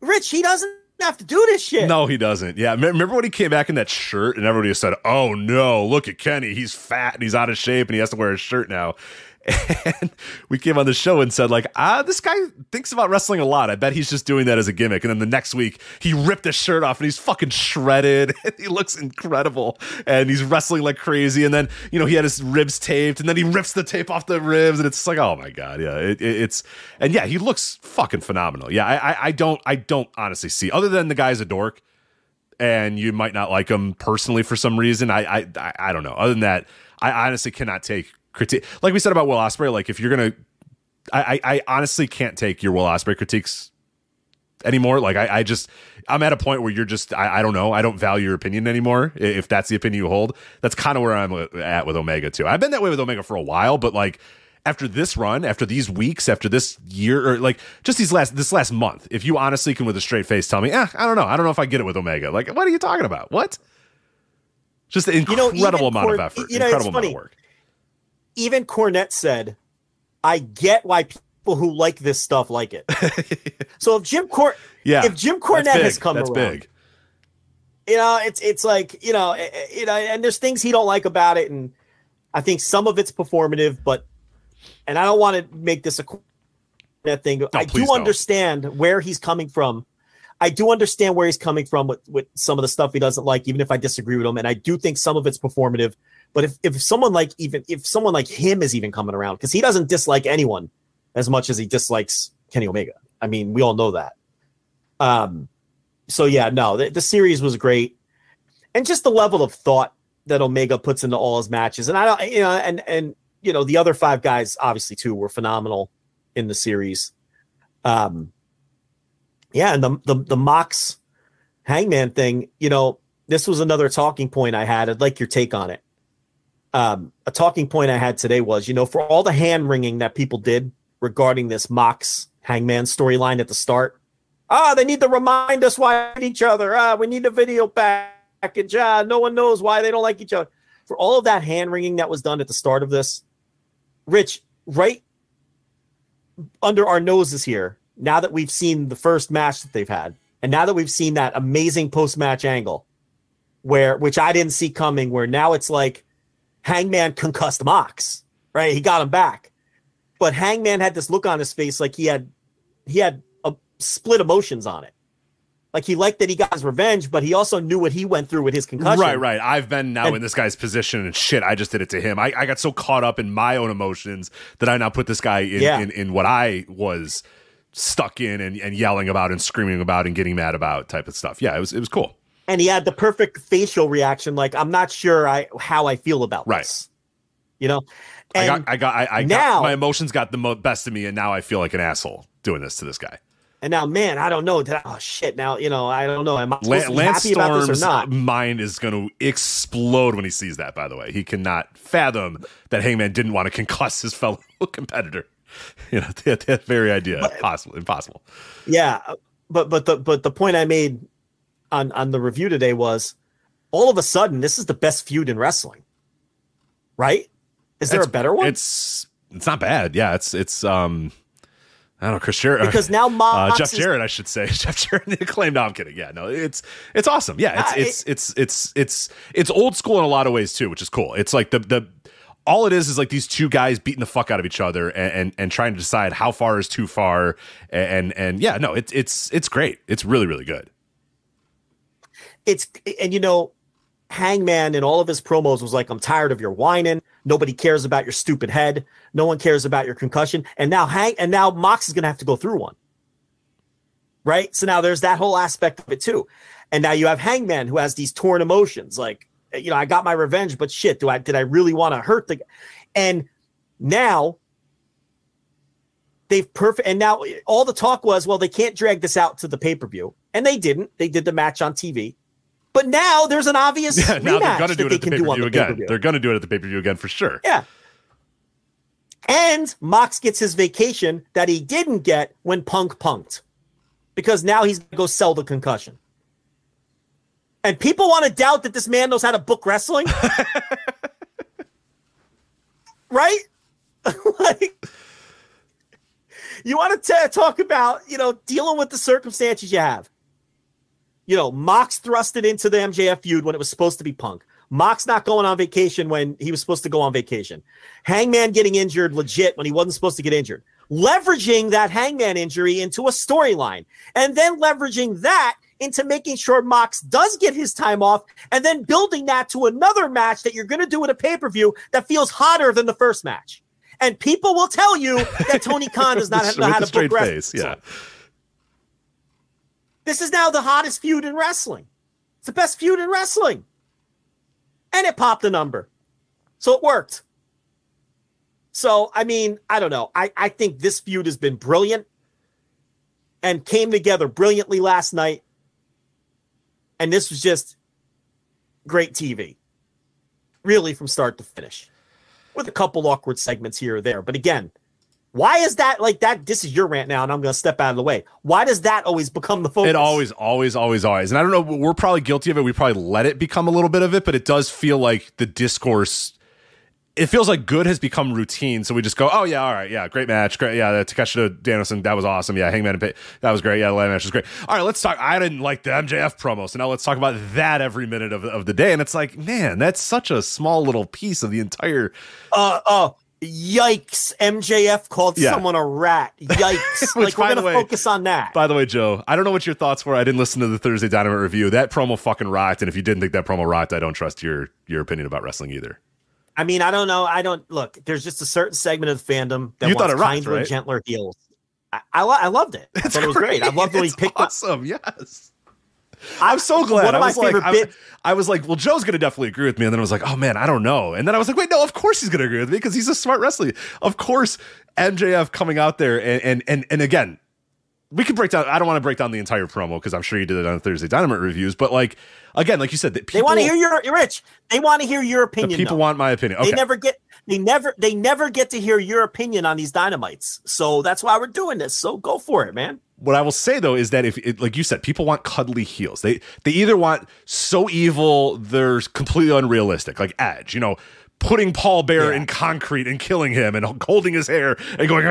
Rich, he doesn't have to do this shit. No, he doesn't. Yeah, remember when he came back in that shirt and everybody said, "Oh no, look at Kenny. He's fat and he's out of shape and he has to wear a shirt now." And we came on the show and said, like, ah, this guy thinks about wrestling a lot. I bet he's just doing that as a gimmick. And then the next week, he ripped his shirt off and he's fucking shredded. [LAUGHS] he looks incredible. And he's wrestling like crazy. And then, you know, he had his ribs taped and then he rips the tape off the ribs. And it's like, oh my God. Yeah. It, it- it's, and yeah, he looks fucking phenomenal. Yeah. I, I, I don't, I don't honestly see, other than the guy's a dork and you might not like him personally for some reason. I, I, I, I don't know. Other than that, I honestly cannot take critique. Like we said about Will Ospreay, like if you're gonna, I, I, I honestly can't take your Will Ospreay critiques anymore. Like I, I just, I'm at a point where you're just, I, I don't know, I don't value your opinion anymore. If that's the opinion you hold, that's kind of where I'm at with Omega too. I've been that way with Omega for a while, but like after this run, after these weeks, after this year, or like just these last this last month, if you honestly can with a straight face tell me, eh, I don't know, I don't know if I get it with Omega. Like, what are you talking about? What? Just an You know, incredible amount of effort, you know, it's incredible amount of work. Even Cornette said, I get why people who like this stuff like it. [LAUGHS] so if Jim Cor Yeah, if Jim Cornette big. has come that's around, big. you know, it's it's like you know, eh, eh, you know, and there's things he don't like about it, and I think some of it's performative, but and I don't want to make this a that thing. I do don't. understand where he's coming from. I do understand where he's coming from with, with some of the stuff he doesn't like, even if I disagree with him. And I do think some of it's performative. But if, if someone like even if someone like him is even coming around, because he doesn't dislike anyone as much as he dislikes Kenny Omega. I mean, we all know that. Um, so yeah, no, the, the series was great, and just the level of thought that Omega puts into all his matches, and I don't, you know, and and you know, the other five guys obviously too were phenomenal in the series. Um, yeah, and the the the Mox Hangman thing, you know, this was another talking point I had. I'd like your take on it. Um, a talking point I had today was, you know, for all the hand wringing that people did regarding this Mox Hangman storyline at the start. Ah, they need to remind us why each other. Ah, we need a video package. Ah, no one knows why they don't like each other. For all of that hand wringing that was done at the start of this, Rich, right under our noses here, now that we've seen the first match that they've had, and now that we've seen that amazing post match angle, where which I didn't see coming, where now it's like Hangman concussed Mox, right? He got him back, but Hangman had this look on his face like he had he had a split emotions on it. Like he liked that he got his revenge, but he also knew what he went through with his concussion. Right, right. I've been now And- in this guy's position and shit, I just did it to him. I, I got so caught up in my own emotions that I now put this guy in, Yeah. in, in what I was stuck in and, and yelling about and screaming about and getting mad about type of stuff. Yeah, it was it was cool. And he had the perfect facial reaction, like I'm not sure I how I feel about Right. this. You know, I got I got I, I now- got my emotions got the mo- best of me and now I feel like an asshole doing this to this guy. and now, man, I don't know. Did I, oh shit! Now you know, I don't know. Am I Lance happy about this or Storm's not? mind is going to explode when he sees that. By the way, he cannot fathom that Hangman didn't want to concuss his fellow [LAUGHS] competitor. [LAUGHS] You know, [LAUGHS] that, that very idea possible, impossible. Yeah, but but the but the point I made on on the review today was, all of a sudden, this is the best feud in wrestling, right? Is there It's- a better one? It's it's not bad. Yeah, it's it's um. I don't know, Chris Jarrett. Because now [LAUGHS] uh, Mox Jeff is- Jarrett, I should say, [LAUGHS] Jeff Jarrett [LAUGHS] the acclaimed. No, I'm kidding. Yeah, no, it's it's awesome. Yeah, it's Ah, it's it's it's it's it's old school in a lot of ways too, which is cool. It's like the the all it is is like these two guys beating the fuck out of each other and and, and trying to decide how far is too far. And and yeah, no, it's it's it's great. It's really really good. It's and you know hangman in all of his promos was like i'm tired of your whining. Nobody cares about your stupid head. No one cares about your concussion. And now hang and now mox is going to have to go through one. Right? So now there's that whole aspect of it too. And now you have hangman who has these torn emotions like you know i got my revenge but shit do i did i really want to hurt the and now they've perfect and now all the talk was well they can't drag this out to the pay-per-view. And they didn't. They did the match on tv but now there's an obvious [LAUGHS] Yeah, now they're rematch gonna do that it they at the pay per view again. pay-per-view. They're gonna do it at the pay per view again for sure. Yeah. And Mox gets his vacation that he didn't get when Punk punked because now he's going to go sell the concussion. And people want to doubt that this man knows how to book wrestling. [LAUGHS] right? [LAUGHS] like, you want to talk about, you know, dealing with the circumstances you have. You know, Mox thrusted into the MJF feud when it was supposed to be Punk. Mox not going on vacation when he was supposed to go on vacation. Hangman getting injured legit when he wasn't supposed to get injured. Leveraging that Hangman injury into a storyline and then leveraging that into making sure Mox does get his time off and then building that to another match that you're going to do at a pay per view that feels hotter than the first match. And people will tell you that Tony Khan does not [LAUGHS] know how a to straight face. Yeah. This is now the hottest feud in wrestling. It's the best feud in wrestling. And it popped a number. So it worked. So, I mean, I don't know. I, I think this feud has been brilliant and came together brilliantly last night. And this was just great TV. Really from start to finish. With a couple awkward segments here or there. But again, why is that like that? This is your rant now, and I'm going to step out of the way. Why does that always become the focus? It always, always, always, always. And I don't know, we're probably guilty of it. We probably let it become a little bit of it, but it does feel like the discourse. It feels like good has become routine, so we just go, "Oh yeah, all right, yeah, great match, great, yeah, the Takeshita Danielson, that was awesome, yeah, Hangman and Page, that was great, yeah, the match was great. All right, let's talk. I didn't like the MJF promo, so now let's talk about that every minute of, of the day. And it's like, man, that's such a small little piece of the entire. Uh oh, yikes! MJF called Yeah. someone a rat. Yikes! [LAUGHS] Which, like we're gonna way- focus on that. By the way, Joe, I don't know what your thoughts were. I didn't listen to the Thursday Dynamite review. That promo fucking rocked, and if you didn't think that promo rocked, I don't trust your your opinion about wrestling either. I mean, I don't know. I don't look. There's just a certain segment of the fandom that You thought wants it rocked, kinder right? gentler heels. I, I, lo- I loved it. I thought it was great. I loved [LAUGHS] when he picked up. awesome. Yes. [LAUGHS] I'm so glad. One of I my was like, favorite I, was- bit- I was like, well, Joe's going to definitely agree with me. And then I was like, oh man, I don't know. And then I was like, wait, no, of course he's going to agree with me because he's a smart wrestler. Of course, MJF coming out there and and and and again, we could break down. I don't want to break down the entire promo because I'm sure you did it on Thursday Dynamite reviews. But like again, like you said, that they want to hear your Rich. They want to hear your opinion. people though. want my opinion. Okay. They never get. They never. They never get to hear your opinion on these dynamites. So that's why we're doing this. So go for it, man. What I will say though is that if, it, like you said, people want cuddly heels. They they either want so evil they're completely unrealistic, like Edge. You know, putting Paul Bearer Yeah. in concrete and killing him and holding his hair and going,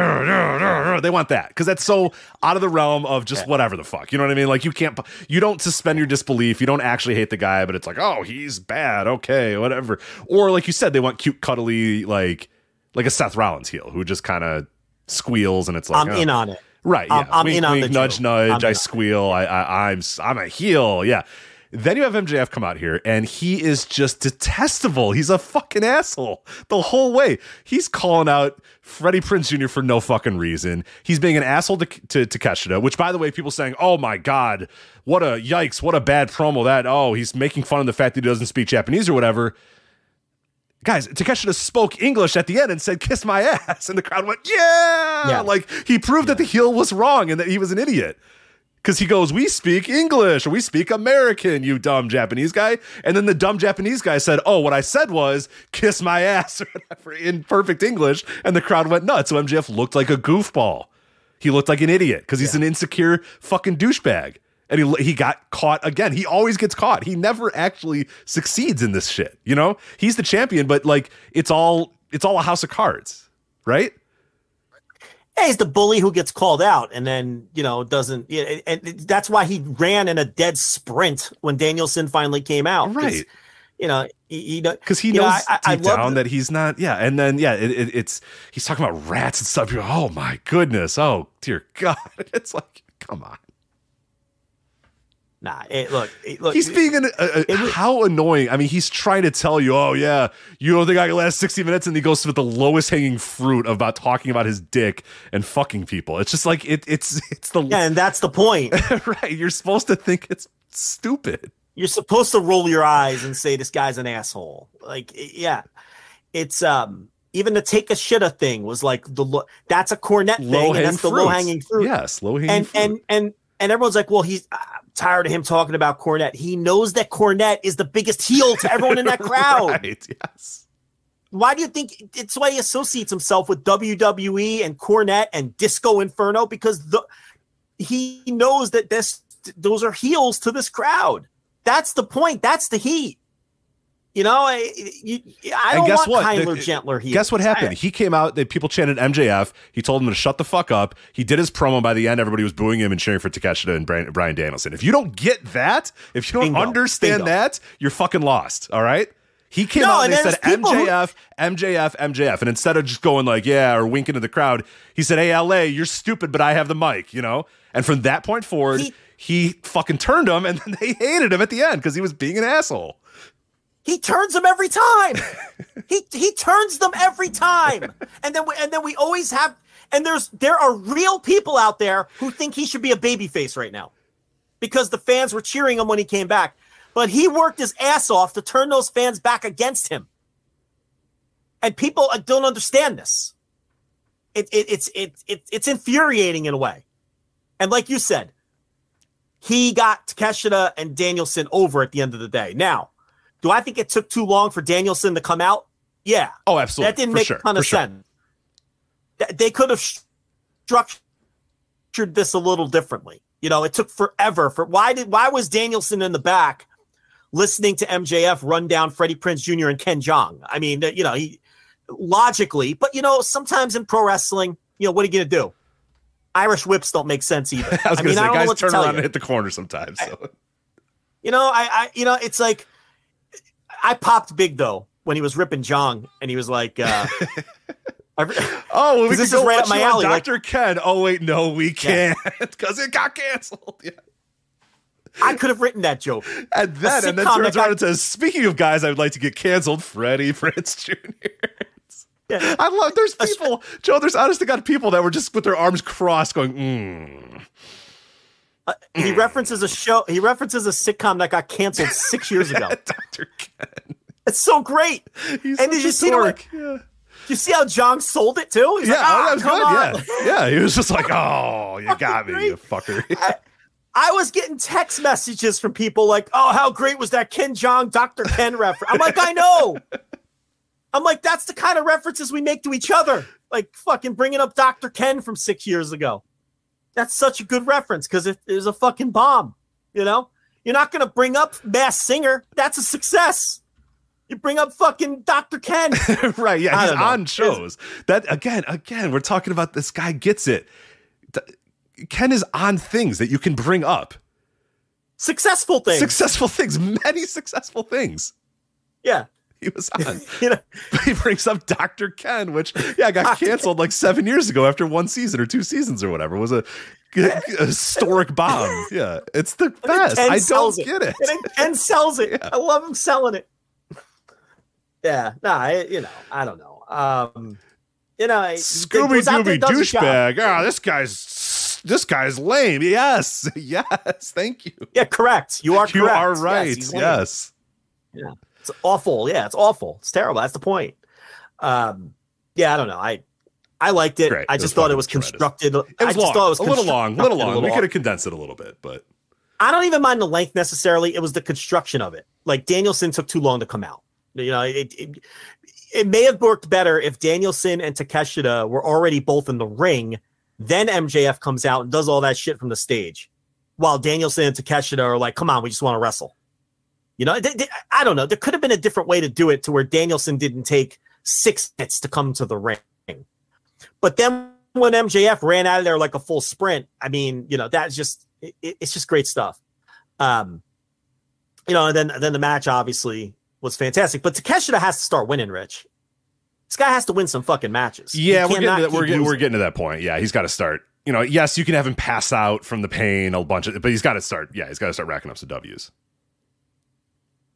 they want that because that's so out of the realm of just whatever the fuck. You know what I mean? Like you can't, you don't suspend your disbelief. You don't actually hate the guy, but it's like, oh, he's bad. Okay, whatever. Or like you said, they want cute, cuddly, like like a Seth Rollins heel who just kind of squeals and it's like, I'm oh. in on it. Right. I'm- Yeah. I'm wink, in on the nudge, joke. nudge. I'm I squeal. I, I, I'm, I'm a heel. Yeah. Then you have MJF come out here, and he is just detestable. He's a fucking asshole the whole way. He's calling out Freddie Prinze Jr. for no fucking reason. He's being an asshole to to, to Takeshita, which, by the way, people saying, "Oh my god, what a yikes, what a bad promo that." Oh, he's making fun of the fact that he doesn't speak Japanese or whatever guys, Takeshita spoke English at the end and said, kiss my ass. [LAUGHS] And the crowd went, yeah. Yeah. Like he proved that the heel was wrong and that he was an idiot. Because he goes, we speak English or we speak American, you dumb Japanese guy. And then the dumb Japanese guy said, oh, what I said was kiss my ass [LAUGHS] or whatever in perfect English. And the crowd went nuts. So MJF looked like a goofball. He looked like an idiot because he's an insecure fucking douchebag. And he he got caught again. He always gets caught. He never actually succeeds in this shit. You know, he's the champion, but like it's all it's all a house of cards, right? Hey, he's the bully who gets called out and then you know doesn't. Yeah, and that's why he ran in a dead sprint when Danielson finally came out. Right. You know, he Because he know, knows I- I- I deep love down that he's not. Yeah, and then yeah, it, it, it's he's talking about rats and stuff. You're, oh my goodness. Oh dear God. [LAUGHS] It's like, come on. Nah, it, look, it- look. He's being an, a, a- how annoying. I mean, he's trying to tell you, oh yeah, you don't think I can last sixty minutes, and he goes with the lowest hanging fruit about talking about his dick and fucking people. It's just like it, it's it's the yeah, and that's the point. [LAUGHS] right. You're supposed to think it's stupid. You're supposed to roll your eyes and say this guy's an asshole. Like, yeah, it's um. Even the Takeshita thing was like the lo- that's a Cornette thing, and that's the low hanging fruit. Yes, low hanging and fruit. and and and everyone's like, well, he's ah, I'm tired of him talking about Cornette. He knows that Cornette is the biggest heel to everyone in that [LAUGHS] crowd. right. Yes. Why do you think it's why he associates himself with WWE and Cornette and Disco Inferno? Because the he knows that this those are heels to this crowd. That's the point. That's the heat. You know, I, you, I don't and guess want what? Kyler The- Gentler heels. Guess what happened? I- he came out. They, people chanted MJF. He told them to shut the fuck up. He did his promo. By the end, everybody was booing him and cheering for Takeshita and Bryan, Bryan Danielson. If you don't get that, if you don't Bingo. understand Bingo. that, you're fucking lost. All right. He came No, out and and they said people who- MJF, MJF, MJF, and instead of just going like yeah or winking to the crowd, he said, "Hey LA, you're stupid, but I have the mic," you know. And from that point forward, he, He- fucking turned him, and [LAUGHS] then they hated him at the end because he was being an asshole. He turns them every time. [LAUGHS] he he turns them every time. And then we, and then we always have and there's there are real people out there who think he should be a babyface right now. Because the fans were cheering him when he came back. But he worked his ass off to turn those fans back against him. And people uh, don't understand this. It, it it's it, it it's infuriating in a way. And like you said, he got Takeshita and Danielson over at the end of the day. Now, do I think it took too long for Danielson to come out? Yeah. Oh, absolutely. That didn't For make sure. a ton For of sure. sense. They could have structured this a little differently. You know, it took forever for why did why was Danielson in the back listening to MJF run down Freddie Prinze Jr. and Ken Jeong? I mean, you know, he logically, but you know, sometimes in pro wrestling, you know, what are you gonna do? Irish whips don't make sense either. [LAUGHS] I was I gonna I say, guys turn around you. and hit the corner sometimes. So. You know, I, I, you know, it's like I popped big though when he was ripping Jeong, and he was like, uh, [LAUGHS] every- Oh, well, we this is right up my alley, like- Dr. Ken. Oh wait, no, we can't [LAUGHS] because it got canceled. Yeah. [LAUGHS] I could have written that joke. And then and then turns around and says, "Speaking of guys, I would like to get canceled, Freddie Prinze Jr." Yeah. I love. There's people, Joe. There's honest to God people that were just with their arms crossed, going, mm. Uh, he references a show. He references a sitcom that got canceled six years ago. [LAUGHS] Dr. Ken. It's so great. He's And did you see way- Yeah. You see how John sold it too? He's yeah, like, ah, that was come good. on. Yeah, yeah. He was just like, "Oh, you got me, you fucker." [LAUGHS] I, I was getting text messages from people like, "Oh, how great was that Ken Jeong Dr. Ken reference?" I'm like, "I know." I'm like, "That's the kind of references we make to each other." Like fucking bringing up Dr. Ken from six years ago. That's such a good reference because it is a fucking bomb. You know, you're not gonna bring up Masked Singer. That's a success. You bring up fucking Dr. Ken. [LAUGHS] right? Yeah, he's know. on shows. That again, again, we're talking about this guy gets it. Ken is on things that you can bring up. Successful things. Successful things, many successful things. Yeah. He was [LAUGHS] on. you know, [LAUGHS] he brings up Dr. Ken, which yeah got canceled like seven years ago after one season or two seasons or whatever. It was a, a historic bomb. [LAUGHS] Yeah, it's the best. I don't get it. And Ken sells it. I love him selling it. Yeah, no, I, you know, I don't know. Um, you know, Scooby Dooby does his job. douchebag. Ah, this guy's this guy's lame. Yes, yes. Thank you. Yeah, correct. You are You are right. lame. Yes. Yeah, it's awful. Yeah, it's awful. It's terrible. That's the point. Um, yeah, I don't know. I I liked it. Great. I just was thought it was tremendous. constructed. It I was just long. thought it was a little long. A little long. We could have condensed it a little bit, but I don't even mind the length necessarily. It was the construction of it. Like Danielson took too long to come out. You know, it it, it may have worked better if Danielson and Takeshita were already both in the ring. Then MJF comes out and does all that shit from the stage, while Danielson and Takeshita are like, "Come on, we just want to wrestle." You know, th- th- I don't know. There could have been a different way to do it to where Danielson didn't take six minutes to come to the ring. But then when MJF ran out of there like a full sprint, I mean, you know, that's just it, it's just great stuff. Um, you know, and then then the match obviously was fantastic. But Takeshita has to start winning, Rich. This guy has to win some fucking matches. yeah, we're getting to that, we're getting we're getting to that point. Yeah, he's got to start. You know, yes, you can have him pass out from the pain a bunch of, but he's got to start. Yeah, he's got to start racking up some W's.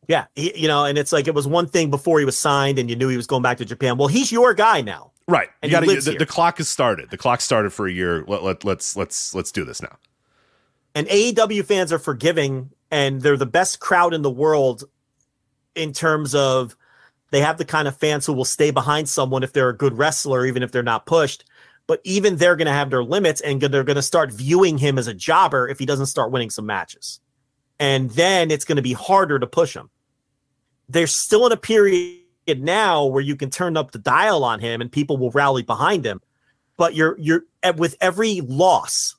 Yeah, he, you know, and it's like it was one thing before he was signed, and you knew he was going back to Japan. Well, he's your guy now. Right. And you he got to lives the, the clock has started. The clock started for a year. Let, let, let's let's let's do this now. and AEW fans are forgiving and they're the best crowd in the world in terms of they have the kind of fans who will stay behind someone if they're a good wrestler, even if they're not pushed. But even they're going to have their limits and they're going to start viewing him as a jobber if he doesn't start winning some matches. And then it's going to be harder to push him. They're still in a period now where you can turn up the dial on him and people will rally behind him. But you're you're with every loss,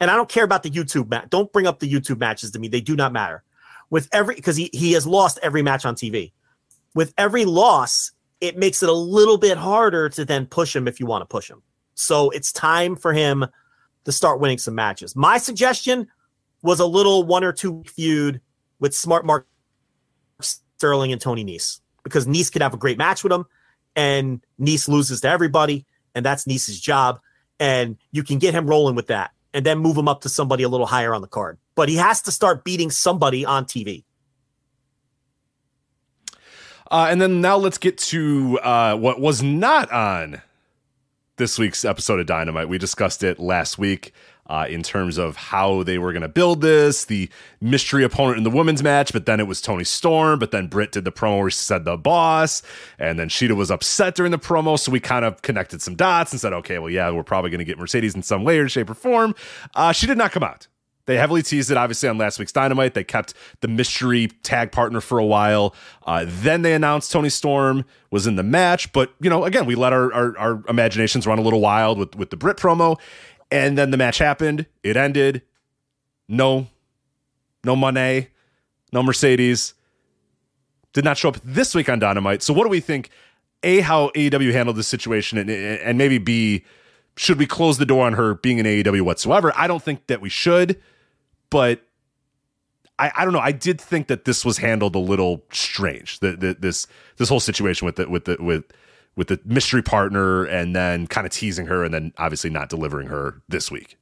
and I don't care about the YouTube match. Don't bring up the YouTube matches to me. They do not matter. With every because he, he has lost every match on TV. With every loss, it makes it a little bit harder to then push him if you want to push him. So it's time for him to start winning some matches. My suggestion was a little one or two feud with Smart Mark Sterling and Tony Nese because Nese could have a great match with him, and Nese loses to everybody, and that's Nese's job. And you can get him rolling with that, and then move him up to somebody a little higher on the card. But he has to start beating somebody on TV. Uh, and then now let's get to uh, what was not on this week's episode of Dynamite. We discussed it last week uh, in terms of how they were going to build this, the mystery opponent in the women's match, but then it was Toni Storm. But then Britt did the promo where she said the boss, and then Shida was upset during the promo. So we kind of connected some dots and said, okay, well, yeah, we're probably going to get Mercedes in some way or shape or form. Uh, she did not come out. They heavily teased it, obviously, on last week's Dynamite. They kept the mystery tag partner for a while. Uh, then they announced Toni Storm was in the match. But, you know, again, we let our, our, our imaginations run a little wild with, with the Britt promo. And then the match happened. It ended. No, no Moné, no Mercedes. Did not show up this week on Dynamite. So, what do we think? A, how AEW handled this situation, and, and maybe B, should we close the door on her being in AEW whatsoever? I don't think that we should, but I, I don't know. I did think that this was handled a little strange. The, the, this this whole situation with the with the with with the mystery partner and then kind of teasing her and then obviously not delivering her this week.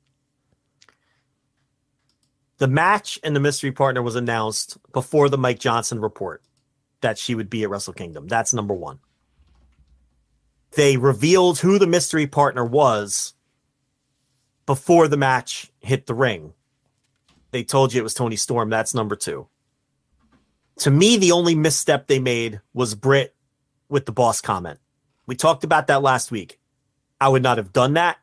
The match and the mystery partner was announced before the Mike Johnson report that she would be at Wrestle Kingdom. That's number one. They revealed who the mystery partner was before the match hit the ring. They told you it was Toni Storm. That's number two. To me, the only misstep they made was Britt with the boss comment We talked about that last week. I would not have done that.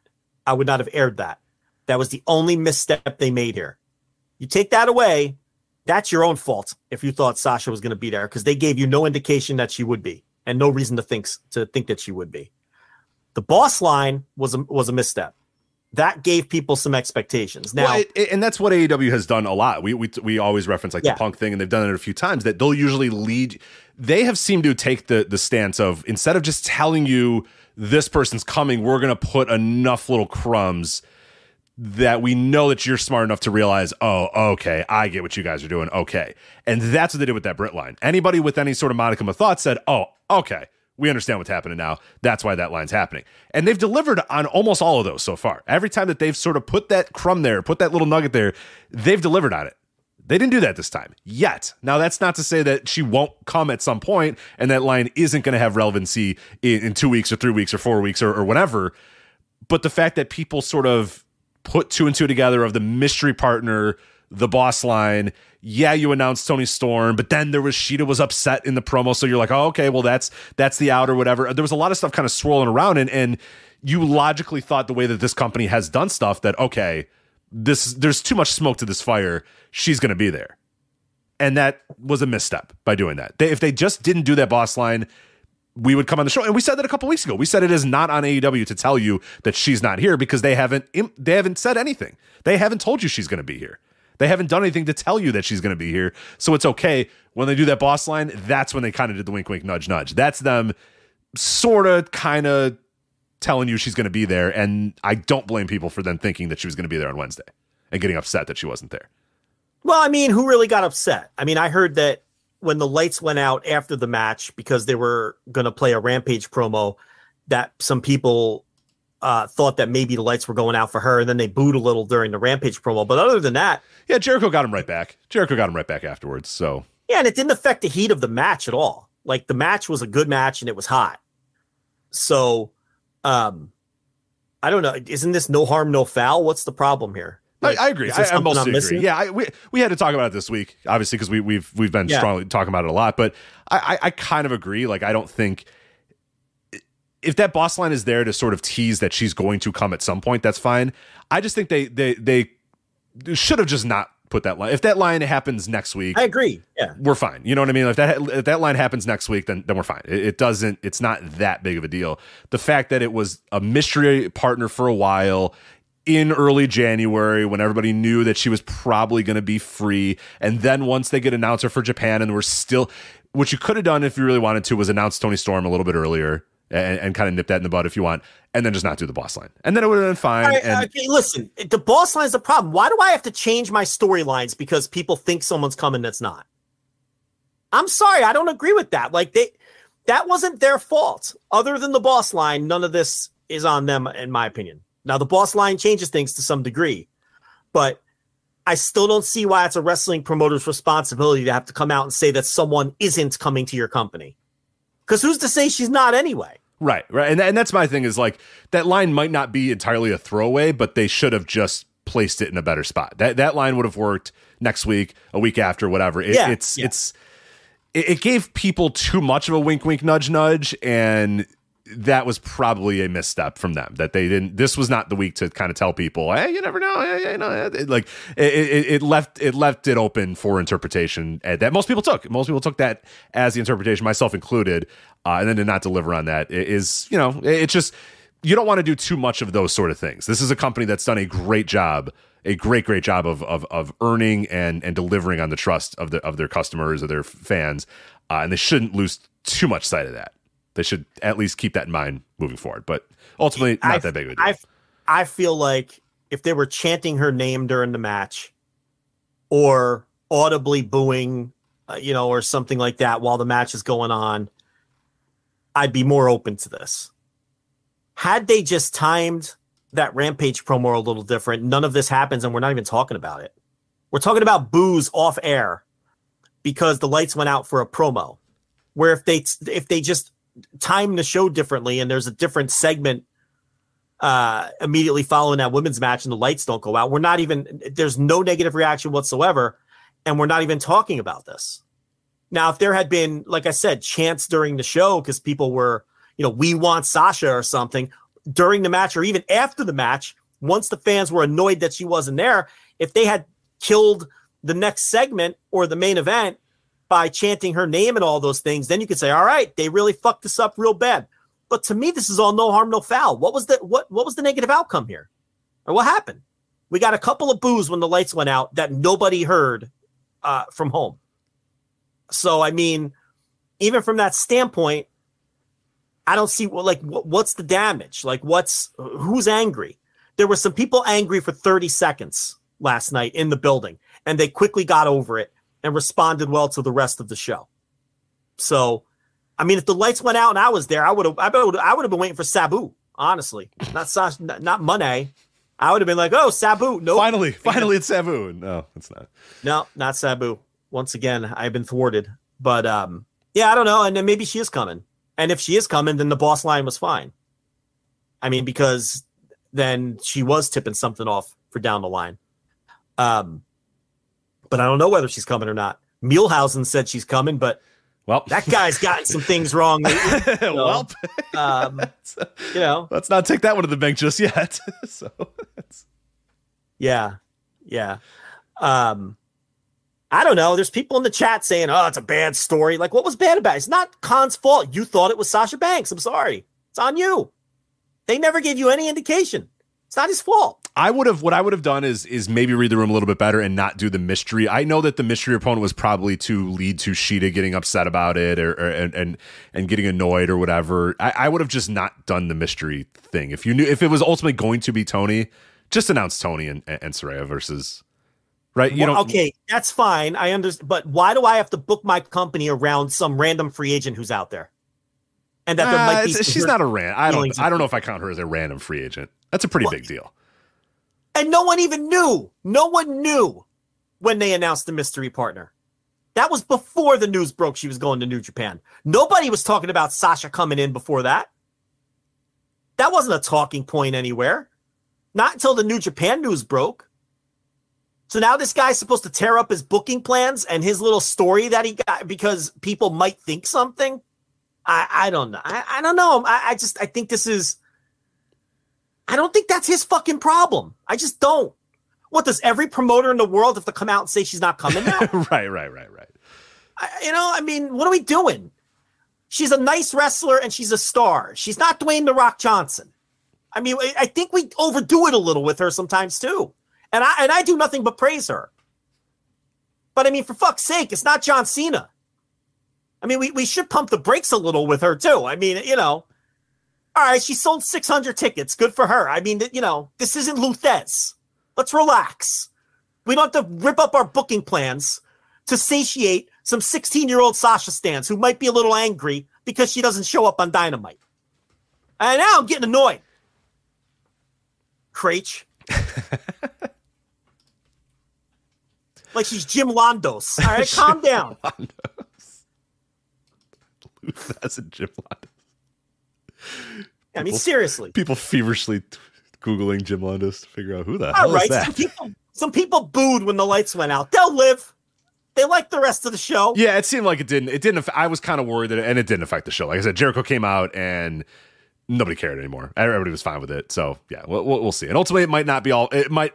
I would not have aired that. That was the only misstep they made here. You take that away, that's your own fault if you thought Sasha was going to be there because they gave you no indication that she would be and no reason to think to think that she would be. The boss line was a, was a misstep. That gave people some expectations. Now, well, it, and that's what AEW has done a lot. We we we always reference like Yeah. the Punk thing, and they've done it a few times. That they'll usually lead. They have seemed to take the the stance of instead of just telling you this person's coming, we're going to put enough little crumbs that we know that you're smart enough to realize, oh, okay, I get what you guys are doing. Okay. And that's what they did with that Britt line. Anybody with any sort of modicum of thought said, oh, okay, we understand what's happening now. That's why that line's happening. And they've delivered on almost all of those so far. Every time that they've sort of put that crumb there, put that little nugget there, they've delivered on it. They didn't do that this time yet. Now, that's not to say that she won't come at some point and that line isn't going to have relevancy in, in two weeks or three weeks or four weeks or, or whatever. But the fact that people sort of put two and two together of the mystery partner, the boss line. Yeah, you announced Toni Storm, but then there was Shida was upset in the promo, so you're like, oh, okay, well that's that's the out or whatever. There was a lot of stuff kind of swirling around, and and you logically thought the way that this company has done stuff that okay, this there's too much smoke to this fire. She's going to be there, and that was a misstep by doing that. They, if they just didn't do that boss line, we would come on the show and we said that a couple weeks ago. We said it is not on AEW to tell you that she's not here because they haven't they haven't said anything. They haven't told you she's going to be here. They haven't done anything to tell you that she's going to be here. So it's okay when they do that boss line. That's when they kind of did the wink, wink, nudge, nudge. That's them sort of kind of telling you she's going to be there. And I don't blame people for them thinking that she was going to be there on Wednesday and getting upset that she wasn't there. Well, I mean, who really got upset? I mean, I heard that when the lights went out after the match because they were going to play a Rampage promo, that some people uh, thought that maybe the lights were going out for her, and then they booed a little during the Rampage promo. But other than that, Yeah, Jericho got him right back. Jericho got him right back afterwards. So yeah, and it didn't affect the heat of the match at all. Like the match was a good match and it was hot. So, um, I don't know. Isn't this no harm, no foul? What's the problem here? Like, I, I agree. I, something mostly I'm agree. missing? Yeah, I, we we had to talk about it this week, obviously, because we we've we've been Yeah. strongly talking about it a lot. But I, I I kind of agree. Like, I don't think if that boss line is there to sort of tease that she's going to come at some point, that's fine. I just think they they they should have just not put that line. If that line happens next week, I agree. Yeah. we're fine. You know what I mean? If that if that line happens next week, then then we're fine. It, it doesn't. It's not that big of a deal. The fact that it was a mystery partner for a while in early January when everybody knew that she was probably going to be free, and then once they get announcer for Japan, and we're still, what you could have done if you really wanted to was announce Toni Storm a little bit earlier. And, and kind of nip that in the bud if you want, and then just not do the boss line, and then it would have been fine. I- and okay, listen, the boss line is the problem. Why do I have to change my storylines because people think someone's coming that's not? I'm sorry, I don't agree with that. Like they, that wasn't their fault. Other than the boss line, none of this is on them, in my opinion. Now the boss line changes things to some degree, but I still don't see why it's a wrestling promoter's responsibility to have to come out and say that someone isn't coming to your company. Because who's to say she's not anyway? Right, right, and and that's my thing is like that line might not be entirely a throwaway, but they should have just placed it in a better spot. That that line would have worked next week, a week after, whatever. It, Yeah, it's yeah. it's it, it gave people too much of a wink, wink, nudge, nudge, and that was probably a misstep from them that they didn't. This was not the week to kind of tell people, hey, you never know, hey, you know, like it, it, it left it left it open for interpretation uh, that most people took. Most people took that as the interpretation, myself included, uh, and then to not deliver on that is you know, it's just you don't want to do too much of those sort of things. This is a company that's done a great job, a great, great job of of, of earning and and delivering on the trust of the of their customers or their fans, uh, and they shouldn't lose too much sight of that. They should at least keep that in mind moving forward. But ultimately, not I- that big of a deal. I I feel like if they were chanting her name during the match, or audibly booing, uh, you know, or something like that while the match is going on, I'd be more open to this. Had they just timed that Rampage promo a little different, none of this happens, and we're not even talking about it. We're talking about booze off air because the lights went out for a promo. Where if they if they just time the show differently and there's a different segment uh immediately following that women's match and the lights don't go out. We're not even there's no negative reaction whatsoever and we're not even talking about this. Now if there had been like i said chants during the show because people were you know, we want Sasha or something during the match or even after the match, once the fans were annoyed that she wasn't there, if they had killed the next segment or the main event by chanting her name and all those things, then you could say, all right, they really fucked this up real bad. But to me, this is all no harm, no foul. What was the what what was the negative outcome here? Or what happened? We got a couple of boos when the lights went out that nobody heard uh, from home. So I mean, even from that standpoint, I don't see what like what's the damage? Like what's who's angry? There were some people angry for 30 seconds last night in the building, and they quickly got over it and responded well to the rest of the show. So, I mean, if the lights went out and I was there, I would have I would I would have been waiting for Sabu. Honestly, not Sasha, not, not Moné. I would have been like, "Oh, Sabu!" No, finally, finally, it's Sabu. No, it's not. No, not Sabu. Once again, I've been thwarted. But um, yeah, I don't know. And then maybe she is coming. And if she is coming, then the boss line was fine. I mean, because then she was tipping something off for down the line. Um, but I don't know whether she's coming or not. Muehlhausen said she's coming, but well, that guy's gotten some things wrong. [LAUGHS] Lately, so, well, um, [LAUGHS] you know, let's not take that one to the bank just yet. [LAUGHS] so, yeah, yeah. Um, I don't know. There's people in the chat saying, "Oh, it's a bad story." Like, what was bad about it? It's not Khan's fault. You thought it was Sasha Banks. I'm sorry. It's on you. They never gave you any indication. It's not his fault. I would have what I would have done is is maybe read the room a little bit better and not do the mystery. I know that the mystery opponent was probably to lead to Shida getting upset about it or, or and, and and getting annoyed or whatever. I, I would have just not done the mystery thing. If you knew if it was ultimately going to be Toni, just announce Toni and, and Saraya versus right? You well, know, okay, that's fine. I understand, but why do I have to book my company around some random free agent who's out there? And that uh, there might be. She's not a ran. I don't. I don't know if I count her as a random free agent. That's a pretty well, big deal. And no one even knew. No one knew when they announced the mystery partner. That was before the news broke she was going to New Japan. Nobody was talking about Sasha coming in before that. That wasn't a talking point anywhere. Not until the New Japan news broke. So now this guy's supposed to tear up his booking plans and his little story that he got because people might think something. I, I don't know. I, I don't know. I, I just I think this is. I don't think that's his fucking problem. I just don't. What does every promoter in the world have to come out and say she's not coming now? [LAUGHS] right, right, right, right. I, you know, I mean, what are we doing? She's a nice wrestler and she's a star. She's not Dwayne the Rock Johnson. I mean, I think we overdo it a little with her sometimes too. And I and I do nothing but praise her. But I mean, for fuck's sake, it's not John Cena. I mean, we, we should pump the brakes a little with her too. I mean, you know, all right, she sold 600 tickets. Good for her. I mean, you know, this isn't Lou Thesz. Let's relax. We don't have to rip up our booking plans to satiate some 16 year old Sasha stands who might be a little angry because she doesn't show up on Dynamite. And now I'm getting annoyed. Craich. [LAUGHS] like she's Jim Londos. All right, calm down. [LAUGHS] That's a Jim Londos. I mean, seriously. People feverishly googling Jim Londos to figure out who the All hell right, is that. Some people, some people booed when the lights went out. They'll live. They like the rest of the show. Yeah, it seemed like it didn't. It didn't. I was kind of worried that, it, and it didn't affect the show. Like I said, Jericho came out and nobody cared anymore. Everybody was fine with it. So yeah, we'll, we'll see. And ultimately, it might not be all. It might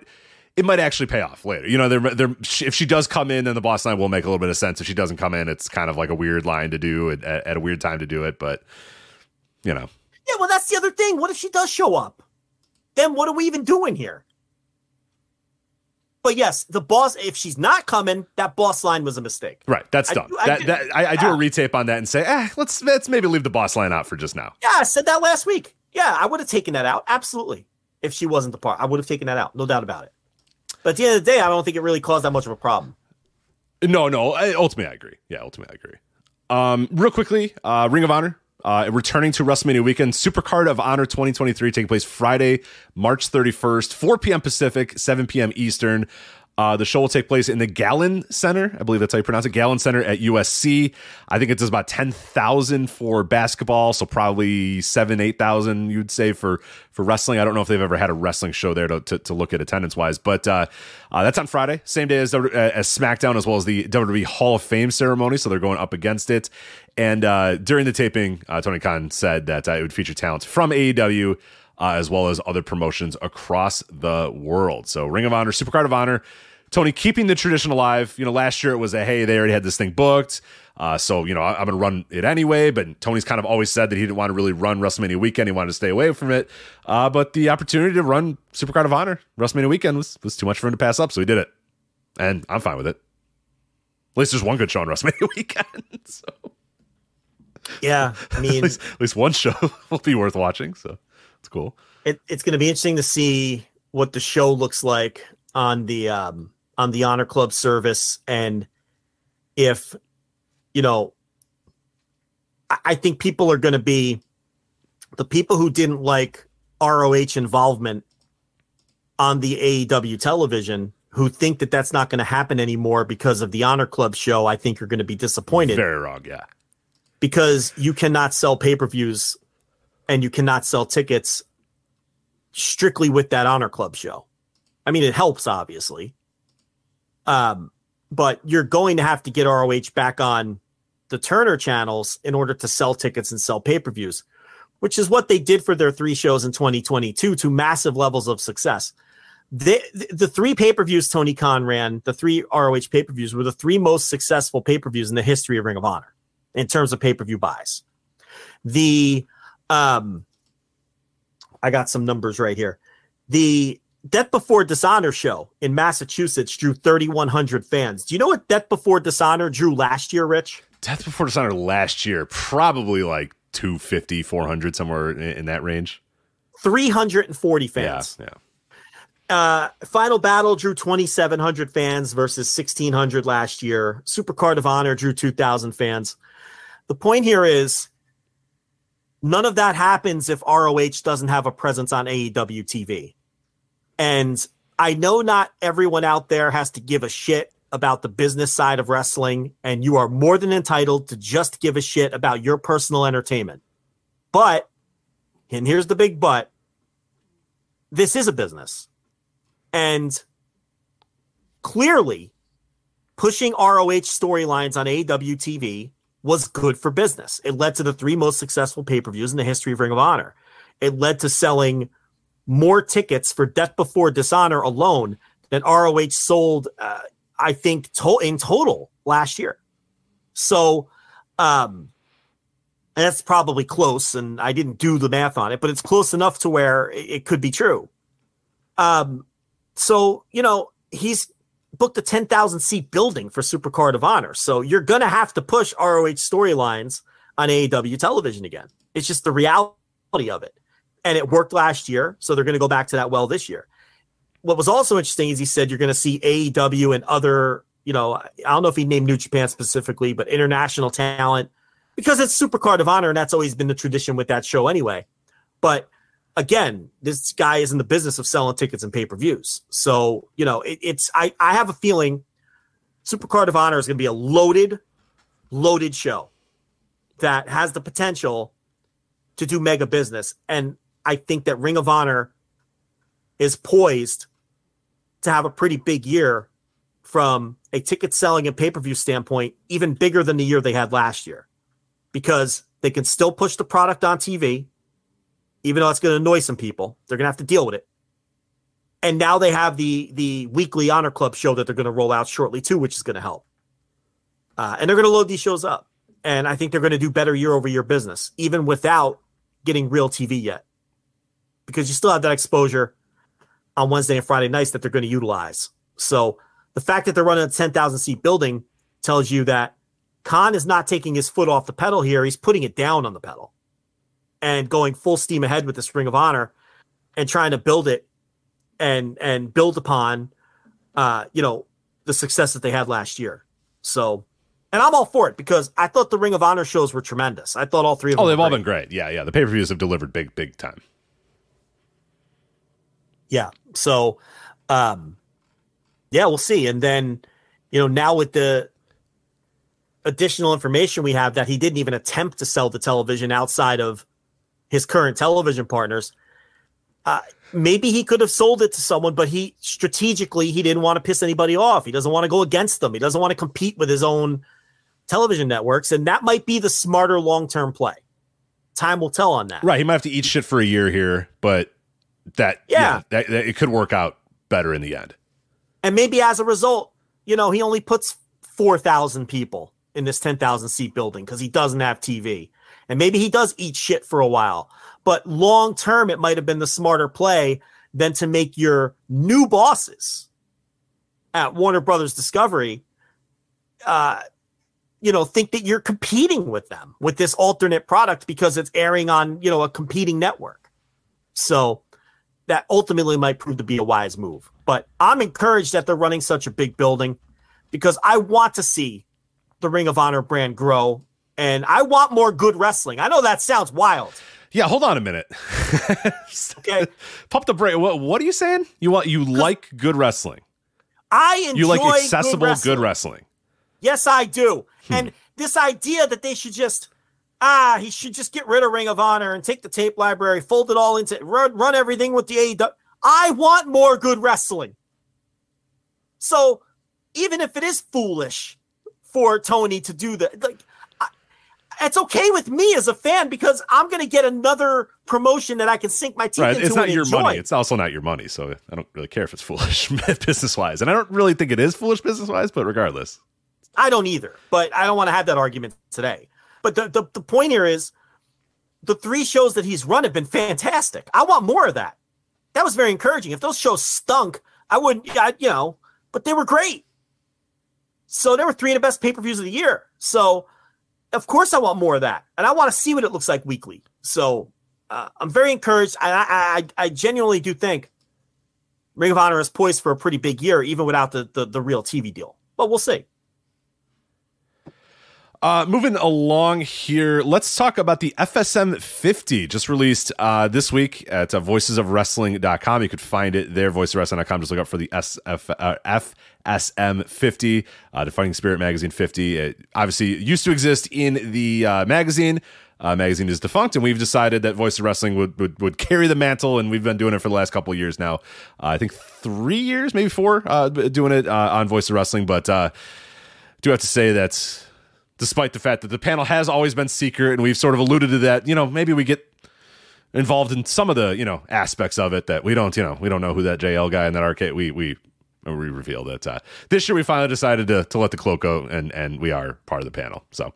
it might actually pay off later. You know, they're, they're, if she does come in, then the boss line will make a little bit of sense. If she doesn't come in, it's kind of like a weird line to do at, at a weird time to do it. But you know, yeah. Well, that's the other thing. What if she does show up? Then what are we even doing here? But yes, the boss. If she's not coming, that boss line was a mistake. Right, that's I, done. I, that, I, that, I, I do a retape on that and say, eh, let's let's maybe leave the boss line out for just now. Yeah, I said that last week. Yeah, I would have taken that out absolutely if she wasn't the part. I would have taken that out, no doubt about it. But at the end of the day, I don't think it really caused that much of a problem. No, no. Ultimately, I agree. Yeah, ultimately, I agree. Um, real quickly, uh, Ring of Honor uh, returning to WrestleMania weekend. Supercard of Honor 2023 taking place Friday, March 31st, 4 p.m. Pacific, 7 p.m. Eastern. Uh, the show will take place in the Galen Center. I believe that's how you pronounce it. Galen Center at USC. I think it does about 10,000 for basketball. So probably seven, 8,000 you'd say for, for wrestling. I don't know if they've ever had a wrestling show there to, to, to look at attendance wise, but uh, uh, that's on Friday, same day as, uh, as SmackDown, as well as the WWE Hall of Fame ceremony. So they're going up against it. And uh, during the taping, uh, Tony Khan said that it would feature talent from AEW uh, as well as other promotions across the world. So Ring of Honor, Supercard of Honor. Tony keeping the tradition alive. You know, last year it was a hey, they already had this thing booked. Uh, so, you know, I, am going to run it anyway. But Tony's kind of always said that he didn't want to really run WrestleMania weekend. He wanted to stay away from it. Uh, but the opportunity to run Supercard of Honor WrestleMania weekend was, was too much for him to pass up. So he did it. And I'm fine with it. At least there's one good show on WrestleMania [LAUGHS] weekend. So. Yeah. I [LAUGHS] mean, at, least, at least one show [LAUGHS] will be worth watching. So. It's cool. It, it's going to be interesting to see what the show looks like on the um, on the Honor Club service, and if you know, I, I think people are going to be the people who didn't like ROH involvement on the AEW television who think that that's not going to happen anymore because of the Honor Club show, I think are going to be disappointed. Very wrong, yeah. Because you cannot sell pay per views and you cannot sell tickets strictly with that honor club show. I mean, it helps obviously. Um, but you're going to have to get ROH back on the Turner channels in order to sell tickets and sell pay-per-views, which is what they did for their three shows in 2022 to massive levels of success. the, the three pay-per-views Tony Khan ran, the three ROH pay-per-views were the three most successful pay-per-views in the history of Ring of Honor in terms of pay-per-view buys. The um, I got some numbers right here. The Death Before Dishonor show in Massachusetts drew 3,100 fans. Do you know what Death Before Dishonor drew last year, Rich? Death Before Dishonor last year, probably like 250, 400, somewhere in, that range. 340 fans. Yeah, yeah. Uh, Final Battle drew 2,700 fans versus 1,600 last year. Supercard of Honor drew 2,000 fans. The point here is None of that happens if ROH doesn't have a presence on AEW TV. And I know not everyone out there has to give a shit about the business side of wrestling, and you are more than entitled to just give a shit about your personal entertainment. But, and here's the big but this is a business. And clearly, pushing ROH storylines on AEW TV was good for business. It led to the three most successful pay per views in the history of Ring of Honor. It led to selling more tickets for Death Before Dishonor alone than ROH sold, uh, I think, to- in total last year. So, um, that's probably close, and I didn't do the math on it, but it's close enough to where it, it could be true. Um, so you know he's booked a 10,000 seat building for Supercard of Honor. So you're going to have to push ROH storylines on AEW television again. It's just the reality of it. And it worked last year. So they're going to go back to that well this year. What was also interesting is he said you're going to see AEW and other, you know, I don't know if he named New Japan specifically, but international talent because it's Supercard of Honor. And that's always been the tradition with that show anyway. But again, this guy is in the business of selling tickets and pay per views. So, you know, it, it's, I, I have a feeling Supercard of Honor is going to be a loaded, loaded show that has the potential to do mega business. And I think that Ring of Honor is poised to have a pretty big year from a ticket selling and pay per view standpoint, even bigger than the year they had last year, because they can still push the product on TV even though it's going to annoy some people. They're going to have to deal with it. And now they have the the weekly Honor Club show that they're going to roll out shortly too, which is going to help. Uh, and they're going to load these shows up, and I think they're going to do better year over year business, even without getting real TV yet, because you still have that exposure on Wednesday and Friday nights that they're going to utilize. So the fact that they're running a ten thousand seat building tells you that Khan is not taking his foot off the pedal here; he's putting it down on the pedal and going full steam ahead with this Ring of Honor and trying to build it and and build upon uh, you know, the success that they had last year. So and I'm all for it because I thought the Ring of Honor shows were tremendous. I thought all three of them. Oh, they've all great. been great. Yeah, yeah. The pay per views have delivered big, big time. Yeah. So, um, yeah, we'll see. And then, you know, now with the additional information we have that he didn't even attempt to sell the television outside of his current television partners. Uh, maybe he could have sold it to someone, but he strategically he didn't want to piss anybody off. He doesn't want to go against them. He doesn't want to compete with his own television networks, and that might be the smarter long term play. Time will tell on that. Right, he might have to eat shit for a year here, but that yeah, yeah that, that it could work out better in the end. And maybe as a result, you know, he only puts four thousand people in this ten thousand seat building because he doesn't have TV, and maybe he does eat shit for a while. But long term, it might have been the smarter play than to make your new bosses at Warner Brothers Discovery, uh, you know, think that you're competing with them with this alternate product because it's airing on, you know, a competing network. So that ultimately might prove to be a wise move. But I'm encouraged that they're running such a big building because I want to see the Ring of Honor brand grow and I want more good wrestling. I know that sounds wild. Yeah, hold on a minute. [LAUGHS] okay. Pump the brake. What, what are you saying? You want you like good wrestling? I enjoy You like accessible good wrestling. good wrestling. Yes, I do. Hmm. And this idea that they should just ah, he should just get rid of Ring of Honor and take the tape library, fold it all into run, run everything with the AEW. I want more good wrestling. So even if it is foolish for Tony to do that, like it's okay with me as a fan because I'm going to get another promotion that I can sink my teeth Right. into. It's not your enjoy. money. It's also not your money. So I don't really care if it's foolish [LAUGHS] business wise. And I don't really think it is foolish business wise, but regardless. I don't either, but I don't want to have that argument today. But the, the, the point here is the three shows that he's run have been fantastic. I want more of that. That was very encouraging. If those shows stunk, I wouldn't, I, you know, but they were great. So they were three of the best pay per views of the year. So, of course, I want more of that. And I want to see what it looks like weekly. So uh, I'm very encouraged. I, I, I, genuinely do think Ring of Honor is poised for a pretty big year, even without the, the, the real TV deal. But we'll see. Uh, moving along here, let's talk about the FSM 50, just released uh, this week at uh, voicesofwrestling.com. You could find it there, voicesofwrestling.com. Just look up for the SF, uh, FSM 50, uh, Defining Spirit Magazine 50. It obviously used to exist in the uh, magazine. Uh, magazine is defunct, and we've decided that Voice of Wrestling would, would, would carry the mantle, and we've been doing it for the last couple years now. Uh, I think three years, maybe four, uh, doing it uh, on Voice of Wrestling. But uh, do have to say that despite the fact that the panel has always been secret, and we've sort of alluded to that, you know, maybe we get involved in some of the you know aspects of it that we don't, you know, we don't know who that JL guy in that arcade. We we we revealed that uh, this year we finally decided to to let the cloak go, and and we are part of the panel. So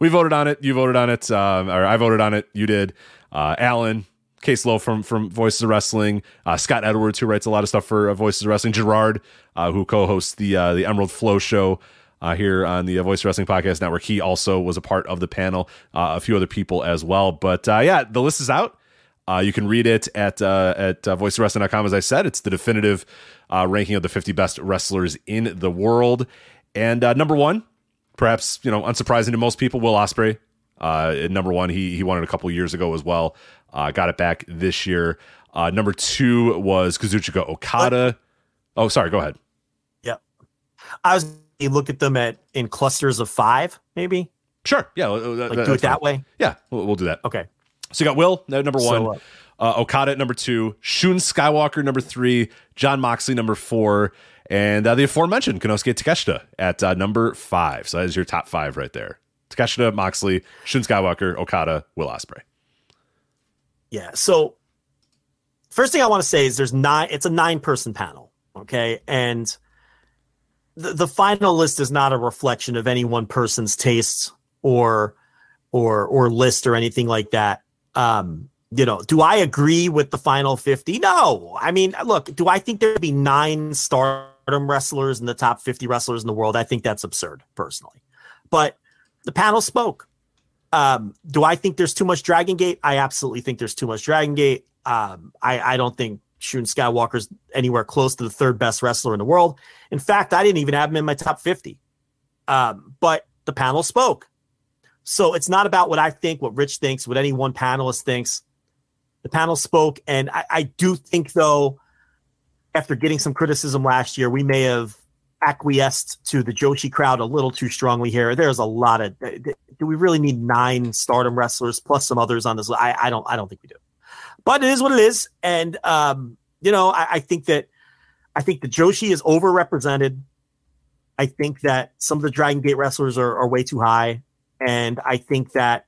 we voted on it. You voted on it, um, or I voted on it. You did. Uh, Alan, Case Low from from Voices of Wrestling, uh, Scott Edwards, who writes a lot of stuff for uh, Voices of Wrestling, Gerard, uh, who co-hosts the uh, the Emerald Flow show uh, here on the Voice Wrestling Podcast Network. He also was a part of the panel, uh, a few other people as well. But uh, yeah, the list is out. Uh, you can read it at uh, at uh. As I said, it's the definitive uh, ranking of the 50 best wrestlers in the world. And uh, number one, perhaps you know, unsurprising to most people, Will Ospreay. Number one, he he won it a couple years ago as well. Got it back this year. Number two was Kazuchika Okada. Oh, sorry. Go ahead. Yep. I was you look at them at in clusters of five, maybe. Sure. Yeah. Like do it that way. Yeah, we'll, we'll do that. Okay. So you got Will at number one, So, uh, uh, Okada at number two, Shun Skywalker number three, Jon Moxley number four, and uh, the aforementioned Konosuke Takeshita at uh, number five. So that is your top five right there. Takeshita, Moxley, Shun Skywalker, Okada, Will Ospreay. Yeah. So first thing I want to say is there's nine. It's a nine person panel. Okay, and the, final list is not a reflection of any one person's tastes or or or list or anything like that. Um, you know, do I agree with the final 50? No. I mean, look, do I think there'd be nine stardom wrestlers in the top 50 wrestlers in the world? I think that's absurd, personally. But the panel spoke. Um, do I think there's too much Dragon Gate? I absolutely think there's too much Dragon Gate. Um, I, I don't think Shun Skywalker's anywhere close to the third best wrestler in the world. In fact, I didn't even have him in my top 50. Um, but the panel spoke. So it's not about what I think, what Rich thinks, what any one panelist thinks. The panel spoke. And I, I do think, though, after getting some criticism last year, we may have acquiesced to the Joshi crowd a little too strongly here. There's a lot of. Do we really need nine Stardom wrestlers plus some others on this? I, I don't. I don't think we do. But it is what it is, and um, you know, I, I think that I think the Joshi is overrepresented. I think that some of the Dragon Gate wrestlers are, are way too high, and I think that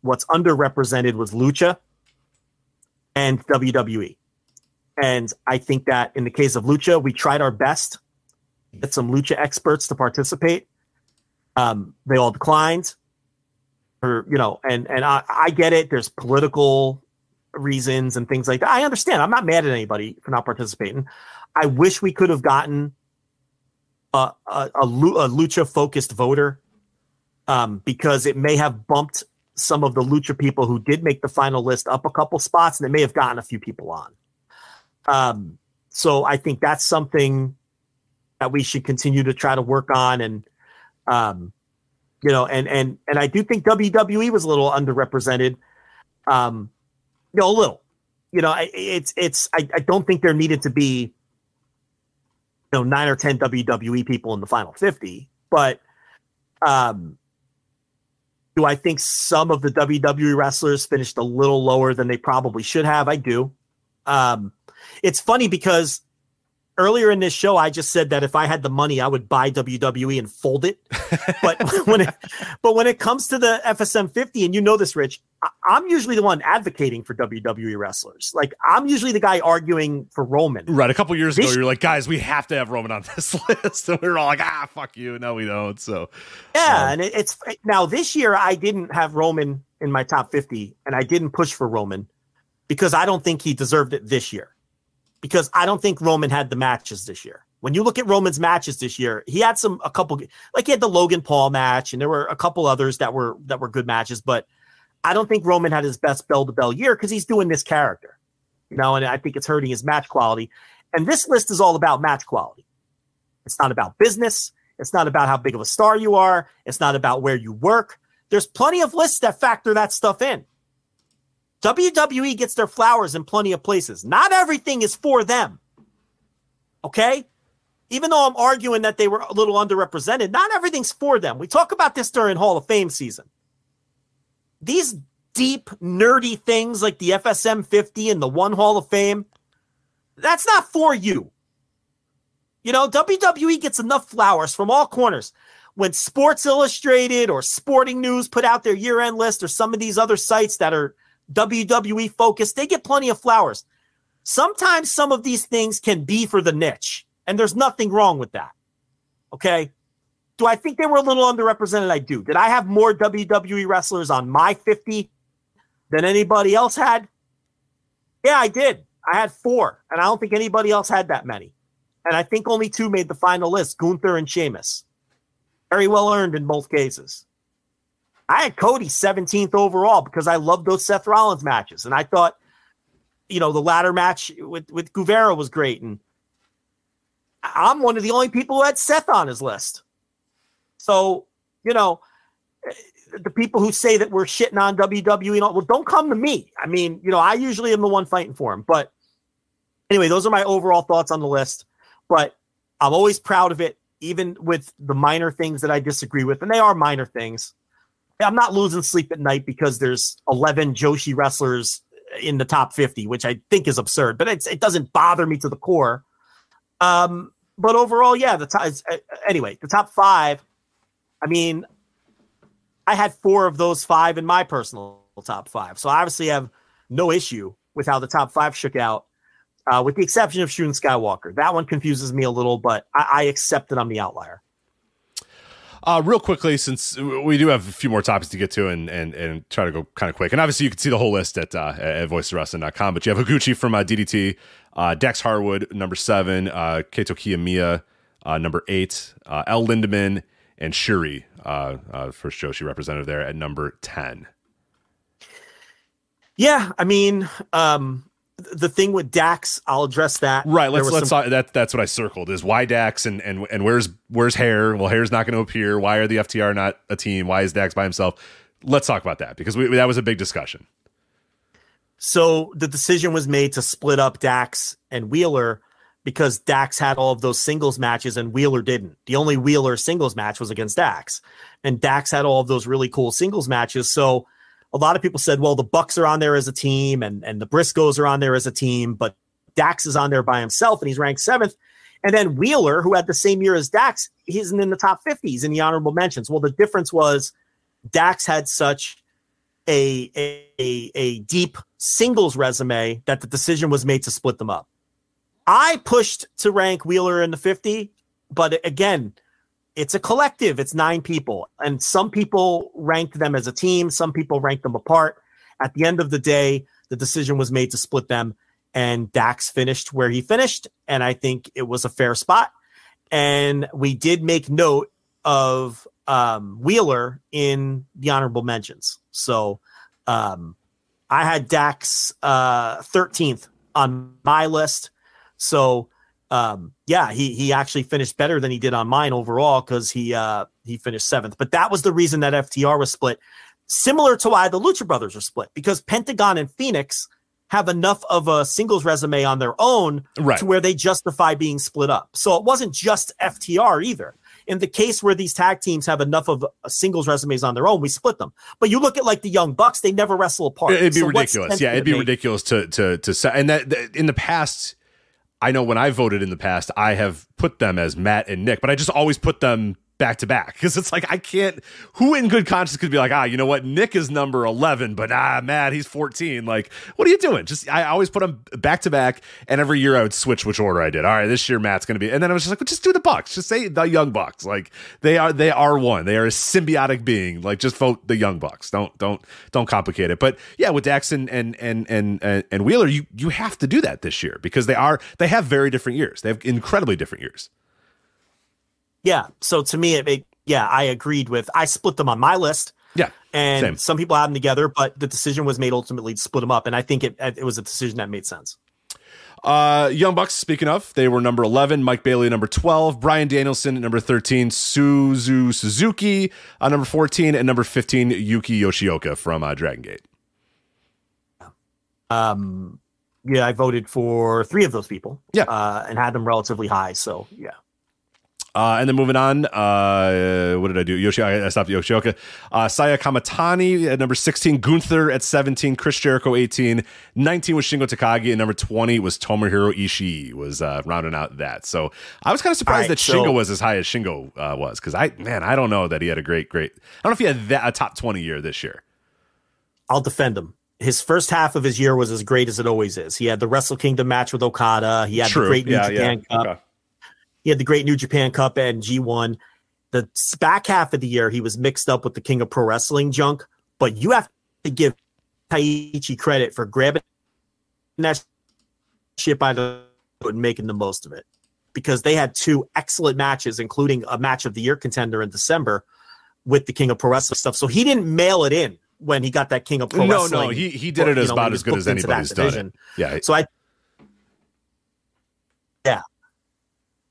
what's underrepresented was Lucha and WWE. And I think that in the case of Lucha, we tried our best to get some Lucha experts to participate. Um, they all declined, or you know, and and I, I get it. There's political reasons and things like that. I understand. I'm not mad at anybody for not participating. I wish we could have gotten a a, lucha focused voter um, because it may have bumped some of the lucha people who did make the final list up a couple spots, and it may have gotten a few people on. Um, so I think that's something that we should continue to try to work on, and um, you know, and and and I do think WWE was a little underrepresented. Um, you know, a little. You know, I, it's it's. I, I don't think there needed to be, you know, nine or ten WWE people in the final fifty, but um, do I think some of the WWE wrestlers finished a little lower than they probably should have? I do. Um, it's funny because earlier in this show, I just said that if I had the money, I would buy WWE and fold it. But [LAUGHS] when it, but when it comes to the FSM 50, and you know this, Rich, I, am usually the one advocating for WWE wrestlers. Like I'm usually the guy arguing for Roman. Right. A couple years ago, you're like, guys, we have to have Roman on this [LAUGHS] list, and we are all like, ah, fuck you. No, we don't. So yeah, um, and it, it's now this year I didn't have Roman in my top 50, and I didn't push for Roman because I don't think he deserved it this year because I don't think Roman had the matches this year. When you look at Roman's matches this year, he had some a couple like he had the Logan Paul match and there were a couple others that were that were good matches, but I don't think Roman had his best bell to bell year because he's doing this character. You know, and I think it's hurting his match quality. And this list is all about match quality. It's not about business. It's not about how big of a star you are. It's not about where you work. There's plenty of lists that factor that stuff in. WWE gets their flowers in plenty of places. Not everything is for them. Okay? Even though I'm arguing that they were a little underrepresented, not everything's for them. We talk about this during Hall of Fame season. These deep, nerdy things like the FSM 50 and the One Hall of Fame, that's not for you. You know, WWE gets enough flowers from all corners. When Sports Illustrated or Sporting News put out their year end list or some of these other sites that are WWE focused, they get plenty of flowers. Sometimes some of these things can be for the niche, and there's nothing wrong with that. Okay. Do I think they were a little underrepresented? I do. Did I have more WWE wrestlers on my 50 than anybody else had? Yeah, I did. I had four, and I don't think anybody else had that many. And I think only two made the final list Gunther and Sheamus. Very well earned in both cases. I had Cody 17th overall because I loved those Seth Rollins matches. And I thought, you know, the ladder match with, with Guevara was great. And I'm one of the only people who had Seth on his list. So, you know, the people who say that we're shitting on WWE, well, don't come to me. I mean, you know, I usually am the one fighting for him. But anyway, those are my overall thoughts on the list. But I'm always proud of it, even with the minor things that I disagree with. And they are minor things. I'm not losing sleep at night because there's 11 Joshi wrestlers in the top 50, which I think is absurd, but it doesn't bother me to the core. Um, but overall, yeah, the top, uh, anyway, the top five, I mean, I had four of those five in my personal top five. So I obviously have no issue with how the top five shook out, uh, with the exception of Shun Skywalker. That one confuses me a little, but I, I accept that I'm the outlier. Uh, real quickly, since we do have a few more topics to get to and and, and try to go kind of quick. And obviously, you can see the whole list at, uh, at voiceswrestling.com. But you have Higuchi from uh, DDT, uh, Dax Harwood, number seven, uh, Kaito Kiyomiya, uh, number eight, uh, El Lindaman, and Shuri, uh, uh, first Joshi representative there at number 10. Yeah, I mean, um, the thing with Dax, I'll address that. Right. Let's let's some... that that's what I circled is why Dax and and and where's where's Hair? Well, Hair's not going to appear. Why are the FTR not a team? Why is Dax by himself? Let's talk about that because we, that was a big discussion. So the decision was made to split up Dax and Wheeler because Dax had all of those singles matches and Wheeler didn't. The only Wheeler singles match was against Dax, and Dax had all of those really cool singles matches. So a lot of people said, well, the Bucks are on there as a team, and and the Briscoes are on there as a team, but Dax is on there by himself, and he's ranked seventh. And then Wheeler, who had the same year as Dax, he's in the top 50s in the honorable mentions. Well, the difference was Dax had such a, a, a deep singles resume that the decision was made to split them up. I pushed to rank Wheeler in the 50, but again, it's a collective. It's nine people, and some people ranked them as a team, some people ranked them apart. At the end of the day, the decision was made to split them, and Dax finished where he finished, and I think it was a fair spot. And we did make note of um, Wheeler in the honorable mentions. So um, I had Dax uh, 13th on my list. So um, yeah, he he actually finished better than he did on mine overall because he uh, he finished seventh. But that was the reason that FTR was split, similar to why the Lucha Brothers are split because Pentagon and Fénix have enough of a singles resume on their own right. to where they justify being split up. So it wasn't just FTR either. In the case where these tag teams have enough of singles resumes on their own, we split them. But you look at like the Young Bucks; they never wrestle apart. It'd be so ridiculous. Yeah, it'd be ridiculous to to to and that in the past I know when I voted in the past, I have put them as Matt and Nick, but I just always put them back to back [LAUGHS] because it's like I can't. Who in good conscience could be like, ah, you know what? Nick is number eleven, but ah, Matt, he's fourteen. Like, what are you doing? Just I always put them back to back, and every year I would switch which order I did. All right, this year Matt's going to be, and then I was just like, well, just do the Bucks. Just say the Young Bucks. Like they are, they are one. They are a symbiotic being. Like just vote the Young Bucks. Don't don't don't complicate it. But yeah, with Dax and and and and and Wheeler, you you have to do that this year because they are they have very different years. They have incredibly different years. Yeah. So to me, it, it yeah, I agreed with. I split them on my list. Yeah. And same. some people had them together, but the decision was made ultimately to split them up, and I think it it was a decision that made sense. Uh, Young Bucks, speaking of, they were number 11, Mike Bailey number 12, Bryan Danielson at number 13, Suzu Suzuki uh, number 14, and number 15, Yuki Yoshioka from uh, Dragon Gate. Um, yeah, I voted for three of those people. Yeah. Uh, and had them relatively high. So, yeah. Uh, and then moving on, uh, what did I do? Yoshi, I stopped Yoshioka. Uh, Saya Kamitani at number 16, Gunther at 17, Chris Jericho 18, 19 was Shingo Takagi, and number 20 was Tomohiro Ishii was uh, rounding out that. So I was kind of surprised right, that so, Shingo was as high as Shingo uh, was because I, man, I don't know that he had a great, great. I don't know if he had that, a top 20 year this year. I'll defend him. His first half of his year was as great as it always is. He had the Wrestle Kingdom match with Okada. He had True. the great New yeah, Japan yeah. Cup. Okay he had the great New Japan Cup and G1. The back half of the year, he was mixed up with the King of Pro Wrestling junk. But you have to give Taichi credit for grabbing that shit by the and making the most of it because they had two excellent matches, including a match of the year contender in December with the King of Pro Wrestling stuff. So he didn't mail it in when he got that King of Pro no, Wrestling. No, no, he he did it as about as good as anybody's done. It. Yeah. So I, yeah,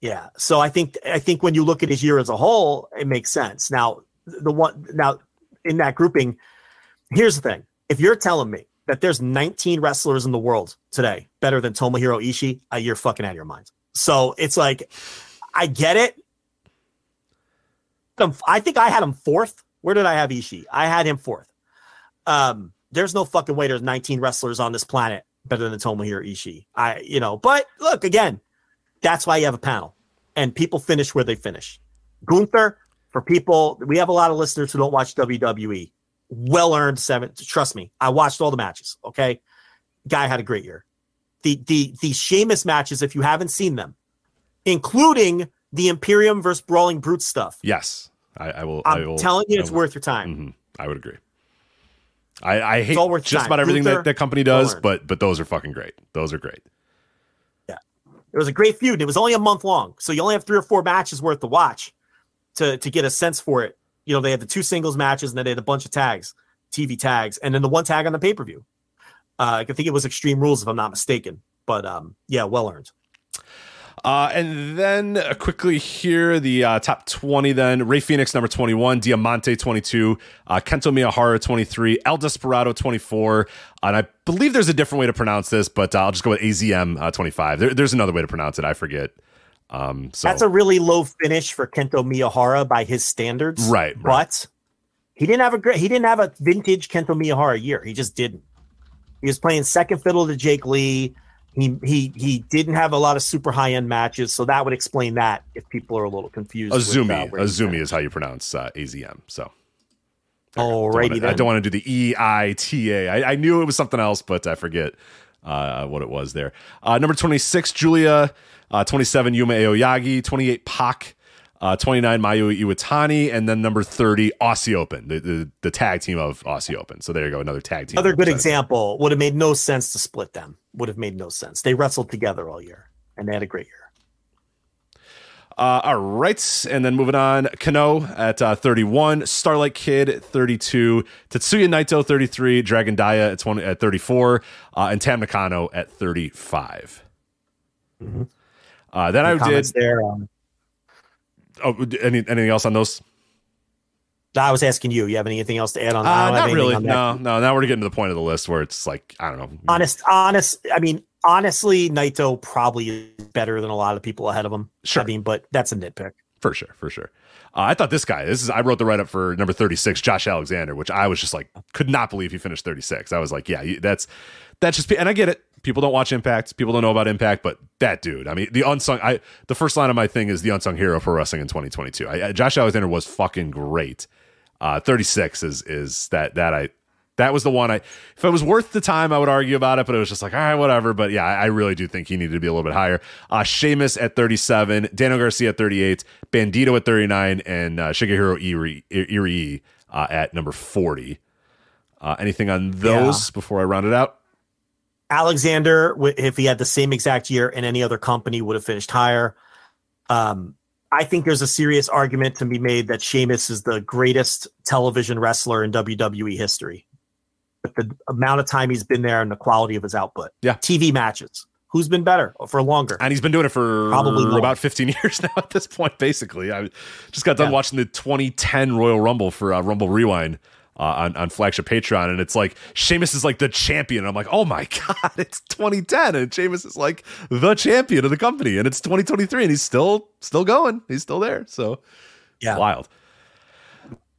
yeah. So I think I think when you look at his year as a whole, it makes sense. Now the one now in that grouping, here's the thing. If you're telling me that there's 19 wrestlers in the world today better than Tomohiro Ishii, uh, you're fucking out of your mind. So it's like I get it. I think I had him fourth. Where did I have Ishii? I had him fourth. Um, there's no fucking way there's 19 wrestlers on this planet better than Tomohiro Ishii. I, you know, but look again, that's why you have a panel and people finish where they finish. Gunther, for people, we have a lot of listeners who don't watch WWE. Well earned seven. Trust me, I watched all the matches. Okay. Guy had a great year. The the the Sheamus matches, if you haven't seen them, including the Imperium versus Brawling Brute stuff. Yes. I, I will. I'm I will, telling you, it's worth your time. Mm-hmm. I would agree. I, I hate just about everything Gunther, that that company does, but but those are fucking great. Those are great. It was a great feud. and It was only a month long, so you only have three or four matches worth to watch to to get a sense for it. You know, they had the two singles matches, and then they had a bunch of tags, TV tags, and then the one tag on the pay per view. Uh, I think it was Extreme Rules, if I'm not mistaken. But um, yeah, well earned. Uh, and then uh, quickly here, the uh, top 20 then Rey Fénix, number 21, Diamante, 22, uh, Kento Miyahara, 23, El Desperado, 24. And I believe there's a different way to pronounce this, but uh, I'll just go with AZM, uh, 25. There, there's another way to pronounce it. I forget. Um, so That's a really low finish for Kento Miyahara by his standards. Right, right. But he didn't have a great, he didn't have a vintage Kento Miyahara year. He just didn't. He was playing second fiddle to Jake Lee. He he he didn't have a lot of super high end matches, so that would explain that if people are a little confused. Azumi. with, uh, Azumi is how you pronounce uh, AZM. So Alrighty I don't want to do the E I T A. I I knew it was something else, but I forget uh, what it was there. Uh, number 26, Julia. Uh, 27, Yuma Aoyagi. 28, Pac. Uh, 29, Mayu Iwatani. And then number 30, Aussie Open, the, the, the tag team of Aussie Open. So there you go, another tag team. Another good example would have made no sense to split them. Would have made no sense. They wrestled together all year, and they had a great year. Uh, all right, and then moving on, Kano at uh, 31, Starlight Kid 32, Tetsuya Naito 33, Dragon Dia at 20 at 34, uh, and Tam Nakano at 35. Uh, then I did. there. Um, Oh, any anything else on those? I was asking you. You have anything else to add on? Uh, not really. No, no. Now we're getting to the point of the list where it's like I don't know. Honest, honest. I mean, honestly, Naito probably is better than a lot of people ahead of him. Sure. I mean, but that's a nitpick. For sure, for sure. Uh, I thought this guy. This is. I wrote the write up for number thirty six, Josh Alexander, which I was just like, could not believe he finished thirty six. I was like, yeah, that's that's just. And I get it. People don't watch Impact. People don't know about Impact, but that dude. I mean, the unsung. I the first line of my thing is the unsung hero for wrestling in twenty twenty two. Josh Alexander was fucking great. Uh, thirty six is is that that I. That was the one I, if it was worth the time, I would argue about it, but it was just like, all right, whatever. But yeah, I I really do think he needed to be a little bit higher. Uh, Sheamus at 37, Daniel Garcia at 38, Bandito at 39, and uh, Shigehiro Irie, Irie uh, at number 40. Uh, anything on those before I round it out? Alexander, if he had the same exact year in any other company, would have finished higher. Um, I think there's a serious argument to be made that Sheamus is the greatest television wrestler in WWE history. With the amount of time he's been there and the quality of his output. Yeah. TV matches. Who's been better for longer? And he's been doing it for Probably more. about 15 [LAUGHS] years now at this point, basically. I just got done Yeah. watching the 2010 Royal Rumble for uh, Rumble Rewind uh, on, on flagship Patreon. And it's like, Sheamus is like the champion. And I'm like, oh my [LAUGHS] God, it's 2010. And Sheamus is like the champion of the company. And it's 2023 and he's still, still going. He's still there. So Yeah. wild.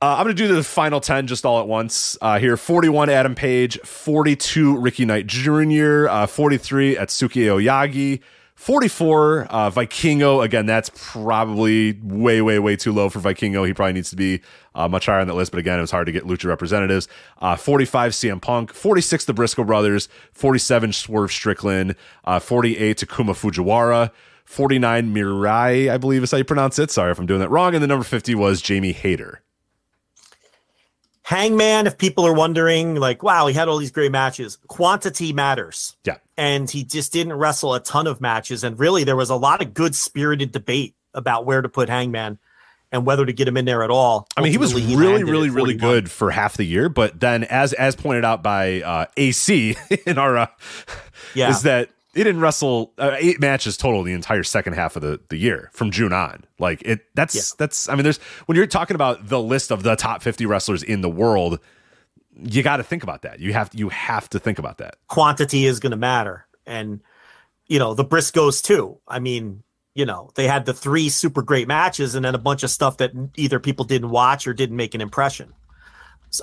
Uh, I'm going to do the final 10 just all at once. Uh, here 41 Adam Page, 42 Ricky Knight Jr., uh, 43 Atsuki Aoyagi, 44 uh, Vikingo. Again, that's probably way, way, way too low for Vikingo. He probably needs to be uh, much higher on that list, but again, it was hard to get Lucha representatives. Uh, 45 CM Punk, 46 the Briscoe Brothers, 47 Swerve Strickland, uh, 48 Takuma Fujiwara. 49 Mirai, I believe is how you pronounce it. Sorry if I'm doing that wrong. And the number 50 was Jamie Hayter. Hangman, if people are wondering, like, wow, he had all these great matches. Quantity matters. Yeah. And he just didn't wrestle a ton of matches. And really, there was a lot of good spirited debate about where to put Hangman and whether to get him in there at all. I mean, he was really, at really, really good for half the year. But then, as as pointed out by uh, AC [LAUGHS] in our, uh, Yeah. is that he didn't wrestle uh, eight matches total the entire second half of the, the year from June on. Like it, that's that's. I mean, there's when you're talking about the list of the top 50 wrestlers in the world, you got to think about that. You have you have to think about that. Quantity is going to matter. And, you know, the Briscoes too. I mean, you know, they had the three super great matches and then a bunch of stuff that either people didn't watch or didn't make an impression.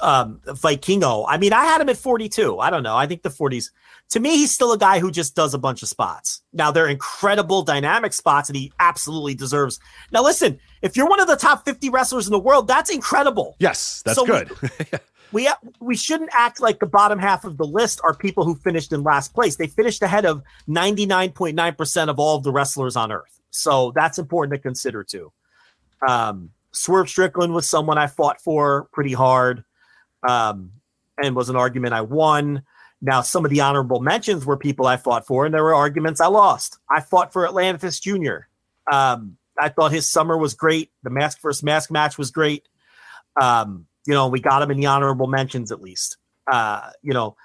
Um, Vikingo, I mean, I had him at 42. I don't know. I think the 40s, to me, he's still a guy who just does a bunch of spots. Now, they're incredible dynamic spots and he absolutely deserves. Now, listen, if you're one of the top 50 wrestlers in the world, that's incredible. Yes, that's So we- good. [LAUGHS] we we shouldn't act like the bottom half of the list are people who finished in last place. They finished ahead of 99.9% of all of the wrestlers on earth. So that's important to consider too. Um, Swerve Strickland was someone I fought for pretty hard um, and was an argument I won. Now, some of the honorable mentions were people I fought for, and there were arguments I lost. I fought for Atlantis Jr. Um, I thought his summer was great. The mask versus mask match was great. Um, you know, we got him in the honorable mentions at least. Uh, you know,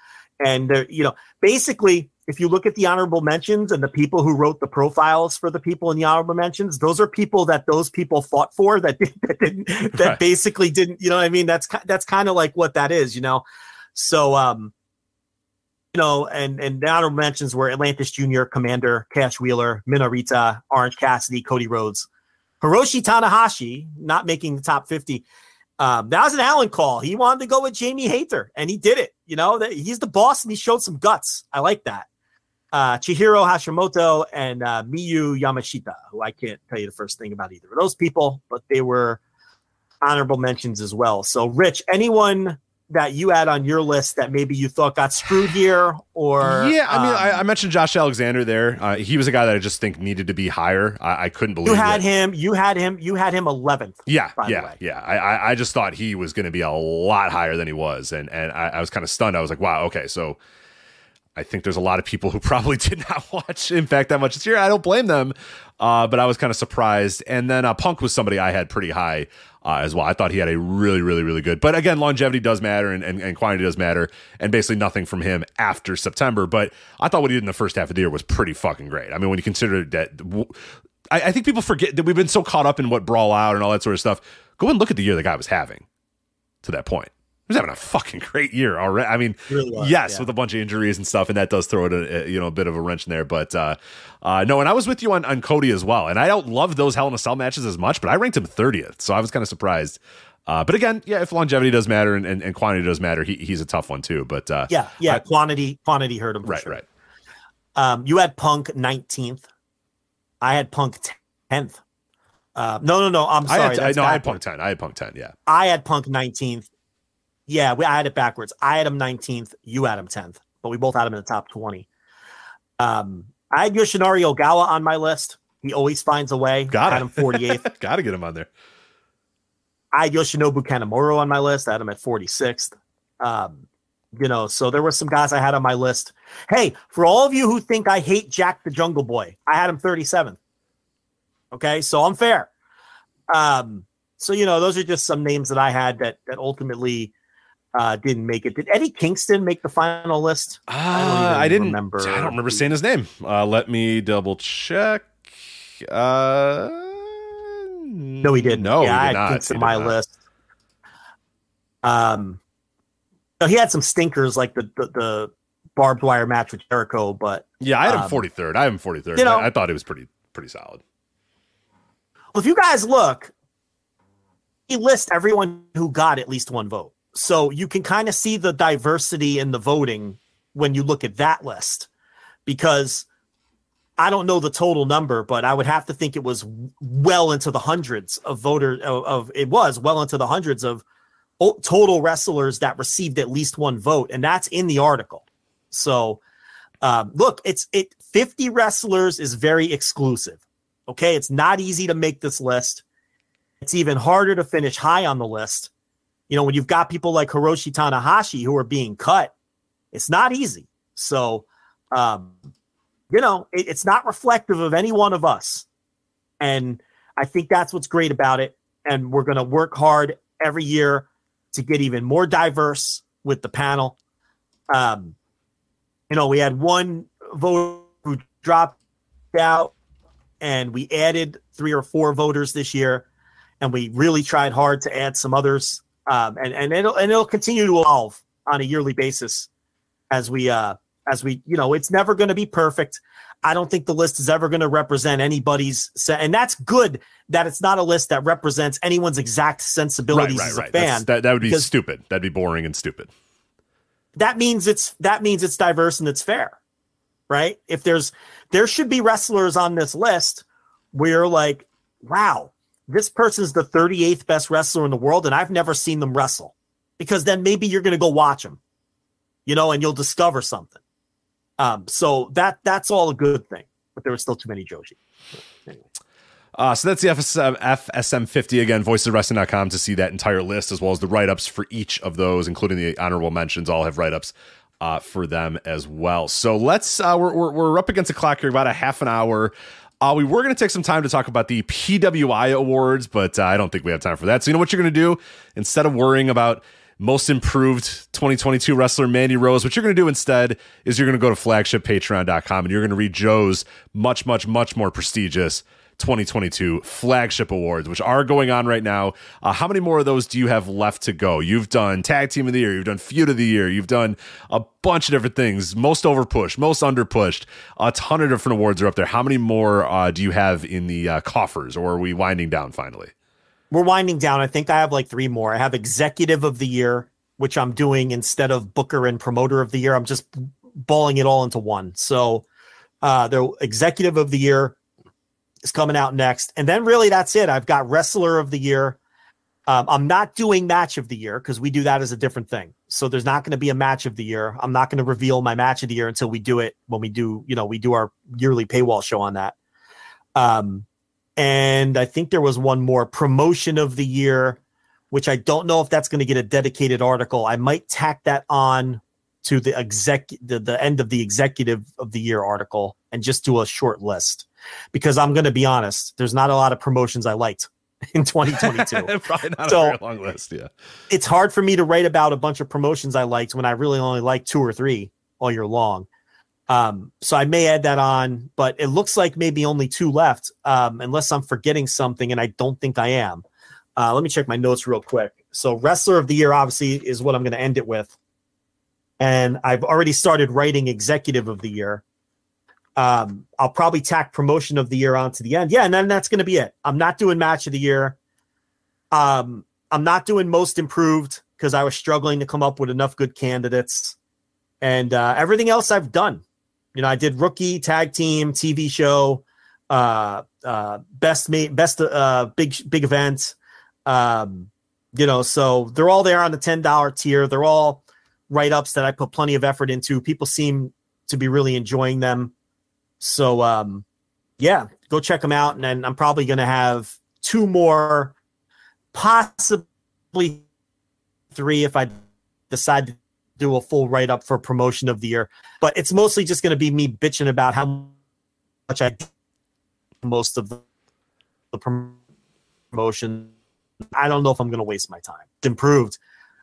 and there, you know, basically if you look at the honorable mentions and the people who wrote the profiles for the people in the honorable mentions, those are people that those people fought for that [LAUGHS] did, that didn't that Right. basically didn't. You know what I mean? That's that's kind of like what that is. You know, so um, you know, and and the honorable mentions were Atlantis Junior, Komander, Cash Wheeler, Minorita, Orange Cassidy, Cody Rhodes, Hiroshi Tanahashi, not making the top fifty. Um, that was an Allen call. He wanted to go with Jamie Hayter, and he did it. You know, that he's the boss, and he showed some guts. I like that. Uh, Chihiro Hashimoto and uh, Miyu Yamashita, who I can't tell you the first thing about either of those people, but they were honorable mentions as well. So, Rich, anyone that you had on your list that maybe you thought got screwed here, or yeah, I mean, um, I, I mentioned Josh Alexander there. Uh, he was a guy that I just think needed to be higher. I, I couldn't believe you had that- him, you had him, you had him eleventh. Yeah, by the yeah, way. yeah. I, I, I just thought he was going to be a lot higher than he was, and and I, I was kind of stunned. I was like, wow, okay, so I think there's a lot of people who [LAUGHS] probably did not [LAUGHS] watch Impact that much this year. I don't blame them, uh, but I was kind of surprised. And then uh, Punk was somebody I had pretty high uh, as well. I thought he had a really, really, really good. But again, longevity does matter, and, and, and quantity does matter, and basically nothing from him after September. But I thought what he did in the first half of the year was pretty fucking great. I mean, when you consider that. I, I think people forget that we've been so caught up in what brawl out and all that sort of stuff. Go and look at the year the guy was having to that point. Was having a fucking great year already. I mean, Really was, yes, yeah. with a bunch of injuries and stuff, and that does throw it a, a- you know a bit of a wrench in there. But uh, uh, no, and I was with you on, on Cody as well. And I don't love those Hell in a Cell matches as much, but I ranked him thirtieth, so I was kind of surprised. Uh, but again, yeah, if longevity does matter and, and, and quantity does matter, he, he's a tough one too. But uh, Yeah, yeah, I- quantity, quantity hurt him. For right, sure. right. Um, you had Punk nineteenth. I had Punk tenth. Uh, no, no, no. I'm I sorry. had, I, no, I had. Punk ten. I had Punk ten. Yeah. I had Punk 19th. Yeah, we, I had it backwards. I had him 19th. You had him 10th, but we both had him in the top 20. Um, I had Yoshinari Ogawa on my list. He always finds a way. Got had him 48th. Got to get him on there. I had Yoshinobu Kanemaru on my list. I had him at 46th. Um, you know, so there were some guys I had on my list. Hey, for all of you who think I hate Jack the Jungle Boy, I had him 37th. Okay, so I'm fair. Um, so you know, those are just some names that I had that that ultimately uh, didn't make it. Did Eddie Kingston make the final list? Uh, even I didn't remember. I don't remember saying his name. Uh, let me double check. Uh, No, he didn't. No, yeah, he I did had not. Kingston He on did my not. list. Um, no, he had some stinkers like the the, the barbed wire match with Jericho, but Yeah, I had him um, 43rd. I have him 43rd. you know- I, I thought he was pretty pretty solid. Well, if you guys look, he lists everyone who got at least one vote. So you can kind of see the diversity in the voting when you look at that list. Because I don't know the total number, but I would have to think it was well into the hundreds of voters of, of it was well into the hundreds of total wrestlers that received at least one vote, and that's in the article. So um, look, it's it 50 wrestlers is very exclusive. Okay, it's not easy to make this list. It's even harder to finish high on the list. You know, when you've got people like Hiroshi Tanahashi who are being cut, it's not easy. So, um, you know, it- it's not reflective of any one of us. And I think that's what's great about it. And we're going to work hard every year to get even more diverse with the panel. Um, you know, we had one vote who dropped out, and we added three or four voters this year, and we really tried hard to add some others. Um, and and it'll and it'll continue to evolve on a yearly basis as we uh as we you know it's never going to be perfect. I don't think the list is ever going to represent anybody's, and that's good that it's not a list that represents anyone's exact sensibilities right, as a right. fan. That's- That, that would be stupid. That'd be boring and stupid. that means it's that means it's diverse and it's fair right if there's there should be wrestlers on this list where you're like wow this person's the 38th best wrestler in the world and i've never seen them wrestle because then maybe you're going to go watch them you know and you'll discover something um so that that's all a good thing but there were still too many joshi Uh, so that's the FSM, FSM 50 again, voicesofwrestling.com to see that entire list as well as the write ups for each of those, including the honorable mentions. All have write ups uh, for them as well. So let's, uh, we're, we're, we're up against the clock here, about a half an hour. Uh, we were going to take some time to talk about the PWI awards, but uh, I don't think we have time for that. So, you know what you're going to do? Instead of worrying about most improved 2022 wrestler Mandy Rose. What you're going to do instead is you're going to go to flagshippatreon.com and you're going to read Joe's much, much, much more prestigious 2022 flagship awards, which are going on right now. Uh, how many more of those do you have left to go? You've done tag team of the year, you've done feud of the year, you've done a bunch of different things. Most over pushed, most under pushed. A ton of different awards are up there. How many more uh, do you have in the uh, coffers, or are we winding down finally? We're winding down. I think I have like three more. I have executive of the year, which I'm doing instead of Booker and promoter of the year. I'm just balling it all into one. So uh, the executive of the year is coming out next. And then really that's it. I've got wrestler of the year. Um, I'm not doing match of the year because we do that as a different thing. So there's not going to be a match of the year. I'm not going to reveal my match of the year until we do it when we do, you know, we do our yearly paywall show on that. Um, and I think there was one more promotion of the year, which I don't know if that's going to get a dedicated article. I might tack that on to the exec the, the end of the executive of the year article and just do a short list because I'm going to be honest, there's not a lot of promotions I liked [LAUGHS] in 2022. [LAUGHS] Probably not so, a very long list. Yeah. It's hard for me to write about a bunch of promotions I liked when I really only like two or three all year long. Um, so I may add that on, but it looks like maybe only two left, um, unless I'm forgetting something, and I don't think I am. Uh, let me check my notes real quick. So, wrestler of the year obviously is what I'm going to end it with, and I've already started writing executive of the year. Um, I'll probably tack promotion of the year onto the end. Yeah, and then that's going to be it. I'm not doing match of the year. Um, I'm not doing most improved because I was struggling to come up with enough good candidates, and uh, everything else I've done. You know, I did rookie, tag team, TV show, uh, uh, best mate, best uh, big big event. Um, you know, so they're all there on the ten dollar tier. They're all write ups that I put plenty of effort into. People seem to be really enjoying them. So um, yeah, go check them out. And then I'm probably going to have two more, possibly three if I decide to do a full write up for promotion of the year. But it's mostly just going to be me bitching about how much I most of the, the promotion. I don't know if I'm going to waste my time. It's improved.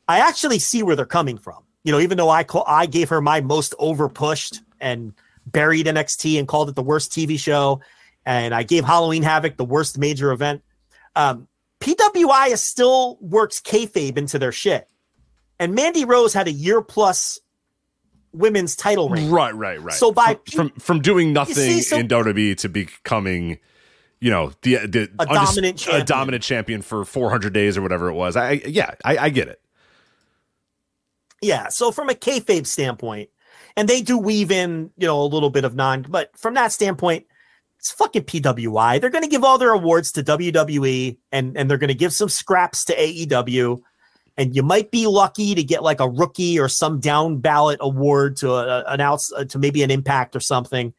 I actually see where they're coming from. You know, even though I call, I gave her my most over pushed and buried NXT and called it the worst TV show. And I gave Halloween Havoc the worst major event. Um, PWI is still works kayfabe into their shit. And Mandy Rose had a year plus women's title reign. Right, right, right. So by from from, from doing nothing see, so, in WWE to becoming, you know, the, the a dominant champion. a dominant champion for 400 days or whatever it was. I yeah, I, I get it. Yeah. So from a kayfabe standpoint, and they do weave in, you know, a little bit of non, but from that standpoint, it's fucking PWI. They're going to give all their awards to WWE and, and they're going to give some scraps to AEW. And you might be lucky to get like a rookie or some down ballot award to uh, announce uh, to maybe an impact or something.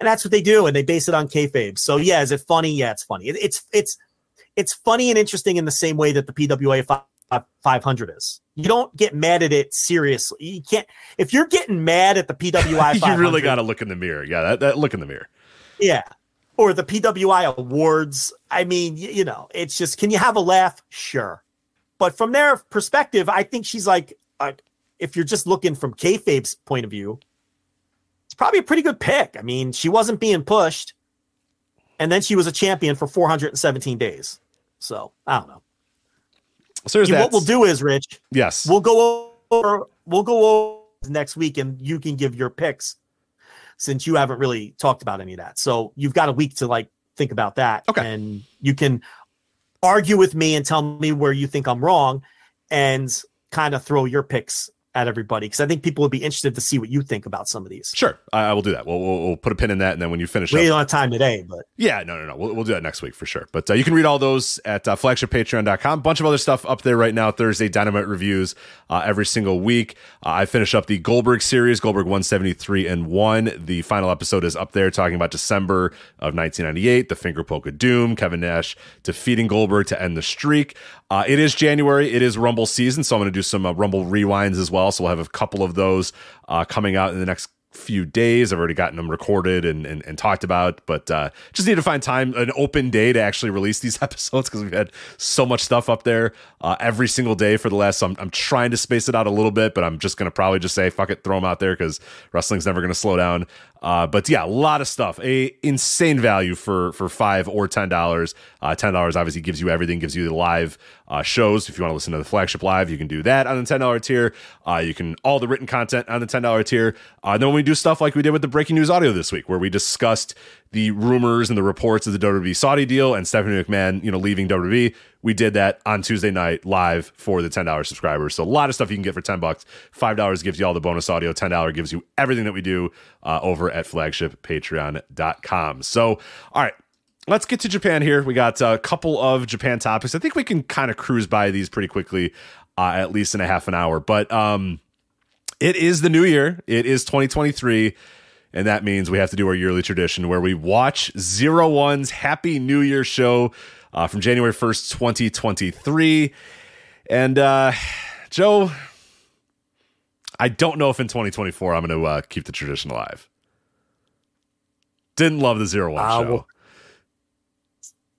And that's what they do. And they base it on kayfabe. So yeah, is it funny? Yeah, it's funny. It, it's, it's, it's funny and interesting in the same way that the PWA 500 is. You don't get mad at it seriously. You can't. If you're getting mad at the [LAUGHS] PWI, you really got to look in the mirror. Yeah, that, that look in the mirror. Yeah, or the PWI awards. I mean, you, you know, it's just can you have a laugh? Sure, but from their perspective, I think she's like, uh, if you're just looking from kayfabe's point of view, it's probably a pretty good pick. I mean, she wasn't being pushed, and then she was a champion for 417 days. So I don't know. So yeah, what we'll do is, Rich. Yes, we'll go over. We'll go over next week, and you can give your picks since you haven't really talked about any of that. So you've got a week to like think about that. Okay, and you can argue with me and tell me where you think I'm wrong, and kind of throw your picks at everybody because I think people would be interested to see what you think about some of these. Sure, I, I will do that. We'll, we'll, we'll put a pin in that, and then when you finish, we up, don't have time today, but yeah, no, no, no, we'll, we'll do that next week for sure. But uh, you can read all those at uh, flagshippatreon.com. Bunch of other stuff up there right now. Thursday Dynamite reviews uh, every single week. Uh, I finish up the Goldberg series, Goldberg 173 and one. The final episode is up there talking about December of 1998, the finger poke of doom, Kevin Nash defeating Goldberg to end the streak. Uh, it is January. It is Rumble season, so I'm going to do some uh, Rumble rewinds as well. So we'll have a couple of those uh, coming out in the next few days. I've already gotten them recorded and and, and talked about, but uh, just need to find time, an open day to actually release these [LAUGHS] episodes because we've had so much stuff up there uh, every single day for the last. So I'm, I'm trying to space it out a little bit, but I'm just gonna probably just say fuck it, throw them out there because wrestling's never gonna slow down. Uh, but yeah, a lot of stuff. A insane value for for five or ten dollars. Uh, ten dollars obviously gives you everything. Gives you the live uh, shows. If you want to listen to the flagship live, you can do that on the ten dollar tier. Uh, you can all the written content on the ten dollar tier. Uh, then we do stuff like we did with the breaking news audio this week, where we discussed the rumors and the reports of the WWE Saudi deal and Stephanie McMahon, you know, leaving WWE. We did that on Tuesday night live for the $10 subscribers. So a lot of stuff you can get for 10 bucks. $5 gives you all the bonus audio. $10 gives you everything that we do uh, over at flagshippatreon.com. So, all right, let's get to Japan here. We got a couple of Japan topics. I think we can kind of cruise by these pretty quickly, uh, at least in a half an hour. But um, it is the new year. It is 2023. And that means we have to do our yearly tradition where we watch Zero One's Happy New Year show uh, from January 1st, 2023. And uh, Joe, I don't know if in 2024 I'm going to uh, keep the tradition alive. Didn't love the Zero One show. well,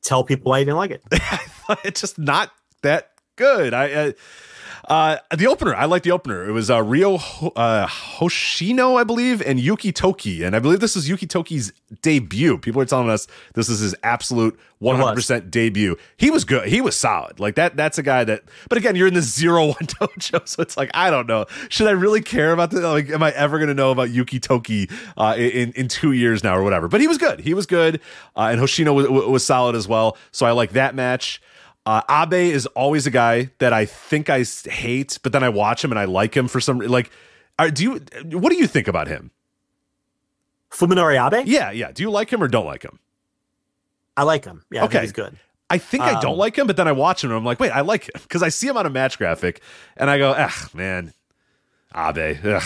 tell people why you didn't like it. [LAUGHS] it's just not that good. I uh, the opener, I like the opener. It was uh, Ryu uh, Hoshino, I believe, and Yuki Toki, and I believe this is Yuki Toki's debut. People are telling us this is his absolute 100% debut. He was good. He was solid. Like that. That's a guy that. But again, you're in the zero one [LAUGHS] dojo, so it's like I don't know. Should I really care about this? Like, am I ever going to know about Yuki Toki uh, in in two years now or whatever? But he was good. He was good, uh, and Hoshino was, was solid as well. So I like that match. Uh, Abe is always a guy that I think I hate, but then I watch him and I like him for some like. Are, do you? What do you think about him? Fuminori Abe? Yeah, yeah. Do you like him or don't like him? I like him. Yeah, Okay. he's good. I think I don't Um, like him, but then I watch him and I'm like, wait, I like him [LAUGHS] because I see him on a match graphic and I go, ah, man, Abe. Ugh.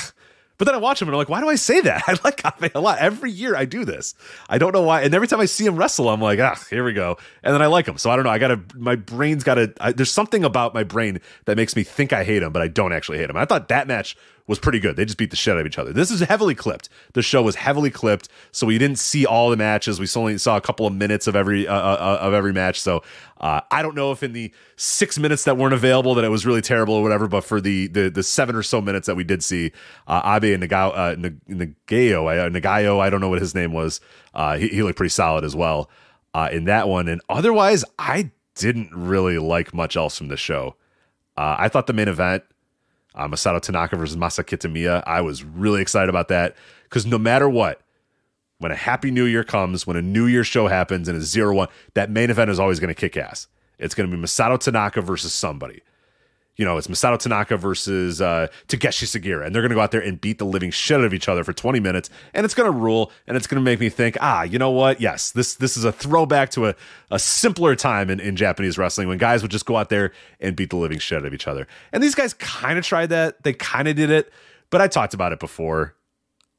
But then I watch him and I'm like, why do I say that? [LAUGHS] I like Abe a lot. Every year I do this. I don't know why. And every time I see him wrestle, I'm like, ah, here we go. And then I like him. So I don't know. I got to, my brain's got to, there's something about my brain that makes me think I hate him, but I don't actually hate him. I thought that match was pretty good. They just beat the shit out of each other. This is heavily clipped. The show was heavily clipped, so we didn't see all the matches. We only saw a couple of minutes of every uh, uh, of every match. So uh, I don't know if in the six minutes that weren't available that it was really terrible or whatever. But for the the, the seven or so minutes that we did see, uh, Abe and Nagao, uh, Nag- Nagayo, uh, Nagayo, I don't know what his name was. Uh, he, he looked pretty solid as well uh, in that one. And otherwise, I didn't really like much else from the show. Uh, I thought the main event uh, Masato Tanaka versus Masa Kitamiya. I was really excited about that because no matter what, when a Happy New Year comes, when a New Year show happens and a zero one, that main event is always going to kick ass. It's going to be Masato Tanaka versus somebody. You know, it's Masato Tanaka versus uh, Takeshi Sugiura, and they're going to go out there and beat the living shit out of each other for 20 minutes, and it's going to rule, and it's going to make me think, ah, you know what? Yes, this this is a throwback to a, a simpler time in, in Japanese wrestling when guys would just go out there and beat the living shit out of each other. And these guys kind of tried that. They kind of did it, but I talked about it before,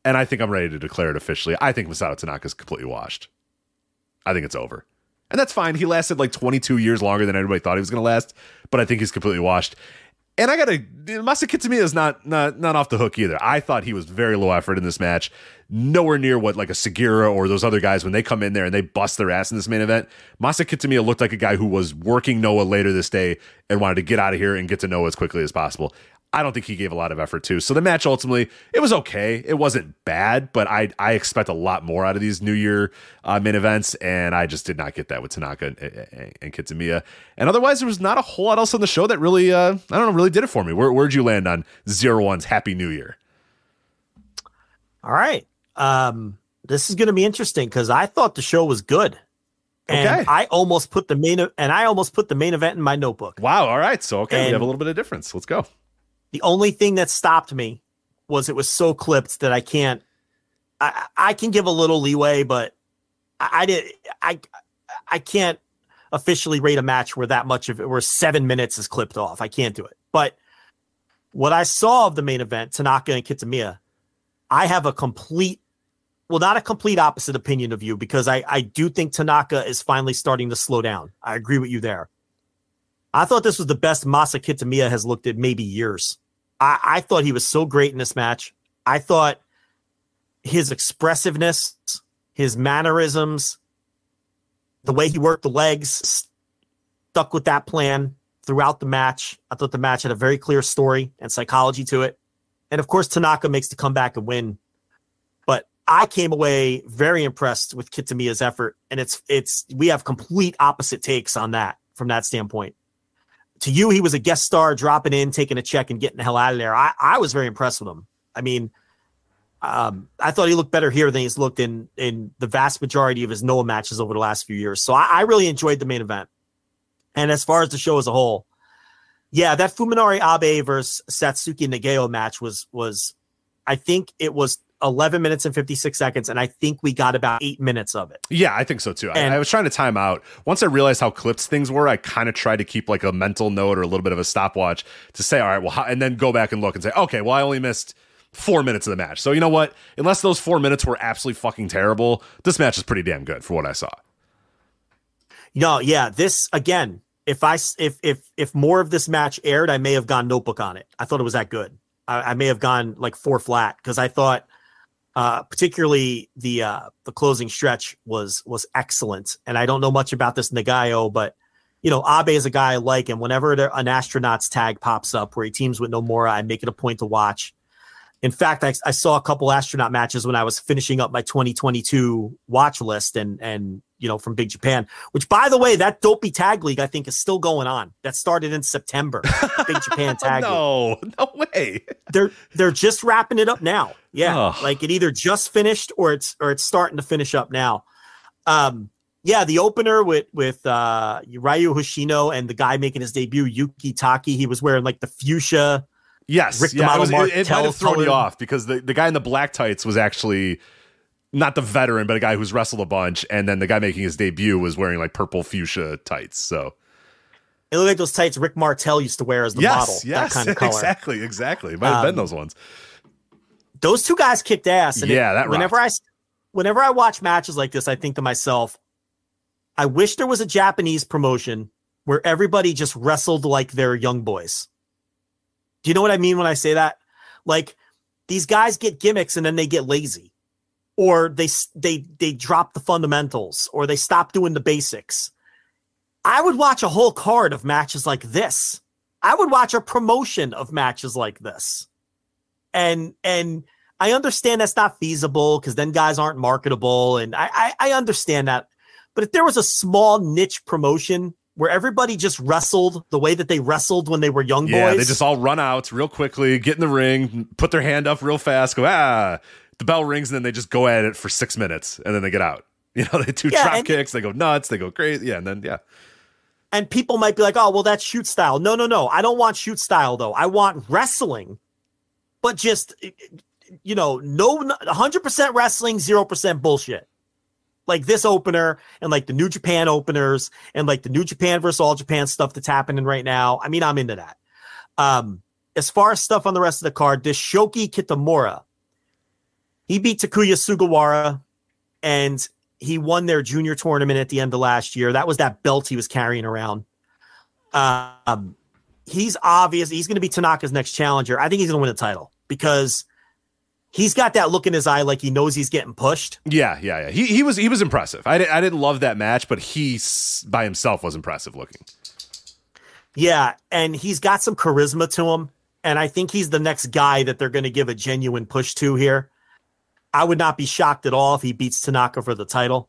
and I think I'm ready to declare it officially. I think Masato Tanaka is completely washed. I think it's over. And that's fine. He lasted like 22 years longer than everybody thought he was going to last, but I think he's completely washed. And I gotta Masa Kitamiya is not not not off the hook either. I thought he was very low effort in this match, nowhere near what like a Sugiura or those other guys when they come in there and they bust their ass in this main event. Masa Kitamiya looked like a guy who was working Noah later this day and wanted to get out of here and get to Noah as quickly as possible. I don't think he gave a lot of effort too. So the match ultimately, it was okay. It wasn't bad, but I I expect a lot more out of these New Year uh, main events, and I just did not get that with Tanaka and, and, and Kitamiya. And otherwise, there was not a whole lot else on the show that really, uh, I don't know, really did it for me. Where where'd you land on Zero One's Happy New Year? All right. Um, this is going to be interesting because I thought the show was good. And Okay. I almost put the main and I almost put the main event in my notebook. Wow. All right. So okay, we have a little bit of difference. Let's go. The only thing that stopped me was it was so clipped that I can't. I I can give a little leeway, but I, I did I I can't officially rate a match where that much of it where seven minutes is clipped off. I can't do it. But what I saw of the main event, Tanaka and Kitamiya, I have a complete well, not a complete opposite opinion of you because I, I do think Tanaka is finally starting to slow down. I agree with you there. I thought this was the best Masa Kitamiya has looked at maybe years. I, I thought he was so great in this match. I thought his expressiveness, his mannerisms, the way he worked the legs, stuck with that plan throughout the match. I thought the match had a very clear story and psychology to it. And of course, Tanaka makes the comeback and win. But I came away very impressed with Kitamiya's effort. And it's it's we have complete opposite takes on that from that standpoint. To you, he was a guest star dropping in, taking a check, and getting the hell out of there. I, I was very impressed with him. I mean, um, I thought he looked better here than he's looked in in the vast majority of his Noah matches over the last few years. So I, I really enjoyed the main event. And as far as the show as a whole, yeah, that Fuminori Abe versus Satsuki Nagao match was was, I think it was 11 minutes and 56 seconds, and I think we got about eight minutes of it. Yeah, I think so too. And- I, I was trying to time out. Once I realized how clipped things were, I kind of tried to keep like a mental note or a little bit of a stopwatch to say, all right, well, how, and then go back and look and say, okay, well, I only missed four minutes of the match. So you know what? Unless those four minutes were absolutely fucking terrible, this match is pretty damn good for what I saw. No, yeah, this again. If I if if if more of this match aired, I may have gone notebook on it. I thought it was that good. I, I may have gone like four flat because I thought, uh, particularly the uh, the closing stretch was was excellent. And I don't know much about this Nagayo, but you know, Abe is a guy I like, and whenever there, an astronauts tag pops up where he teams with Nomura, I make it a point to watch. In fact, I, I saw a couple astronaut matches when I was finishing up my 2022 watch list, and and you know from Big Japan. Which, by the way, that Dopey Tag League I think is still going on. That started in September. Big Japan [LAUGHS] Tag League. no, no way. They're they're just wrapping it up now. Yeah, Ugh. like it either just finished or it's or it's starting to finish up now. Um, yeah, the opener with with uh Ryu Hoshino and the guy making his debut, Yuki Taki. He was wearing like the fuchsia. Yes, Rick yeah, it, was, it, it might have thrown you off because the, the guy in the black tights was actually not the veteran, but a guy who's wrestled a bunch, and then the guy making his debut was wearing like purple fuchsia tights. So It looked like those tights Rick Martel used to wear as the yes, model. yes, that kind of [LAUGHS] color. exactly, exactly. It might have been Um, those ones. those two guys kicked ass. And Yeah, it- that whenever I whenever I watch matches like this, I think to myself, I wish there was a Japanese promotion where everybody just wrestled like they're young boys. Do you know what I mean when I say that? Like these guys get gimmicks and then they get lazy, or they they they drop the fundamentals, or they stop doing the basics. I would watch a whole card of matches like this. I would watch a promotion of matches like this and and I understand that's not feasible because then guys aren't marketable, and I, I I understand that. But if there was a small niche promotion where everybody just wrestled the way that they wrestled when they were young Yeah, boys, they just all run out real quickly, get in the ring, put their hand up real fast, go ah. The bell rings, and then they just go at it for six minutes, and then they get out. [LAUGHS] You know, they do Yeah, drop kicks, they go nuts, they go crazy, yeah, and then yeah, and people might be like, "Oh, well, that's shoot style." No, no, no. I don't want shoot style though. I want wrestling, but just you know, no, 100% wrestling, 0% bullshit. Like this opener and like the New Japan openers and like the New Japan versus All Japan stuff that's happening right now. I mean, I'm into that. Um, as far as stuff on the rest of the card, this Shoki Kitamura, he beat Takuya Sugawara and he won their junior tournament at the end of last year. That was that belt he was carrying around. Um, he's obvious. He's going to be Tanaka's next challenger. I think he's going to win the title because he's got that look in his eye like he knows he's getting pushed. yeah, yeah, yeah. He he was he was impressive. I I didn't love that match, but he by himself was impressive looking. Yeah, and he's got some charisma to him, and I think he's the next guy that they're going to give a genuine push to here. I would not be shocked at all if he beats Tanaka for the title.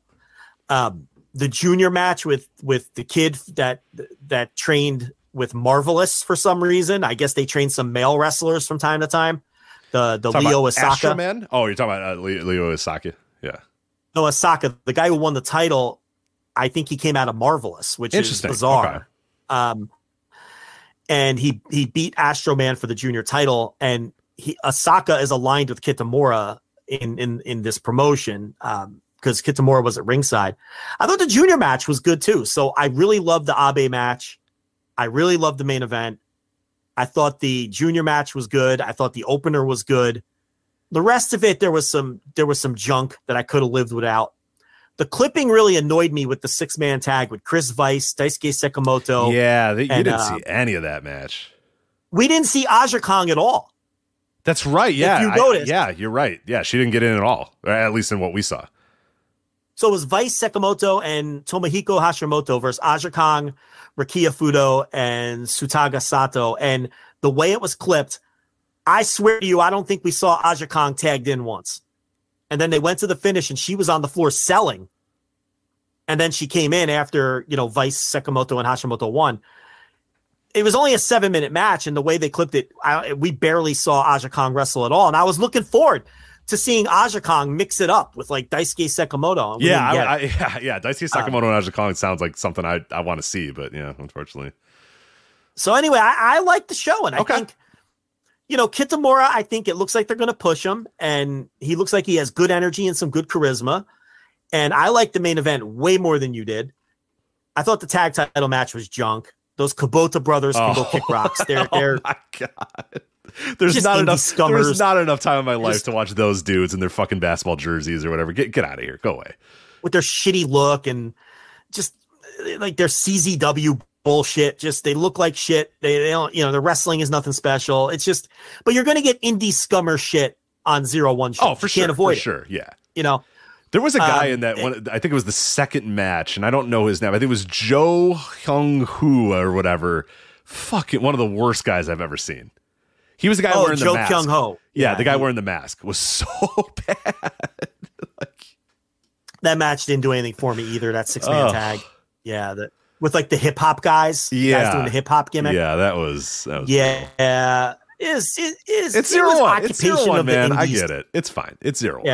Um, the junior match with with the kid that that trained with Marvelous for some reason. I guess they train some male wrestlers from time to time. The the Talking Leo Osaka. Man? Oh, you're talking about uh, Leo, Leo Osaka. Yeah. No, Osaka, the guy who won the title, I think he came out of Marvelous, which is bizarre. Okay. Um, and he he beat Astro Man for the junior title, and he Osaka is aligned with Kitamura in in in this promotion um, because Kitamura was at ringside. I thought the junior match was good too, so I really loved the Abe match. I really loved the main event. I thought the junior match was good. I thought the opener was good. The rest of it, there was some there was some junk that I could have lived without. The clipping really annoyed me with the six man tag with Chris Vice, Daisuke Sakamoto. yeah, they, you and, didn't uh, see any of that match. We didn't see Aja Kong at all. That's right. Yeah. you I- noticed. yeah, you're right. Yeah, she didn't get in at all, at least in what we saw. So it was Vice Sakamoto and Tomohiko Hashimoto versus Aja Kong, Rakia Fudo, and Sutaga Sato. And the way it was clipped, I swear to you, I don't think we saw Aja Kong tagged in once. And then they went to the finish and she was on the floor selling. And then she came in after, you know, Vice Sakamoto and Hashimoto won. It was only a seven minute match, and the way they clipped it, I, we barely saw Aja Kong wrestle at all. And I was looking forward to seeing Aja Kong mix it up with like Daisuke Sakamoto. Yeah, I, I, [LAUGHS] yeah, yeah. Daisuke Uh, and Aja Kong sounds like something I, I want to see, but yeah, unfortunately. So anyway, I, I like the show, and I think, you know, Kitamura. I think it looks like they're going to push him, and he looks like he has good energy and some good charisma. And I like the main event way more than you did. I thought the tag title match was junk. Those Kubota brothers can go Oh. kick rocks. [LAUGHS] They're they're oh my god. There's Just not enough. scummers. There's not enough time in my life Just- to watch those dudes in their fucking basketball jerseys or whatever. Get get out of here. Go away. with their shitty look and just like their CZW bullshit. Just they look like shit. They, they don't, you know, the wrestling is nothing special. It's just, but you're to get indie scummer shit on zero one show. Oh, for you sure. Can't avoid for it. sure. Yeah. You know, There was a guy Um, in that one. I think it was the second match, and I don't know his name. I think it was Joe Hyung Hoo or whatever. Fucking one of the worst guys I've ever seen. He was the guy Oh, wearing Joe the mask. Kyung Ho. Yeah, Yeah, the guy he- wearing the mask was [LAUGHS] so bad. [LAUGHS] that match didn't do anything for me either. That six man tag. Yeah. The, with like the hip hop guys. Yeah, Guys doing the hip hop gimmick. Yeah, that was. That was Yeah. Is is is It's it zero was one. It's zero one, man. I get it. It's fine. It's zero. one.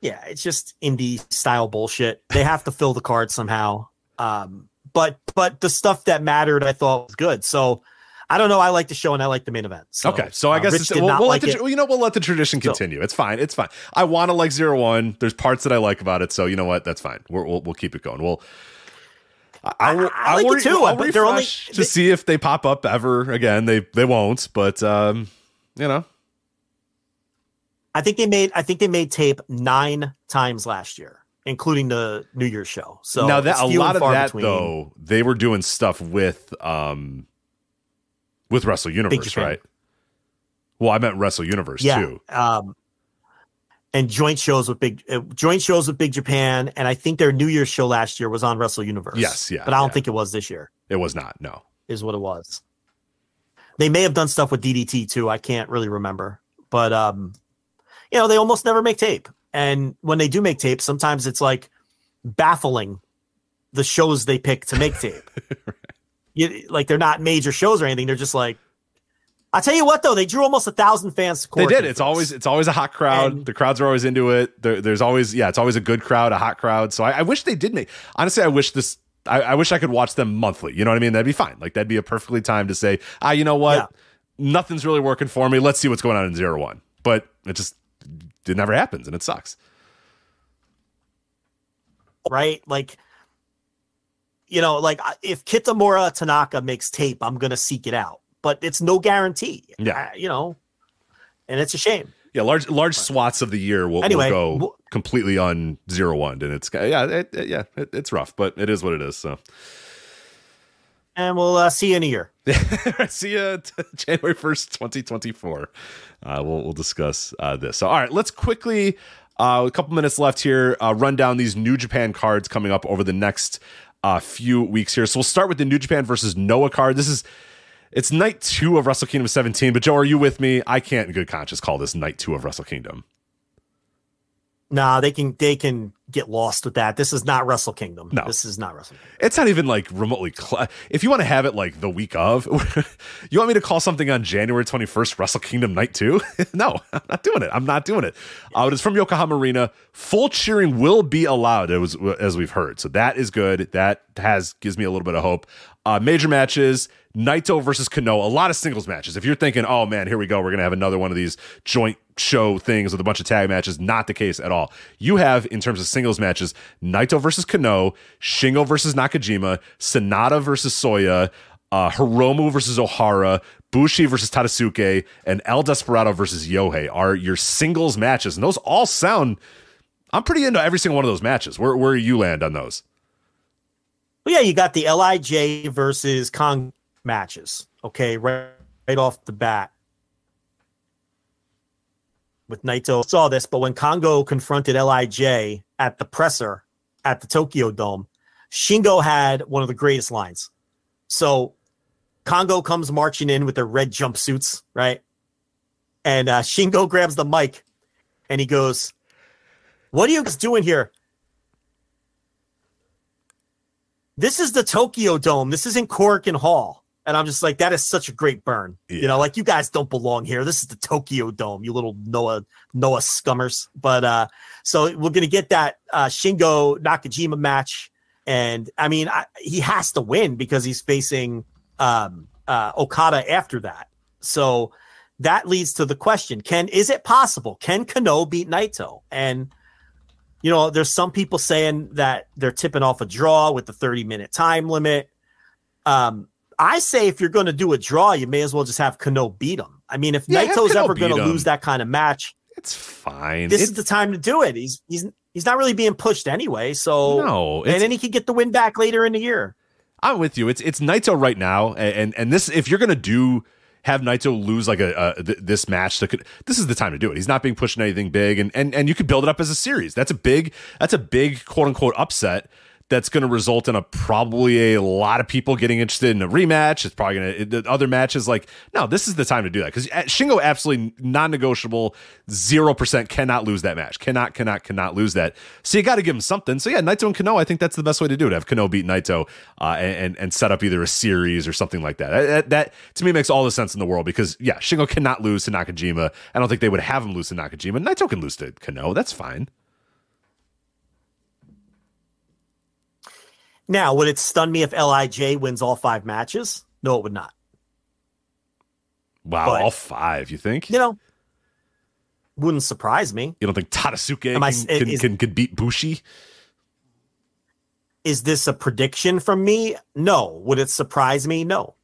Yeah. It's just indie style bullshit. They have to fill the card somehow. Um, but but the stuff that mattered, I thought was good. So I don't know. I like the show and I like the main event. So, okay, so I uh, guess we'll, not we'll like let the, it. you know we'll let the tradition continue. it's fine. It's fine. I want to like zero one. There's parts that I like about it, so you know what? That's fine. We're, we'll we'll keep it going. We'll. I, I, will- I like will it too, I'll but they're only- refresh to see if they pop up ever again. They they won't, but um, you know, I think they made I think they made tape nine times last year, including the New Year's show. So now that a lot of that between. though, they were doing stuff with um, with Wrestle Universe, right? Well, I meant Wrestle Universe yeah, too. um, and joint shows with big uh, joint shows with Big Japan, and I think their New Year's show last year was on Wrestle Universe. Yes, yeah, but I don't yeah. think it was this year. It was not. No. is what it was. They may have done stuff with DDT too. I can't really remember, but um, you know, they almost never make tape. And when they do make tape, sometimes it's like baffling the shows they pick to make tape. [LAUGHS] you, like they're not major shows or anything. They're just like, I tell you what though, they drew almost a thousand fans. To They did. It's this. always it's always a hot crowd. the crowds are always into it. There, there's always yeah, it's always a good crowd, a hot crowd. So I, I wish they did make. Honestly, I wish this. I, I wish I could watch them monthly. You know what I mean? That'd be fine. Like that'd be a perfectly time to say, ah, you know what? Nothing's really working for me. Let's see what's going on in zero one. But it just it never happens, and it sucks. right? Like, you know, like if Kitamura Tanaka makes tape, I'm gonna seek it out, but it's no guarantee. Yeah. I- you know, and it's a shame. Yeah, large large swaths of the year will, Anyway, will go completely on zero one, and it's yeah, it, it- yeah, it, it's rough, but it is what it is. So. And we'll uh, see you in a year. [LAUGHS] See you t- January 1st, 2024. Uh, we'll, we'll discuss uh, this. So, all right, let's quickly, uh, a couple minutes left here, uh, run down these New Japan cards coming up over the next uh, few weeks here. So, we'll start with the New Japan versus Noah card. This is. It's night two of Wrestle Kingdom 17, but Joe, are you with me? I can't in good conscience call this night two of Wrestle Kingdom. Nah, they can they can get lost with that. This is not Wrestle Kingdom. No. this is not Wrestle. Kingdom. It's not even like remotely. Cl- if you want to have it like the week of, [LAUGHS] you want me to call something on January 21st, Wrestle Kingdom Night 2? [LAUGHS] no, I'm not doing it. I'm not doing it. Uh, it is from Yokohama Arena. Full cheering will be allowed, as, as we've heard. So that is good. That has gives me a little bit of hope. Uh, major matches Naito versus Kenoh, a lot of singles matches. If you're thinking, oh man, here we go, we're going to have another one of these joint show things with a bunch of tag matches, not the case at all. You have, in terms of singles matches, Naito versus Kenoh, Shingo versus Nakajima, Sanada versus Soya, uh, Hiromu versus Ohara, Bushi versus Tadasuke, and El Desperado versus Yohei are your singles matches. And those all sound, I'm pretty into every single one of those matches. Where, where you land on those? Well, yeah, you got the Lij versus Kong matches. Okay, right, right off the bat. with Naito saw this, but when Kongo confronted Lij at the presser at the Tokyo Dome, Shingo had one of the greatest lines. So Kongo comes marching in with their red jumpsuits, right? And uh, Shingo grabs the mic and he goes, What are you guys doing here? This is the Tokyo Dome. This isn't Korakuen Hall. And I'm just like, that is such a great burn. Yeah. You know, like you guys don't belong here. This is the Tokyo Dome, you little Noah Noah scummers. But uh, so we're gonna get that uh, Shingo Nakajima match, and I mean, I, he has to win because he's facing um, uh, Okada after that. So that leads to the question: Can is it possible? Can Kenoh beat Naito? And you know, there's some people saying that they're tipping off a draw with the 30 minute time limit. Um, I say if you're going to do a draw, you may as well just have Kenoh beat him. I mean, if yeah, Naito's ever going to lose that kind of match, it's fine. This it's... is the time to do it. He's he's he's not really being pushed anyway. So no, and then he could get the win back later in the year. I'm with you. It's it's Naito right now, and and, and this if you're going to do have Naito lose like a, a th- this match. That could, this is the time to do it. He's not being pushed in anything big, and and and you could build it up as a series. That's a big that's a big quote unquote upset that's going to result in a probably a lot of people getting interested in a rematch. It's probably going to other matches. Like, no, this is the time to do that because Shingo absolutely non-negotiable, zero percent cannot lose that match. Cannot, cannot, cannot lose that. So you got to give him something. So yeah, Naito and Kenoh, I think that's the best way to do it. Have Kenoh beat Naito uh, and and set up either a series or something like that. that. That to me makes all the sense in the world because yeah, Shingo cannot lose to Nakajima. I don't think they would have him lose to Nakajima. Naito can lose to Kenoh. That's fine. Now, would it stun me if Lij wins all five matches? No, it would not. Wow, but, all five, you think? You know, wouldn't surprise me. You don't think Tadasuke can, I, can, is, can, can beat Bushi? Is this a prediction from me? No. Would it surprise me? No.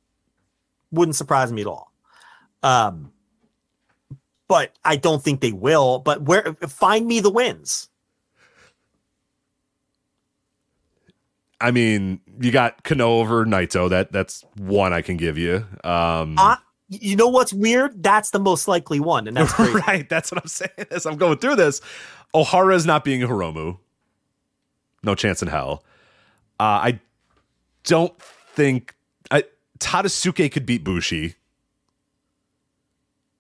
Wouldn't surprise me at all. Um, but I don't think they will. But where find me the wins. I mean, you got Kenoh over Naito. That that's one I can give you. Um, you know what's weird? That's the most likely one, and that's [LAUGHS] right. That's what I'm saying. As I'm going through this, Ohara is not being Hiromu. No chance in hell. Uh, I don't think I, Tadasuke could beat Bushi.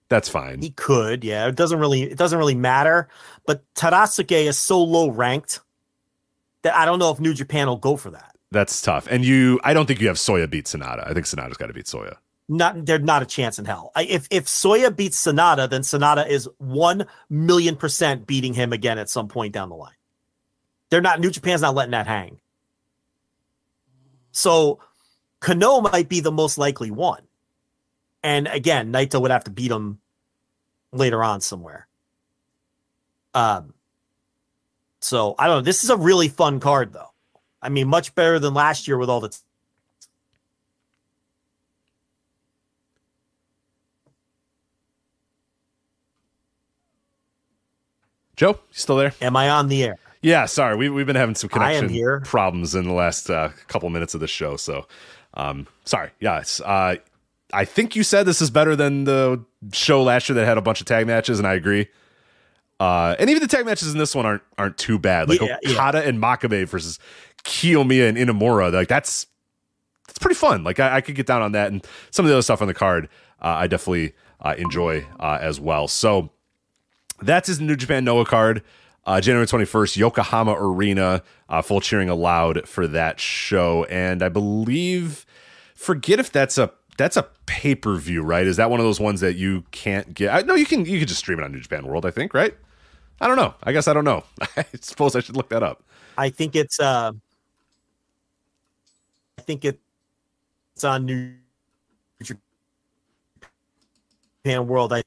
That's fine. He could, yeah. It doesn't really it doesn't really matter. But Tadasuke is so low ranked that I don't know if New Japan will go for that. That's tough. And you, I don't think you have Soya beat Sanada. I think Sanada's got to beat Soya. Not, they're not a chance in hell. I, if if Soya beats Sanada, then Sanada is one million percent beating him again at some point down the line. They're not. New Japan's not letting that hang. So, Kenoh might be the most likely one. And again, Naito would have to beat him later on somewhere. Um, so I don't know. This is a really fun card, though. I mean, much better than last year with all the. T- Joe, you still there? Am I on the air? Yeah, sorry. We, we've been having some connection problems in the last uh, couple minutes of the show. So, um, sorry. Yes. Uh, I think you said this is better than the show last year that had a bunch of tag matches, and I agree. Uh, and even the tag matches in this one aren't aren't too bad. Like yeah, Okada yeah. and Makabe versus Kiyomiya and Inamura. Like that's that's pretty fun. Like I, I, could get down on that, and some of the other stuff on the card, uh, I definitely uh, enjoy uh, as well. So that's his New Japan Noah card. Uh, January 21st, Yokohama Arena, uh, full cheering allowed for that show. And I believe, forget if that's a that's a pay per view, right? Is that one of those ones that you can't get? I, no, you can you can just stream it on New Japan World, I think, right? I don't know. I guess I don't know. [LAUGHS] I suppose I should look that up. I think it's uh I think it's on New Japan World. I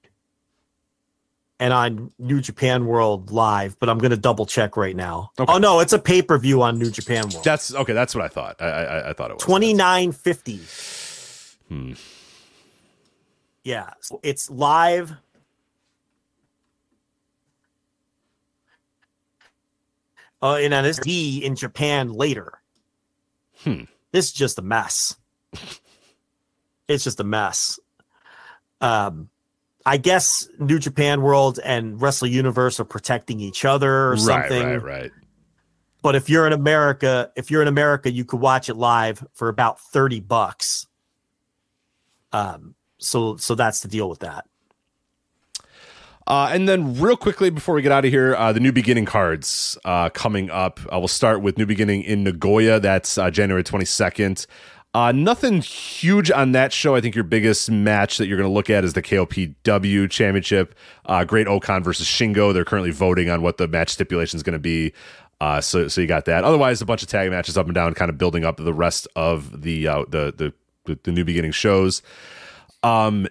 and on New Japan World Live, but I'm going to double check right now. Okay. Oh no, it's a pay per view on New Japan World. That's okay. That's what I thought. I I, I thought it was twenty nine fifty. Hmm. Yeah, so it's live Uh, and then this D in Japan later. Hmm. This is just a mess. [LAUGHS] it's just a mess. Um, I guess New Japan World and Wrestle Universe are protecting each other or Right, something. right, right. But if you're in America, if you're in America, you could watch it live for about 30 bucks. Um, so so that's the deal with that. Uh, and then, real quickly before we get out of here, uh, the New Beginning cards uh, coming up. Uh, we'll start with New Beginning in Nagoya. That's uh, January 22nd. Uh, nothing huge on that show. I think your biggest match that you're going to look at is the KOPW Championship. Great O-Khan versus Shingo. They're currently voting on what the match stipulation is going to be. So, so you got that. Otherwise, a bunch of tag matches up and down, kind of building up the rest of the the, the the the New Beginning shows. Um,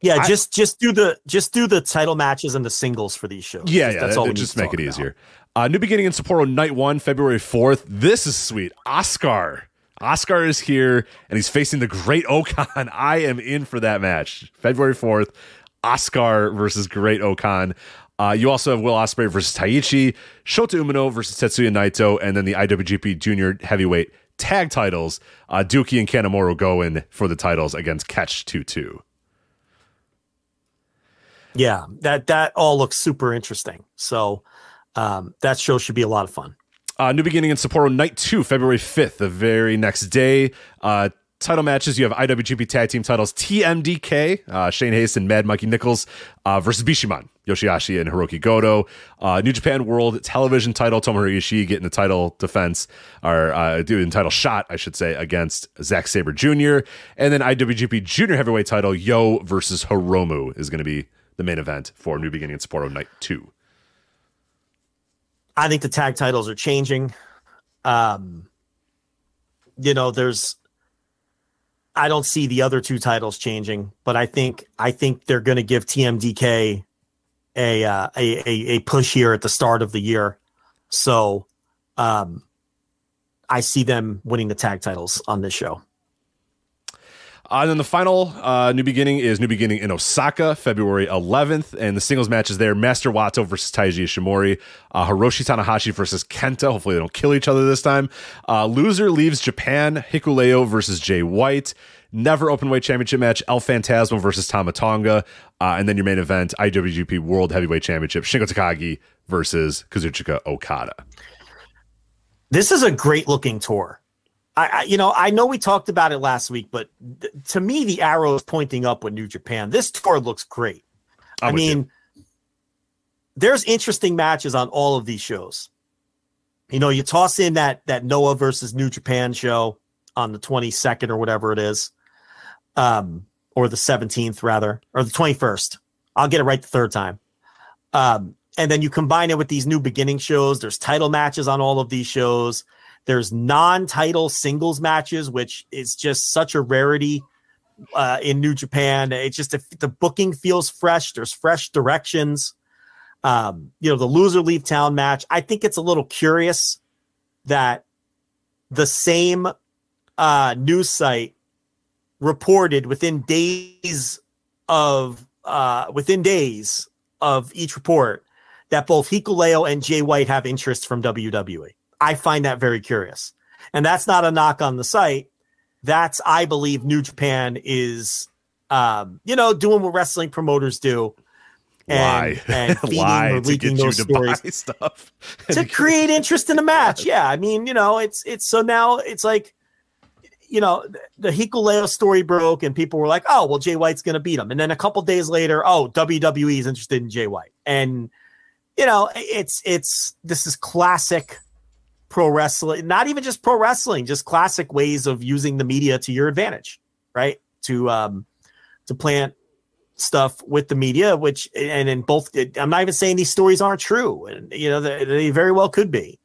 Yeah, I- just just do the just do the title matches and the singles for these shows. Yeah, Just- yeah. that's that- all we just make it easier. Uh, New beginning in Sapporo, night one, February fourth. This is sweet. Oskar, Oskar is here, and he's facing the Great [LAUGHS] O-Khan. I am in for that match. February fourth, Oskar versus Great O-Khan. Uh, you also have Will Ospreay versus Taichi, Shota Umino versus Tetsuya Naito, and then the IWGP Junior Heavyweight Tag Titles. Uh, Douki and Kanemaru go in for the titles against Catch Two Two. Yeah, that that all looks super interesting. So um, that show should be a lot of fun. Uh, new beginning in Sapporo, night two, February 5th, the very next day. Uh, title matches you have IWGP Tag Team titles TMDK, uh, Shane Haste and Mad Mikey Nicholls uh, versus Bishamon, Yoshihashi and Hiroki Goto. Uh, New Japan World Television title, Tomohiro Ishii getting the title defense, or uh, doing title shot, I should say, against Zack Sabre Jr. And then IWGP Junior Heavyweight title, Yo versus Hiromu is going to be the main event for New Beginning in Sapporo, night two. I think the tag titles are changing. Um, you know, there's I don't see the other two titles changing, but I think I think they're going to give TMDK a, uh, a a a push here at the start of the year. So, um, I see them winning the tag titles on this show. Uh, and then the final uh, new beginning is new beginning in Osaka, February 11th, and the singles matches there: Master Wato versus Taiji Ishimori, uh, Hiroshi Tanahashi versus Kenta. Hopefully, they don't kill each other this time. Uh, loser leaves Japan: Hikuleo versus Jay White. Never open weight championship match: El Phantasmo versus Tama Tonga, uh, and then your main event: IWGP World Heavyweight Championship: Shingo Takagi versus Kazuchika Okada. This is a great looking tour. I, I, you know, I know we talked about it last week, but th- to me, the arrow is pointing up with New Japan. This tour looks great. i I'm you. mean, there's interesting matches on all of these shows. You know, you toss in that that Noah versus New Japan show on the 22nd or whatever it is, um, or the 17th rather, or the 21st. I'll get it right the third time. Um, and then you combine it with these new beginning shows. There's title matches on all of these shows. There's non-title singles matches, which is just such a rarity uh, in New Japan. It's just the, the booking feels fresh. There's fresh directions. Um, you know, the loser leave town match. I think it's a little curious that the same uh, news site reported within days of uh, within days of each report that both Hikuleo and Jay White have interest from WWE. I find that very curious. And that's not a knock on the site. That's, I believe, New Japan is, um, you know, doing what wrestling promoters do. And, Lie. and [LAUGHS] feeding Lie or leaking those to stories buy [LAUGHS] stuff. to [LAUGHS] create interest in a match. Yeah, I mean, you know, it's it's so now it's like, you know, the Hikuleo story broke, and people were like, "Oh, well, Jay White's going to beat him," and then a couple days later, "Oh, WWE is interested in Jay White," and you know, it's it's this is classic pro wrestling, not even just pro wrestling, just classic ways of using the media to your advantage, right? To um to plant stuff with the media, which and in both, I'm not even saying these stories aren't true, and you know they, they very well could be,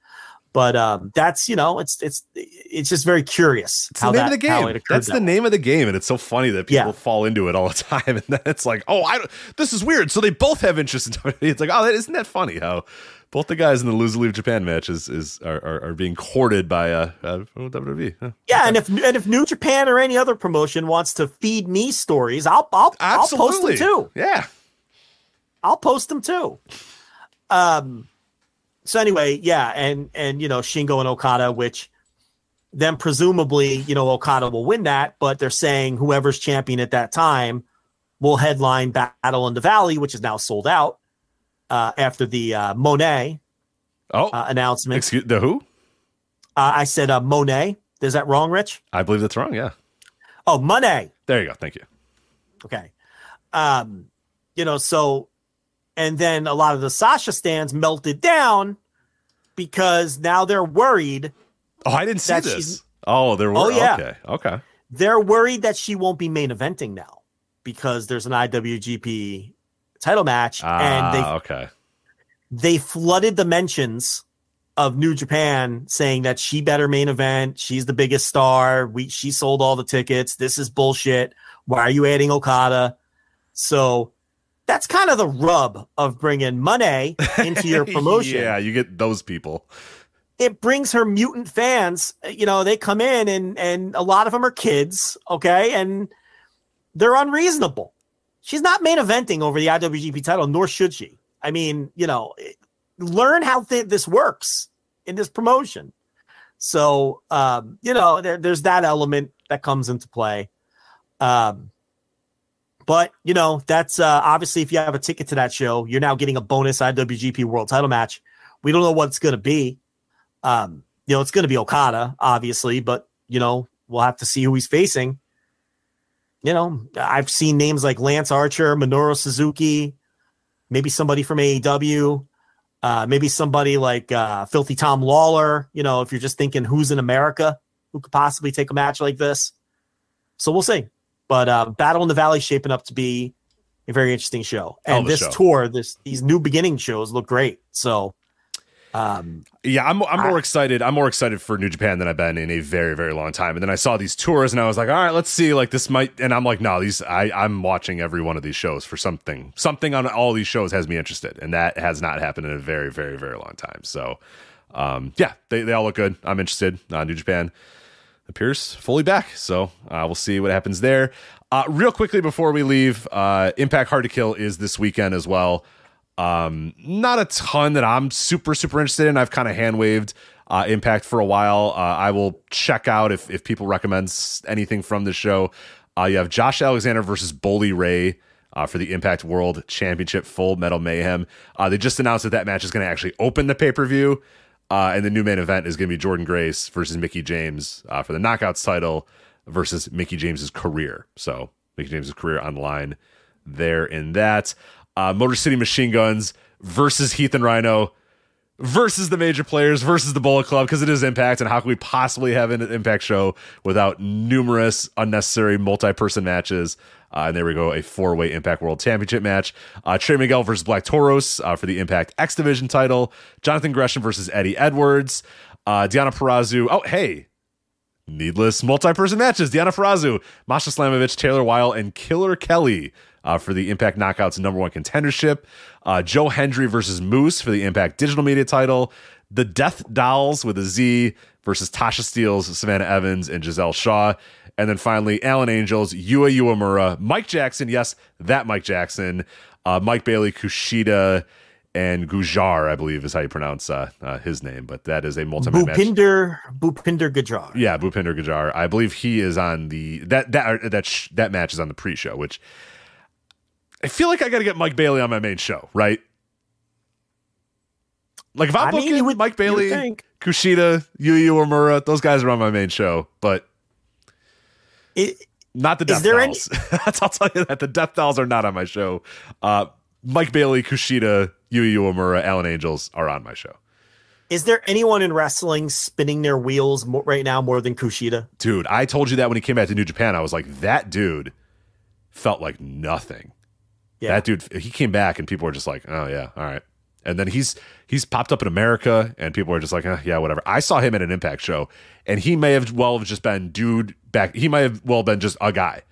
but um that's you know it's it's it's just very curious It's the name of the how game. That's that the way. name of the game, and it's so funny that people Yeah. fall into it all the [LAUGHS] time, and then it's like, oh, I don't, this is weird. So they both have interest in. [LAUGHS] It's like, oh, that isn't that funny how both the guys in the lose leave Japan match is is are, are, are being courted by uh, uh WWE. Huh. Yeah, and if and if New Japan or any other promotion wants to feed me stories, I'll I'll I'll post them too. Yeah. I'll post them too. Um so anyway, yeah, and and you know, Shingo and Okada, which then presumably, you know, Okada will win that, but they're saying whoever's champion at that time will headline Battle in the Valley, which is now sold out uh, after the uh, Monet oh uh, announcement. Excuse the who? Uh, I said uh, Monet. Is that wrong, Rich? I believe that's wrong. Yeah. Oh, Monet. There you go. Thank you. Okay. Um, you know, so and then a lot of the Sasha stands melted down because now they're worried. Oh, I didn't see this. Oh, there were. Oh, yeah. Okay. Okay. They're worried that she won't be main eventing now because there's an IWGP title match and they Ah, okay. they flooded the mentions of New Japan saying that she better main event. She's the biggest star. We she sold all the tickets. This is bullshit. Why are you adding Okada? So that's kind of the rub of bringing money into your [LAUGHS] promotion. yeah, you get those people. It brings her mutant fans. You know, they come in and and a lot of them are kids, okay, and they're unreasonable. She's not main eventing over the IWGP title, nor should she. I mean, you know, learn how th- this works in this promotion. So, um, you know, there, there's that element that comes into play. Um, but you know, that's uh, obviously if you have a ticket to that show, you're now getting a bonus IWGP World Title match. We don't know what it's going to be. Um, you know, it's going to be Okada, obviously, but you know, we'll have to see who he's facing. You know, I've seen names like Lance Archer, Minoru Suzuki, maybe somebody from AEW, uh, maybe somebody like uh, Filthy Tom Lawlor. You know, if you're just thinking who's in America who could possibly take a match like this. So we'll see. But uh, Battle in the Valley shaping up to be a very interesting show. And this show. tour, this these new beginning shows look great. So um Yeah, I'm I'm I- more excited. I'm more excited for New Japan than I've been in a very very long time. And then I saw these tours and I was like, all right, let's see. Like this might. And I'm like, no, these. I I'm watching every one of these shows for something. Something on all these shows has me interested, and that has not happened in a very very very long time. So, um, yeah, they they all look good. I'm interested. Uh, New Japan appears fully back. So uh, we'll see what happens there. Uh, real quickly before we leave, uh, Impact Hard to Kill is this weekend as well. Um, not a ton that I'm super super interested in. I've kind of hand waved uh, Impact for a while. Uh, I will check out if if people recommend anything from the show. Uh, you have Josh Alexander versus Bully Ray. Uh, for the Impact World Championship Full Metal Mayhem. Uh, they just announced that that match is going to actually open the pay per view. Uh, and the new main event is going to be Jordynne Grace versus Mickie James uh, for the Knockouts title versus Mickie James's career. So Mickie James's career on the line there in that. Uh, Motor City Machine Guns versus Heath and Rhino versus the major players versus the Bullet Club because it is Impact. And how can we possibly have an Impact show without numerous unnecessary multi-person matches? Uh, and there we go, a four-way Impact World Championship match. Uh, Trey Miguel versus Black Taurus uh, for the Impact X Division title. Jonathan Gresham versus Eddie Edwards. Uh, Deonna Purrazzo. Oh, hey, needless multi-person matches. Deonna Purrazzo, Masha Slamovich, Taylor Wilde, and Killer Kelly uh, for the Impact Knockouts number one contendership. Uh, Joe Hendry versus Moose for the Impact Digital Media title. The Death Dolls with a Z versus Tasha Steelz, Savannah Evans, and Giselle Shaw. And then finally, Alan Angels, Yuya Uemura, Mike Jackson, yes, that Mike Jackson, uh, Mike Bailey, Kushida, and Gujjar, I believe is how you pronounce uh, uh, his name. But that is a multi-man match. Bhupinder Bhupinder Gajar. Yeah, Bhupinder Gajar. I believe he is on the that that that sh- that match is on the pre-show, which I feel like I got to get Mike Bailey on my main show, right? Like if I'm I booking you would- Mike Bailey. Kushida, Yuya Uemura, those guys are on my main show, but It, not the Is Death there any- [LAUGHS] I'll tell you that the Death Dolls are not on my show. Uh, Mike Bailey, Kushida, Yuya Uemura, Alan Angels are on my show. is there anyone in wrestling spinning their wheels right now more than Kushida? Dude, I told you that when he came back to New Japan. I was like, that dude felt like nothing. Yeah. That dude, he came back and people were just like, oh yeah, all right. And then he's he's popped up in America and people are just like, eh, yeah, whatever. I saw him at an Impact show and he may have well have just been dude back. He might have well been just a guy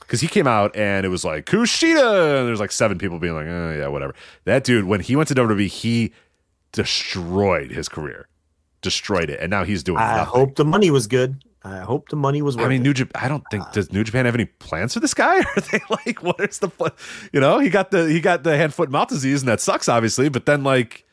because he came out and it was like Kushida and there's like seven people being like, oh yeah, whatever. That dude, when he went to WWE, he destroyed his career, destroyed it, and now he's doing. I nothing. hope the money was good. I hope the money was worth I mean. New Japan. I don't think does New Japan have any plans for this guy? [LAUGHS] Are they like, what is the, pl- you know, he got the he got the hand foot mouth disease, and that sucks, obviously. But then, like,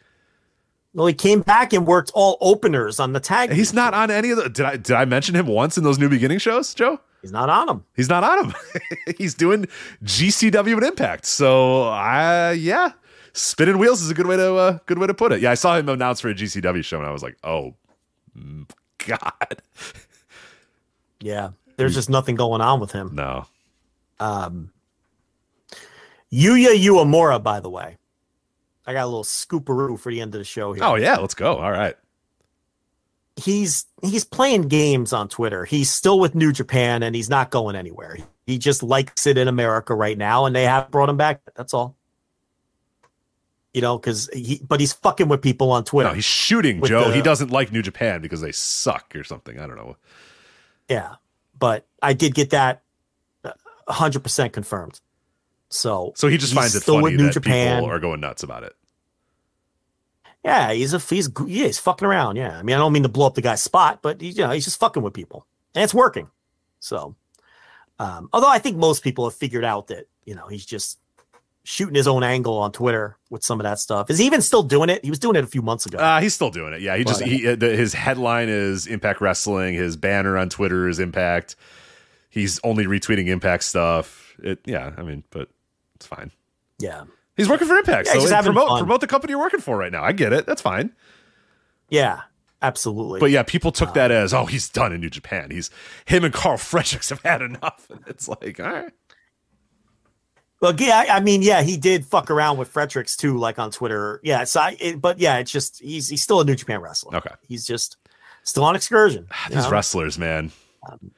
Well, he came back and worked all openers on the tag. he's not on any of the. Did I did I mention him once in those New Beginning shows, Joe? He's not on him. He's not on him. [LAUGHS] He's doing GCW and Impact. So, uh, yeah, spinning wheels is a good way to uh, good way to put it. Yeah, I saw him announce for a GCW show, and I was like, oh God. Yeah, there's just nothing going on with him. No. Um, Yuya Uemura, by the way. I got a little scooperoo for the end of the show here. Oh yeah, let's go. All right. He's he's playing games on Twitter. He's still with New Japan and he's not going anywhere. He just likes it in America right now, and they have brought him back. That's all. You know, because he but he's fucking with people on Twitter. No, he's shooting, Joe. The, he doesn't like New Japan because they suck or something. I don't know. Yeah, but I did get that hundred percent confirmed. So, so he just finds it funny that Japan. people are going nuts about it. Yeah, he's a he's yeah, he's fucking around. Yeah, I mean, I don't mean to blow up the guy's spot, but he, you know, he's just fucking with people, and it's working. So, um, although I think most people have figured out that you know he's just shooting his own angle on Twitter with some of that stuff. Is he even still doing it? He was doing it a few months ago. Uh, he's still doing it. Yeah, he but, just he uh, the, his headline is Impact Wrestling. His banner on Twitter is Impact. He's only retweeting Impact stuff. It yeah, I mean, but it's fine. Yeah. He's working for Impact. Yeah, so promote fun. promote the company you're working for right now. I get it. That's fine. Yeah, absolutely. But yeah, people took uh, that as, oh, he's done in New Japan. He's him and Karl [LAUGHS] Fredericks have had enough. And it's like, all right. Well, yeah, I mean, yeah, he did fuck around with Fredericks too, like on Twitter. Yeah, so I, it, but yeah, it's just he's he's still a New Japan wrestler. Okay, he's just still on excursion. These know? wrestlers, man. Um,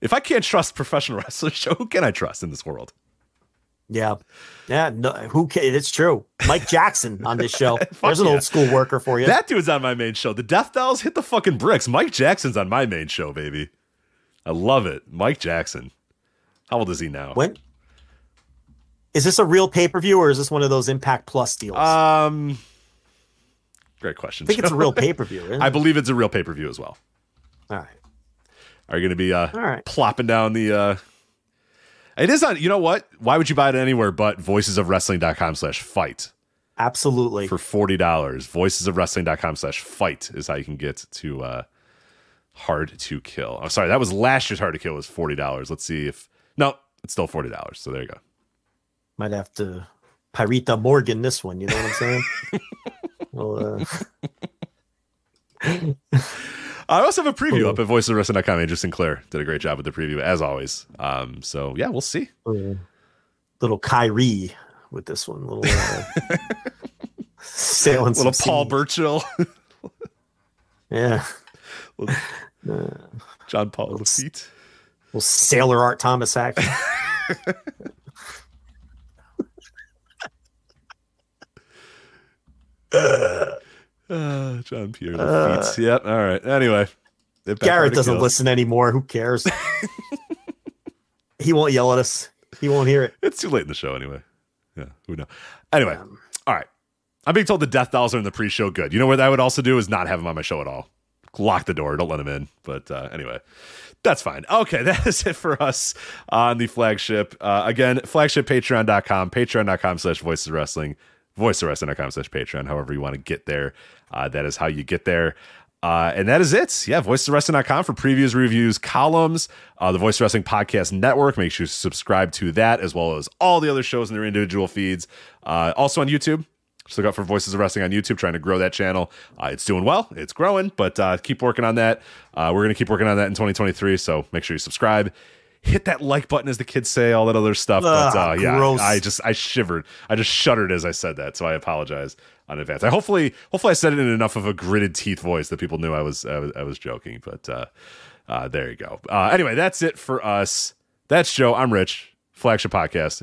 if I can't trust professional [LAUGHS] wrestlers, who can I trust in this world? Yeah. Yeah. No, who cares? It's true. Mike Jackson on this show. [LAUGHS] There's an yeah. old school worker for you. That dude's on my main show. The Death Dolls hit the fucking bricks. Mike Jackson's on my main show, baby. I love it. Mike Jackson. How old is he now? When is this a real pay per view or is this one of those Impact Plus deals? Um, great question. I think Joe. it's a real [LAUGHS] pay per view. I believe it's a real pay per view as well. All right. Are you going to be uh, All right. plopping down the uh, it is on, you know what? Why would you buy it anywhere but voicesofwrestling.com slash fight? Absolutely. For $40. Voicesofwrestling.com slash fight is how you can get to uh, Hard to Kill. I'm sorry, that was last year's Hard to Kill was $40. Let's see if, no, it's still $40. So there you go. Might have to Pirata Morgan this one. You know what I'm saying? [LAUGHS] well, uh... [LAUGHS] I also have a preview up at voicesofwrestling.com. Andrew Sinclair did a great job with the preview, as always. Um, so, yeah, we'll see. Little Kyrie with this one. Little uh, [LAUGHS] sailing Little Paul Burchill. yeah. Little, uh, John Paul Lafitte. Little Sailor Art Thomas action. Uh. [SIGHS] Jean-Pierre Lafitte. Uh, yep. All right. Anyway, Garrett doesn't listen anymore. Who cares? [LAUGHS] he won't yell at us. He won't hear it. It's too late in the show anyway. Yeah. Who knows? Anyway. Um, all right. I'm being told the Death Dolls are in the pre-show. Good. You know what I would also do is not have them on my show at all. Lock the door. Don't let them in. But uh, anyway, that's fine. Okay, [LAUGHS] that is it for us on the flagship. Uh, again, flagshippatreon.com, patreon.com slash voices wrestling voicesofwrestling.com slash Patreon, however you want to get there. Uh, that is how you get there. Uh, and that is it. Yeah, voicesofwrestling.com for previews, reviews, columns, uh, the Voice Wrestling Podcast Network. Make sure you subscribe to that as well as all the other shows in their individual feeds. Uh, also on YouTube. Just look out for Voices of Wrestling on YouTube, trying to grow that channel. Uh, it's doing well, it's growing, but uh, keep working on that. Uh, we're going to keep working on that in 2023. So make sure you subscribe hit that like button, as the kids say, all that other stuff. Ugh, but uh, yeah, gross. I just I shivered, I just shuddered as I said that. So I apologize on advance. I hopefully hopefully I said it in enough of a gritted teeth voice that people knew I was I was, I was joking. But uh, uh, there you go. Uh, anyway, that's it for us. That's Joe. I'm Rich. Flagship podcast.